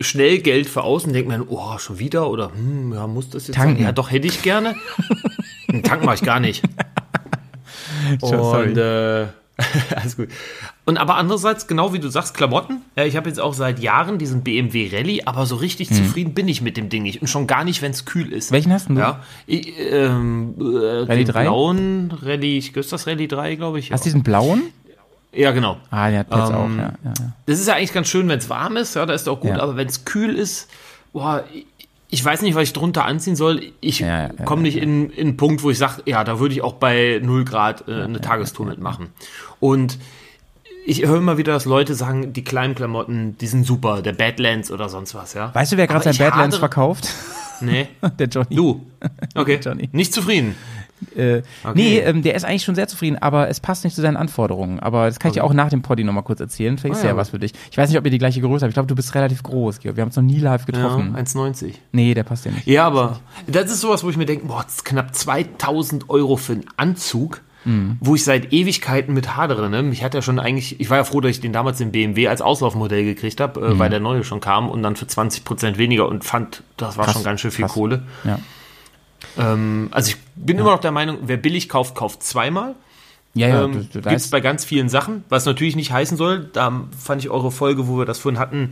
schnell Geld für aus und denkt mir, oh, schon wieder oder hm, ja, muss das jetzt Tanken. sein? Ja, doch, hätte ich gerne. Einen Tank mache ich gar nicht. Und äh, alles gut. Und aber andererseits, genau wie du sagst, Klamotten. Ja, ich habe jetzt auch seit Jahren diesen BMW Rallye, aber so richtig zufrieden bin ich mit dem Ding nicht. Und schon gar nicht, wenn es kühl ist. Welchen hast du? Ja, ich, ähm, äh, Rallye den 3? blauen Rallye, ist das Rallye 3, glaube ich? Hast du diesen blauen? ja, genau. Ah, der hat Pets Ähm, auch, ja. ja, ja. Das ist ja eigentlich ganz schön, wenn es warm ist, ja, da ist auch gut, Ja. aber wenn es kühl ist, boah, ich- weiß nicht, was ich drunter anziehen soll. Ich Ja, ja, ja, komme nicht in, in einen Punkt, wo ich sage, ja, da würde ich auch bei 0 Grad äh, eine Tagestour mitmachen. Und ich höre immer wieder, dass Leute sagen, die kleinen Klamotten, die sind super, der Badlands oder sonst was, ja. Weißt du, wer gerade sein Badlands verkauft? Nee, Der Johnny. du. Okay, Johnny. nicht zufrieden. Äh, Okay. Nee, ähm, der ist eigentlich schon sehr zufrieden, aber es passt nicht zu seinen Anforderungen. Aber das kann ich dir auch nach dem Poddy nochmal kurz erzählen. Vielleicht ist Ah, ja ja. was für dich. Ich weiß nicht, ob ihr die gleiche Größe habt. Ich glaube, du bist relativ groß, Georg. Wir haben uns noch nie live Ja, getroffen. 1,90. nee, der passt dir nicht. Ja, aber das ist sowas, wo ich mir denke, boah, das ist knapp 2000 Euro für einen Anzug, wo ich seit Ewigkeiten mit hadere. Ne? Mich hat ja schon eigentlich, ich war ja froh, dass ich den damals im BMW als Auslaufmodell gekriegt habe, äh, weil der neue schon kam und dann für 20 Prozent weniger und fand, das war Krass, schon ganz schön viel krass. Kohle. Ja. Ähm, also ich bin immer noch der Meinung, wer billig kauft, kauft zweimal. Ja, ja, ähm, Gibt es bei ganz vielen Sachen, was natürlich nicht heißen soll, da fand ich eure Folge, wo wir das vorhin hatten,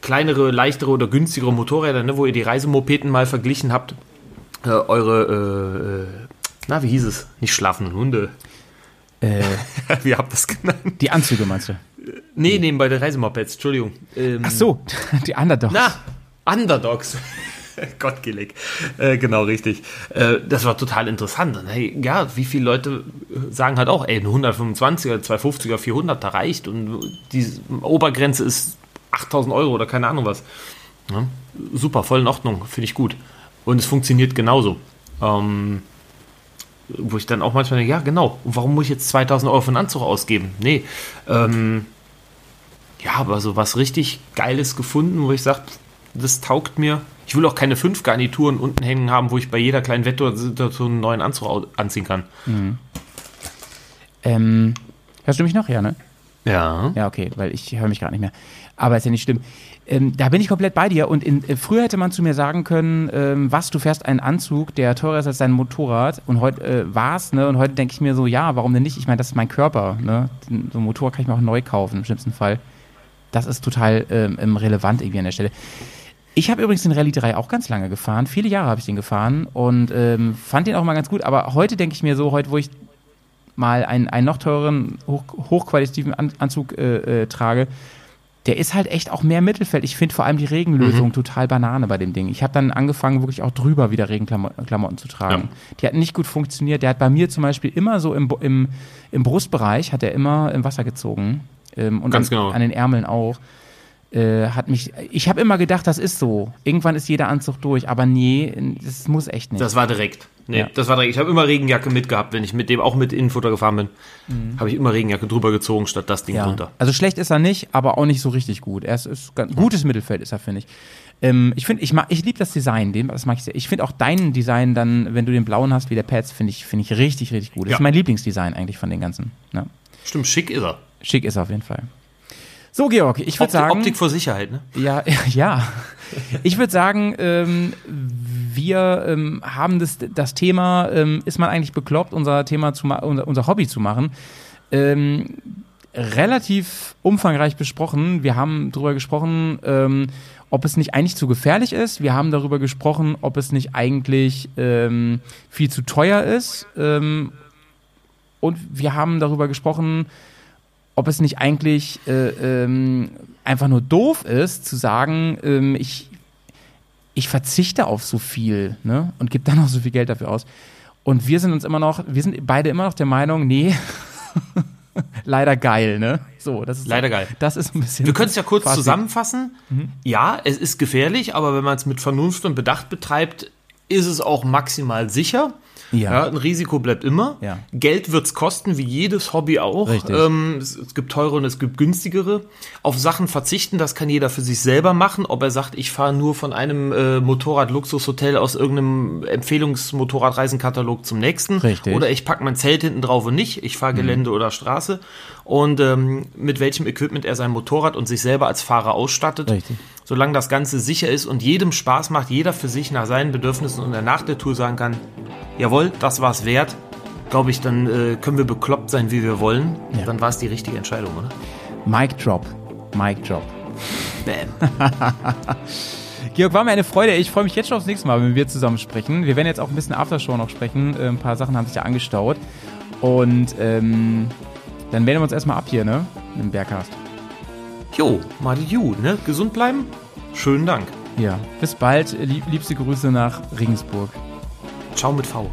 kleinere, leichtere oder günstigere Motorräder, ne, wo ihr die Reisemopeten mal verglichen habt, äh, eure, äh, äh, na, wie hieß es? Nicht schlafenden Hunde. Äh, wie habt ihr das genannt? die Anzüge meinst du? Nee, nee, bei den Reisemopeds, Entschuldigung. Ähm, Ach so, die Underdogs. Na, Underdogs. Gottgelig. Äh, genau, richtig. Äh, das war total interessant. Und hey, ja, wie viele Leute sagen halt auch, ey, ein 125er, 250er, 400 da reicht und die Obergrenze ist 8000 Euro oder keine Ahnung was. Ja, super, voll in Ordnung, finde ich gut. Und es funktioniert genauso. Ähm, wo ich dann auch manchmal denke, ja, genau, warum muss ich jetzt 2000 Euro für einen Anzug ausgeben? Nee, ähm, ja, aber so was richtig Geiles gefunden, wo ich sage, das taugt mir. Ich will auch keine fünf Garnituren unten hängen haben, wo ich bei jeder kleinen Wettsituation einen neuen Anzug anziehen kann. Ähm, hörst du mich noch? Ja, ne? Ja. Ja, okay, weil ich höre mich gerade nicht mehr. Aber ist ja nicht schlimm. Ähm, da bin ich komplett bei dir. Und in, äh, früher hätte man zu mir sagen können, ähm, was, du fährst einen Anzug, der teurer ist als dein Motorrad. Und heute äh, war's, ne? Und heute denke ich mir so, ja, warum denn nicht? Ich meine, das ist mein Körper, ne? So ein Motorrad kann ich mir auch neu kaufen, im schlimmsten Fall. Das ist total ähm, ähm, relevant irgendwie an der Stelle. Ich habe übrigens den Rallye 3 auch ganz lange gefahren. Viele Jahre habe ich den gefahren und ähm, fand den auch mal ganz gut. Aber heute denke ich mir so, heute, wo ich mal einen, einen noch teureren, hoch, hochqualitativen An Anzug äh, äh, trage, der ist halt echt auch mehr Mittelfeld. Ich finde vor allem die Regenlösung Mhm. total Banane bei dem Ding. Ich habe dann angefangen, wirklich auch drüber wieder Regenklamotten zu tragen. Die hat nicht gut funktioniert. Der hat bei mir zum Beispiel immer so im, im, im Brustbereich, hat er immer im Wasser gezogen. Ähm, und Ganz an, genau. an den Ärmeln auch. Äh, hat mich, ich habe immer gedacht, das ist so. Irgendwann ist jeder Anzug durch, aber nee, das muss echt nicht. Das war direkt. Nee, Ja. das war direkt. Ich habe immer Regenjacke mitgehabt, wenn ich mit dem auch mit Innenfutter gefahren bin. Habe ich immer Regenjacke drüber gezogen, statt das Ding Mhm. Ja. drunter. Also schlecht ist er nicht, aber auch nicht so richtig gut. Er ist, ist ganz, gutes Mittelfeld ist er, finde ich. Ähm, ich finde, ich, mag- ich liebe das Design, den, das mag ich sehr. Ich finde auch dein Design dann, wenn du den blauen hast wie der Pads, finde ich, finde ich richtig, richtig gut. Das Ja. ist mein Lieblingsdesign eigentlich von den ganzen. Ja. Stimmt, schick ist er. Schick ist er auf jeden Fall. So, Georg, ich würde sagen. Optik vor Sicherheit, ne? Ja, ja. Ich würde sagen, ähm, wir ähm, haben das, das Thema, ähm, ist man eigentlich bekloppt, unser Thema zu unser, unser Hobby zu machen, ähm, relativ umfangreich besprochen. Wir haben darüber gesprochen, ähm, ob es nicht eigentlich zu gefährlich ist. Wir haben darüber gesprochen, ob es nicht eigentlich ähm, viel zu teuer ist. Und wir haben darüber gesprochen, ob es nicht eigentlich äh, ähm, einfach nur doof ist, zu sagen, ähm, ich, ich verzichte auf so viel ne? und gebe dann noch so viel Geld dafür aus. Und wir sind uns immer noch, wir sind beide immer noch der Meinung, nee, leider geil, ne? So, das ist Leider geil. Das ist ein bisschen. Wir können es ja kurz Fazit. zusammenfassen. Mhm. Ja, es ist gefährlich, aber wenn man es mit Vernunft und Bedacht betreibt, ist es auch maximal sicher. Ja. ein Risiko bleibt immer. Ja. Geld wird es kosten, wie jedes Hobby auch. Richtig. Ähm, es, es gibt teure und es gibt günstigere. Auf Sachen verzichten, das kann jeder für sich selber machen. Ob er sagt, ich fahre nur von einem äh, Motorrad-Luxushotel aus irgendeinem Empfehlungsmotorradreisenkatalog zum nächsten. Richtig. Mhm. Oder ich packe mein Zelt hinten drauf und nicht. Ich fahre Gelände oder Straße. Und ähm, mit welchem Equipment er sein Motorrad und sich selber als Fahrer ausstattet. Richtig. Solange das Ganze sicher ist und jedem Spaß macht, jeder für sich nach seinen Bedürfnissen und nach der Tour sagen kann, jawohl, das war's wert, glaube ich, dann äh, können wir bekloppt sein, wie wir wollen. Ja. Dann war es die richtige Entscheidung, oder? Mic Drop. Mic Drop. Bam. Georg, war mir eine Freude. Ich freue mich jetzt schon aufs nächste Mal, wenn wir zusammen sprechen. Wir werden jetzt auch ein bisschen Aftershow noch sprechen. Äh, Ein paar Sachen haben sich ja angestaut. Und ähm, dann melden wir uns erstmal ab hier, ne? Im Bergcast. Jo, mal die Ju, ne? Gesund bleiben. Schönen Dank. Ja. Bis bald. Lieb, liebste Grüße nach Regensburg. Ciao mit V.